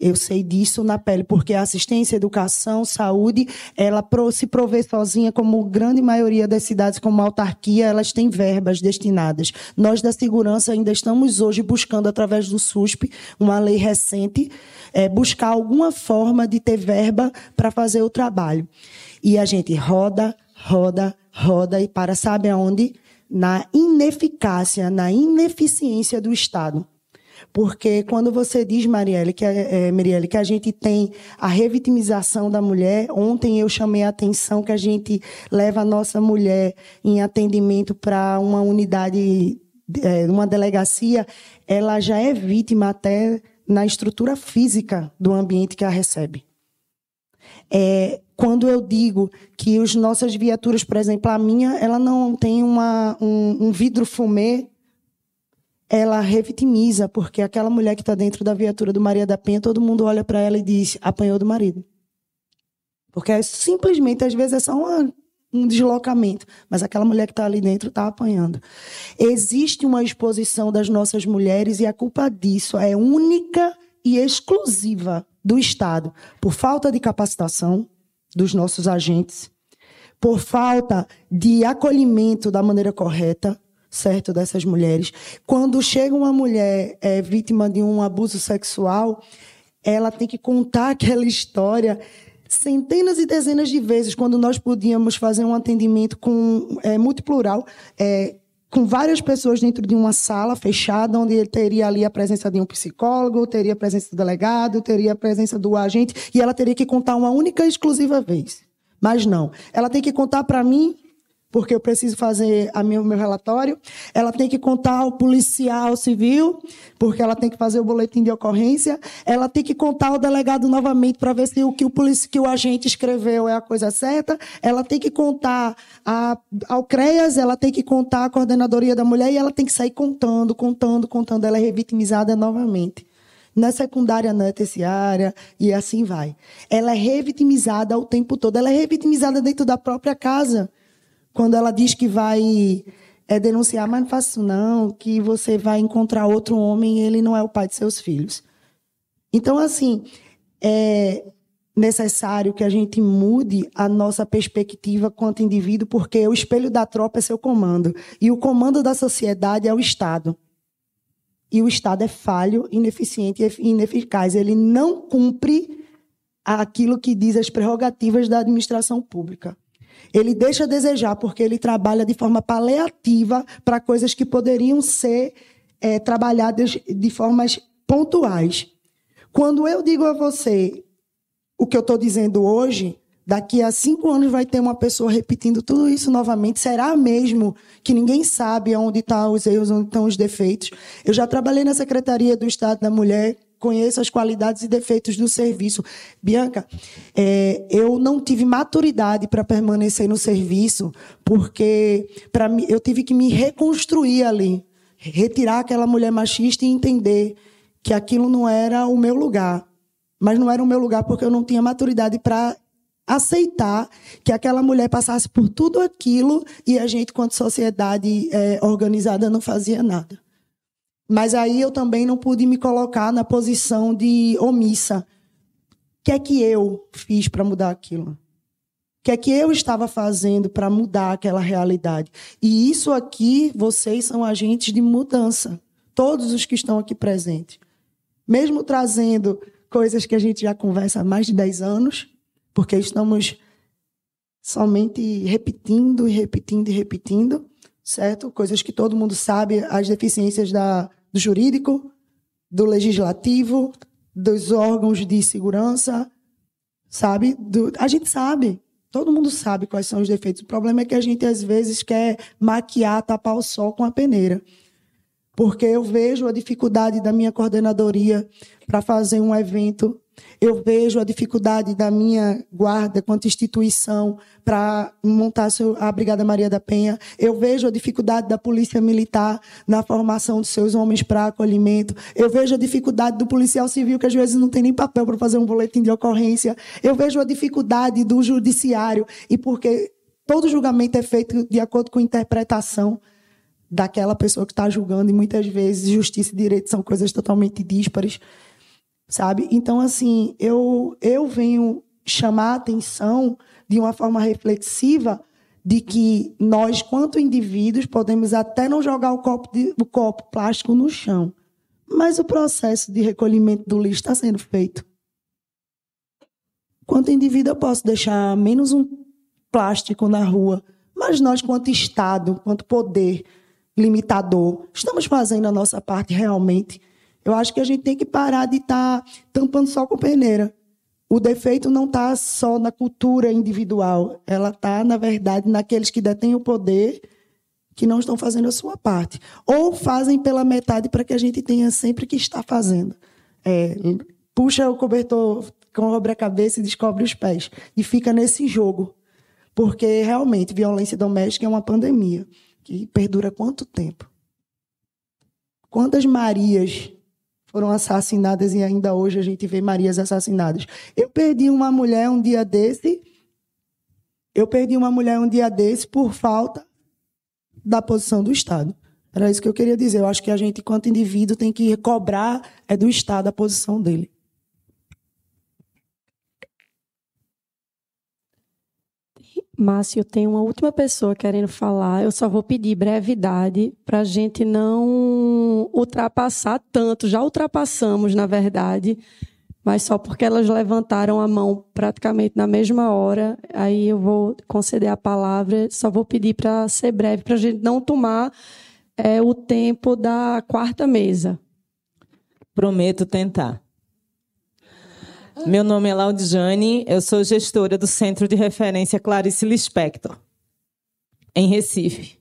[SPEAKER 8] Eu sei disso na pele, porque a assistência, educação, saúde, ela se provê sozinha, como grande maioria das cidades, como autarquia, elas têm verbas destinadas. Nós da segurança ainda estamos hoje buscando, através do SUSP, uma lei recente, é, buscar alguma forma de ter verba para fazer o trabalho. E a gente roda, roda, roda e para sabe aonde? Na ineficácia, na ineficiência do Estado. Porque quando você diz, Marielle, que, é, Marielle, que a gente tem a revitimização da mulher, ontem eu chamei a atenção que a gente leva a nossa mulher em atendimento para uma unidade, é, uma delegacia, ela já é vítima até na estrutura física do ambiente que a recebe. É, quando eu digo que as nossas viaturas, por exemplo, a minha, ela não tem uma, um, um vidro fumê, ela revitimiza, porque aquela mulher que está dentro da viatura do Maria da Penha, todo mundo olha para ela e diz: apanhou do marido. Porque é simplesmente, às vezes, é só uma, um deslocamento, mas aquela mulher que está ali dentro está apanhando. Existe uma exposição das nossas mulheres e a culpa disso é única e exclusiva do Estado, por falta de capacitação, dos nossos agentes, por falta de acolhimento da maneira correta, certo, dessas mulheres. Quando chega uma mulher é, vítima de um abuso sexual, ela tem que contar aquela história centenas e dezenas de vezes, quando nós podíamos fazer um atendimento com é, multiplural, é, com várias pessoas dentro de uma sala fechada, onde ele teria ali a presença de um psicólogo, teria a presença do delegado, teria a presença do agente, e ela teria que contar uma única e exclusiva vez. Mas não. Ela tem que contar para mim porque eu preciso fazer o meu, meu relatório. Ela tem que contar ao policial civil, porque ela tem que fazer o boletim de ocorrência. Ela tem que contar ao delegado novamente para ver se o que o, polici, que o agente escreveu é a coisa certa. Ela tem que contar a, ao CREAS, ela tem que contar à coordenadoria da mulher e ela tem que sair contando, contando, contando. Ela é revitimizada novamente. não é secundária, não é terciária, e assim vai. Ela é revitimizada o tempo todo. Ela é revitimizada dentro da própria casa. Quando ela diz que vai é, denunciar, mas não faça isso não, que você vai encontrar outro homem e ele não é o pai de seus filhos. Então, assim, é necessário que a gente mude a nossa perspectiva quanto indivíduo, porque o espelho da tropa é seu comando. E o comando da sociedade é o Estado. E o Estado é falho, ineficiente e ineficaz. Ele não cumpre aquilo que diz as prerrogativas da administração pública. Ele deixa a desejar porque ele trabalha de forma paliativa para coisas que poderiam ser é, trabalhadas de formas pontuais. Quando eu digo a você o que eu estou dizendo hoje, daqui a cinco anos vai ter uma pessoa repetindo tudo isso novamente. Será mesmo que ninguém sabe onde estão os erros, onde estão os defeitos? Eu já trabalhei na Secretaria do Estado da Mulher, conheço as qualidades e defeitos do serviço. Bianca, é, eu não tive maturidade para permanecer no serviço, porque para mim eu tive que me reconstruir ali, retirar aquela mulher machista e entender que aquilo não era o meu lugar. Mas não era o meu lugar porque eu não tinha maturidade para aceitar que aquela mulher passasse por tudo aquilo e a gente, quanto sociedade é, organizada, não fazia nada. Mas aí eu também não pude me colocar na posição de omissa. O que é que eu fiz para mudar aquilo? O que é que eu estava fazendo para mudar aquela realidade? E isso aqui, vocês são agentes de mudança. Todos os que estão aqui presentes. Mesmo trazendo coisas que a gente já conversa há mais de 10 anos, porque estamos somente repetindo e repetindo e repetindo, certo? Coisas que todo mundo sabe, as deficiências da, do jurídico, do legislativo, dos órgãos de segurança, sabe? Do, a gente sabe, todo mundo sabe quais são os defeitos. O problema é que a gente às vezes quer maquiar, tapar o sol com a peneira porque eu vejo a dificuldade da minha coordenadoria para fazer um evento, eu vejo a dificuldade da minha guarda quanto instituição para montar a Brigada Maria da Penha, eu vejo a dificuldade da Polícia Militar na formação de seus homens para acolhimento, eu vejo a dificuldade do policial civil, que às vezes não tem nem papel para fazer um boletim de ocorrência, eu vejo a dificuldade do judiciário, e porque todo julgamento é feito de acordo com interpretação daquela pessoa que está julgando, e muitas vezes justiça e direito são coisas totalmente díspares, sabe? Então, assim, eu, eu venho chamar a atenção de uma forma reflexiva de que nós, quanto indivíduos, podemos até não jogar o copo, de, o copo plástico no chão, mas o processo de recolhimento do lixo está sendo feito. Quanto indivíduo, eu posso deixar menos um plástico na rua, mas nós, quanto Estado, quanto poder, limitador. Estamos fazendo a nossa parte realmente. Eu acho que a gente tem que parar de estar tá tampando só com peneira. O defeito não está só na cultura individual, ela está, na verdade, naqueles que detêm o poder que não estão fazendo a sua parte. Ou fazem pela metade para que a gente tenha sempre que estar fazendo. É, puxa o cobertor, cobre a cabeça e descobre os pés. E fica nesse jogo. Porque, realmente, violência doméstica é uma pandemia que perdura quanto tempo? Quantas Marias foram assassinadas e ainda hoje a gente vê Marias assassinadas? Eu perdi uma mulher um dia desse. Eu perdi uma mulher um dia desse por falta da posição do Estado. Era isso que eu queria dizer. Eu acho que a gente, enquanto indivíduo, tem que cobrar é do Estado a posição dele.
[SPEAKER 2] Márcio, tem uma última pessoa querendo falar. Eu só vou pedir brevidade para a gente não ultrapassar tanto. Já ultrapassamos, na verdade, mas só porque elas levantaram a mão praticamente na mesma hora. Aí eu vou conceder a palavra. Só vou pedir para ser breve, para a gente não tomar é, o tempo da quarta mesa.
[SPEAKER 9] Prometo tentar. Meu nome é Laudijane, eu sou gestora do Centro de Referência Clarice Lispector, em Recife.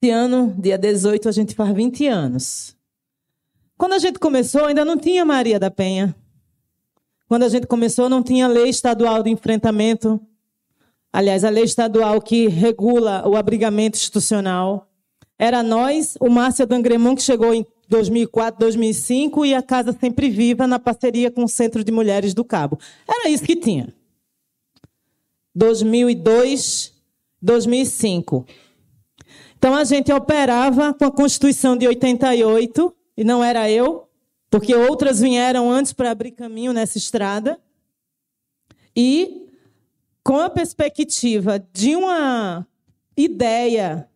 [SPEAKER 9] Esse ano, dia 18, a gente faz 20 anos. Quando a gente começou, ainda não tinha Maria da Penha. Quando a gente começou, não tinha lei estadual de enfrentamento. Aliás, a lei estadual que regula o abrigamento institucional. Era nós, o Márcio Dangremon, que chegou em 2004, 2005 e a Casa Sempre Viva na parceria com o Centro de Mulheres do Cabo. Era isso que tinha. 2002, 2005. Então a gente operava com a Constituição de 88, e não era eu, porque outras vieram antes para abrir caminho nessa estrada. E com a perspectiva de uma ideia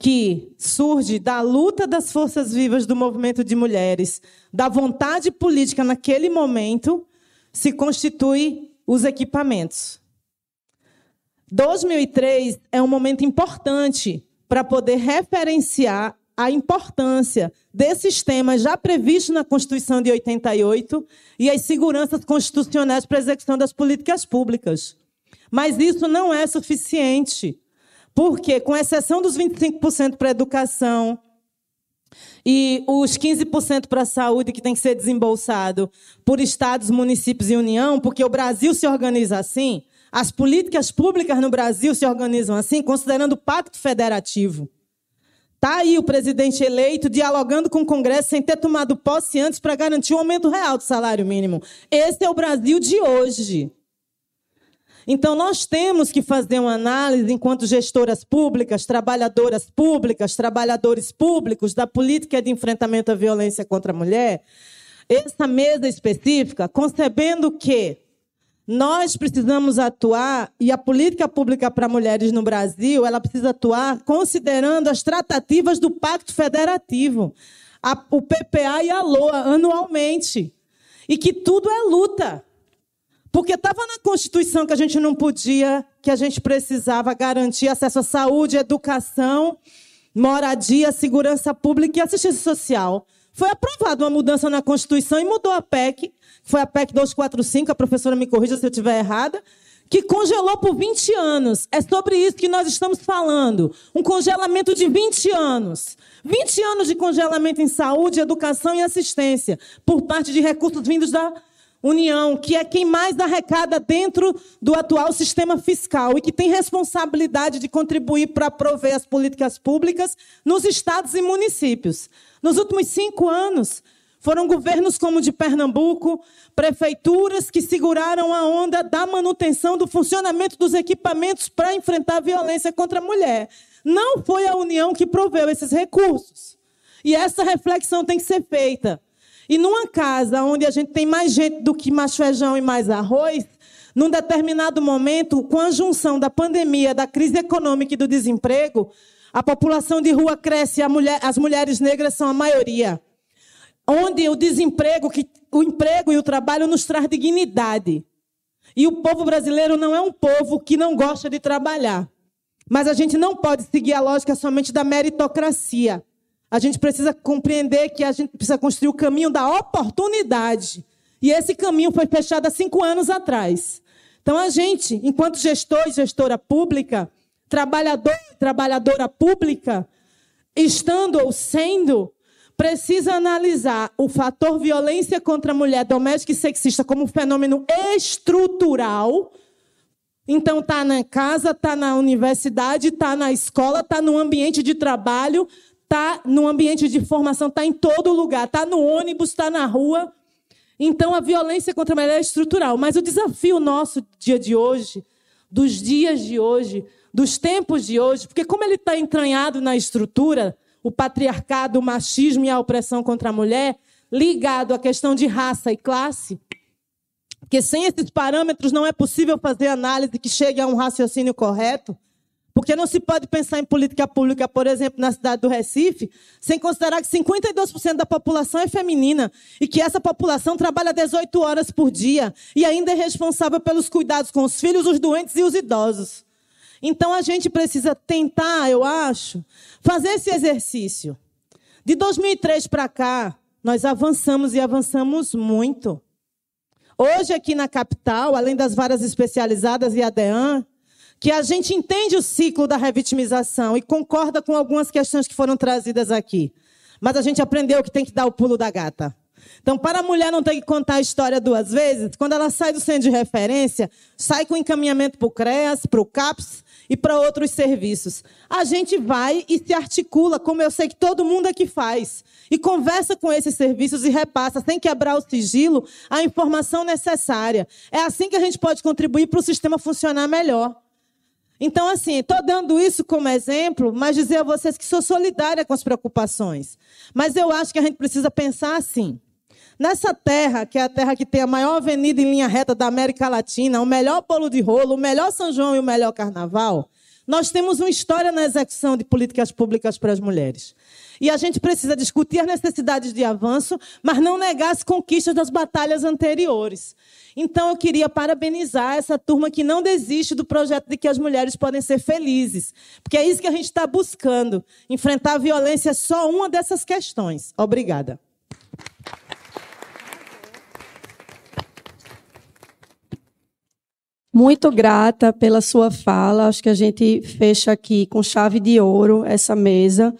[SPEAKER 9] que surge da luta das forças vivas do movimento de mulheres, da vontade política naquele momento, se constitui os equipamentos. 2003 é um momento importante para poder referenciar a importância desses temas já previstos na Constituição de 88 e as seguranças constitucionais para a execução das políticas públicas. Mas isso não é suficiente, porque, com exceção dos 25% para a educação e os 15% para a saúde, que tem que ser desembolsado por estados, municípios e União, porque o Brasil se organiza assim, as políticas públicas no Brasil se organizam assim, considerando o pacto federativo. Está aí o presidente eleito dialogando com o Congresso sem ter tomado posse antes para garantir o um aumento real do salário mínimo. Esse é o Brasil de hoje. Então, nós temos que fazer uma análise, enquanto gestoras públicas, trabalhadoras públicas, trabalhadores públicos, da política de enfrentamento à violência contra a mulher, essa mesa específica, concebendo que nós precisamos atuar, e a política pública para mulheres no Brasil, ela precisa atuar considerando as tratativas do Pacto Federativo, a, o PPA e a LOA, anualmente. E que tudo é luta. Porque estava na Constituição que a gente não podia, que a gente precisava garantir acesso à saúde, educação, moradia, segurança pública e assistência social. Foi aprovada uma mudança na Constituição e mudou a PEC foi a PEC 245, a professora me corrija se eu estiver errada, que congelou por 20 anos. É sobre isso que nós estamos falando. Um congelamento de 20 anos. 20 anos de congelamento em saúde, educação e assistência, por parte de recursos vindos da União, que é quem mais arrecada dentro do atual sistema fiscal e que tem responsabilidade de contribuir para prover as políticas públicas nos estados e municípios. Nos últimos cinco anos, foram governos como o de Pernambuco, prefeituras que seguraram a onda da manutenção do funcionamento dos equipamentos para enfrentar a violência contra a mulher. Não foi a União que proveu esses recursos. E essa reflexão tem que ser feita. E numa casa onde a gente tem mais gente do que mais feijão e mais arroz, num determinado momento, com a junção da pandemia, da crise econômica e do desemprego, a população de rua cresce, mulher, as mulheres negras são a maioria onde o desemprego, que, o emprego e o trabalho nos traz dignidade. E o povo brasileiro não é um povo que não gosta de trabalhar. Mas a gente não pode seguir a lógica somente da meritocracia. A gente precisa compreender que a gente precisa construir o caminho da oportunidade. E esse caminho foi fechado há cinco anos atrás. Então, a gente, enquanto gestor e gestora pública, trabalhador e trabalhadora pública, estando ou sendo, precisa analisar o fator violência contra a mulher doméstica e sexista como um fenômeno estrutural. Então, está na casa, está na universidade, está na escola, está no ambiente de trabalho, está no ambiente de formação, está em todo lugar, está no ônibus, está na rua. Então, a violência contra a mulher é estrutural. Mas o desafio nosso, dia de hoje, dos dias de hoje, dos tempos de hoje, porque como ele está entranhado na estrutura, o patriarcado, o machismo e a opressão contra a mulher, ligado à questão de raça e classe, porque sem esses parâmetros não é possível fazer análise que chegue a um raciocínio correto. Porque não se pode pensar em política pública, por exemplo, na cidade do Recife, sem considerar que 52% da população é feminina e que essa população trabalha 18 horas por dia e ainda é responsável pelos cuidados com os filhos, os doentes e os idosos. Então a gente precisa tentar, eu acho, fazer esse exercício. De 2003 para cá, nós avançamos e avançamos muito. Hoje, aqui na capital, além das varas especializadas e a DEAN, que a gente entende o ciclo da revitimização e concorda com algumas questões que foram trazidas aqui. Mas a gente aprendeu que tem que dar o pulo da gata. Então, para a mulher não ter que contar a história duas vezes, quando ela sai do centro de referência, sai com encaminhamento para o CREAS, para o CAPS e para outros serviços. A gente vai e se articula, como eu sei que todo mundo aqui faz, e conversa com esses serviços e repassa, sem quebrar o sigilo, a informação necessária. É assim que a gente pode contribuir para o sistema funcionar melhor. Então, assim, estou dando isso como exemplo, mas dizer a vocês que sou solidária com as preocupações. Mas eu acho que a gente precisa pensar assim. Nessa terra, que é a terra que tem a maior avenida em linha reta da América Latina, o melhor bolo de rolo, o melhor São João e o melhor carnaval, nós temos uma história na execução de políticas públicas para as mulheres. E a gente precisa discutir as necessidades de avanço, mas não negar as conquistas das batalhas anteriores. Então, eu queria parabenizar essa turma que não desiste do projeto de que as mulheres podem ser felizes. Porque é isso que a gente está buscando. Enfrentar a violência é só uma dessas questões. Obrigada.
[SPEAKER 2] Muito grata pela sua fala. Acho que a gente fecha aqui com chave de ouro essa mesa.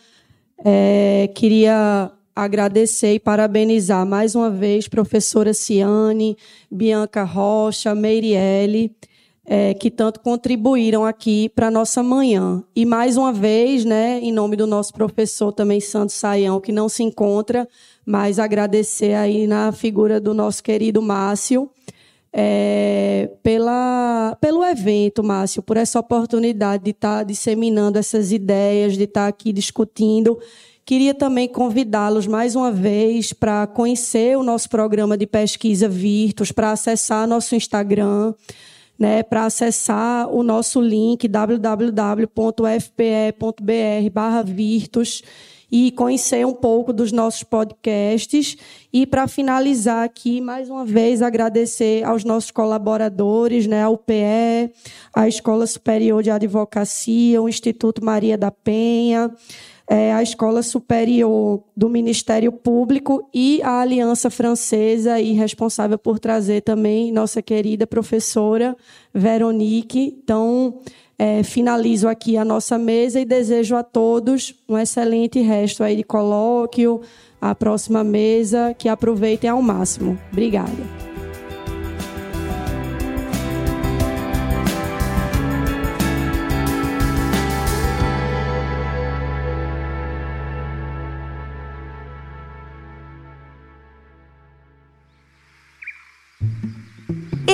[SPEAKER 2] É, queria agradecer e parabenizar mais uma vez professora Ciane, Bianca Rocha, Meirielle, é, que tanto contribuíram aqui para a nossa manhã. E mais uma vez, né, em nome do nosso professor também, Santos Saião, que não se encontra, mas agradecer aí na figura do nosso querido Márcio, é, pela, pelo evento, Márcio, por essa oportunidade de estar tá disseminando essas ideias, de estar tá aqui discutindo. Queria também convidá-los mais uma vez para conhecer o nosso programa de pesquisa Virtus, para acessar nosso Instagram, né, para acessar o nosso link www.fpe.br/virtus e conhecer um pouco dos nossos podcasts. E para finalizar aqui, mais uma vez, agradecer aos nossos colaboradores, né, ao PE, à Escola Superior de Advocacia, o Instituto Maria da Penha, é, a Escola Superior do Ministério Público e a Aliança Francesa, e responsável por trazer também nossa querida professora Veronique. Então, é, finalizo aqui a nossa mesa e desejo a todos um excelente resto aí de colóquio, a próxima mesa, que aproveitem ao máximo. Obrigada.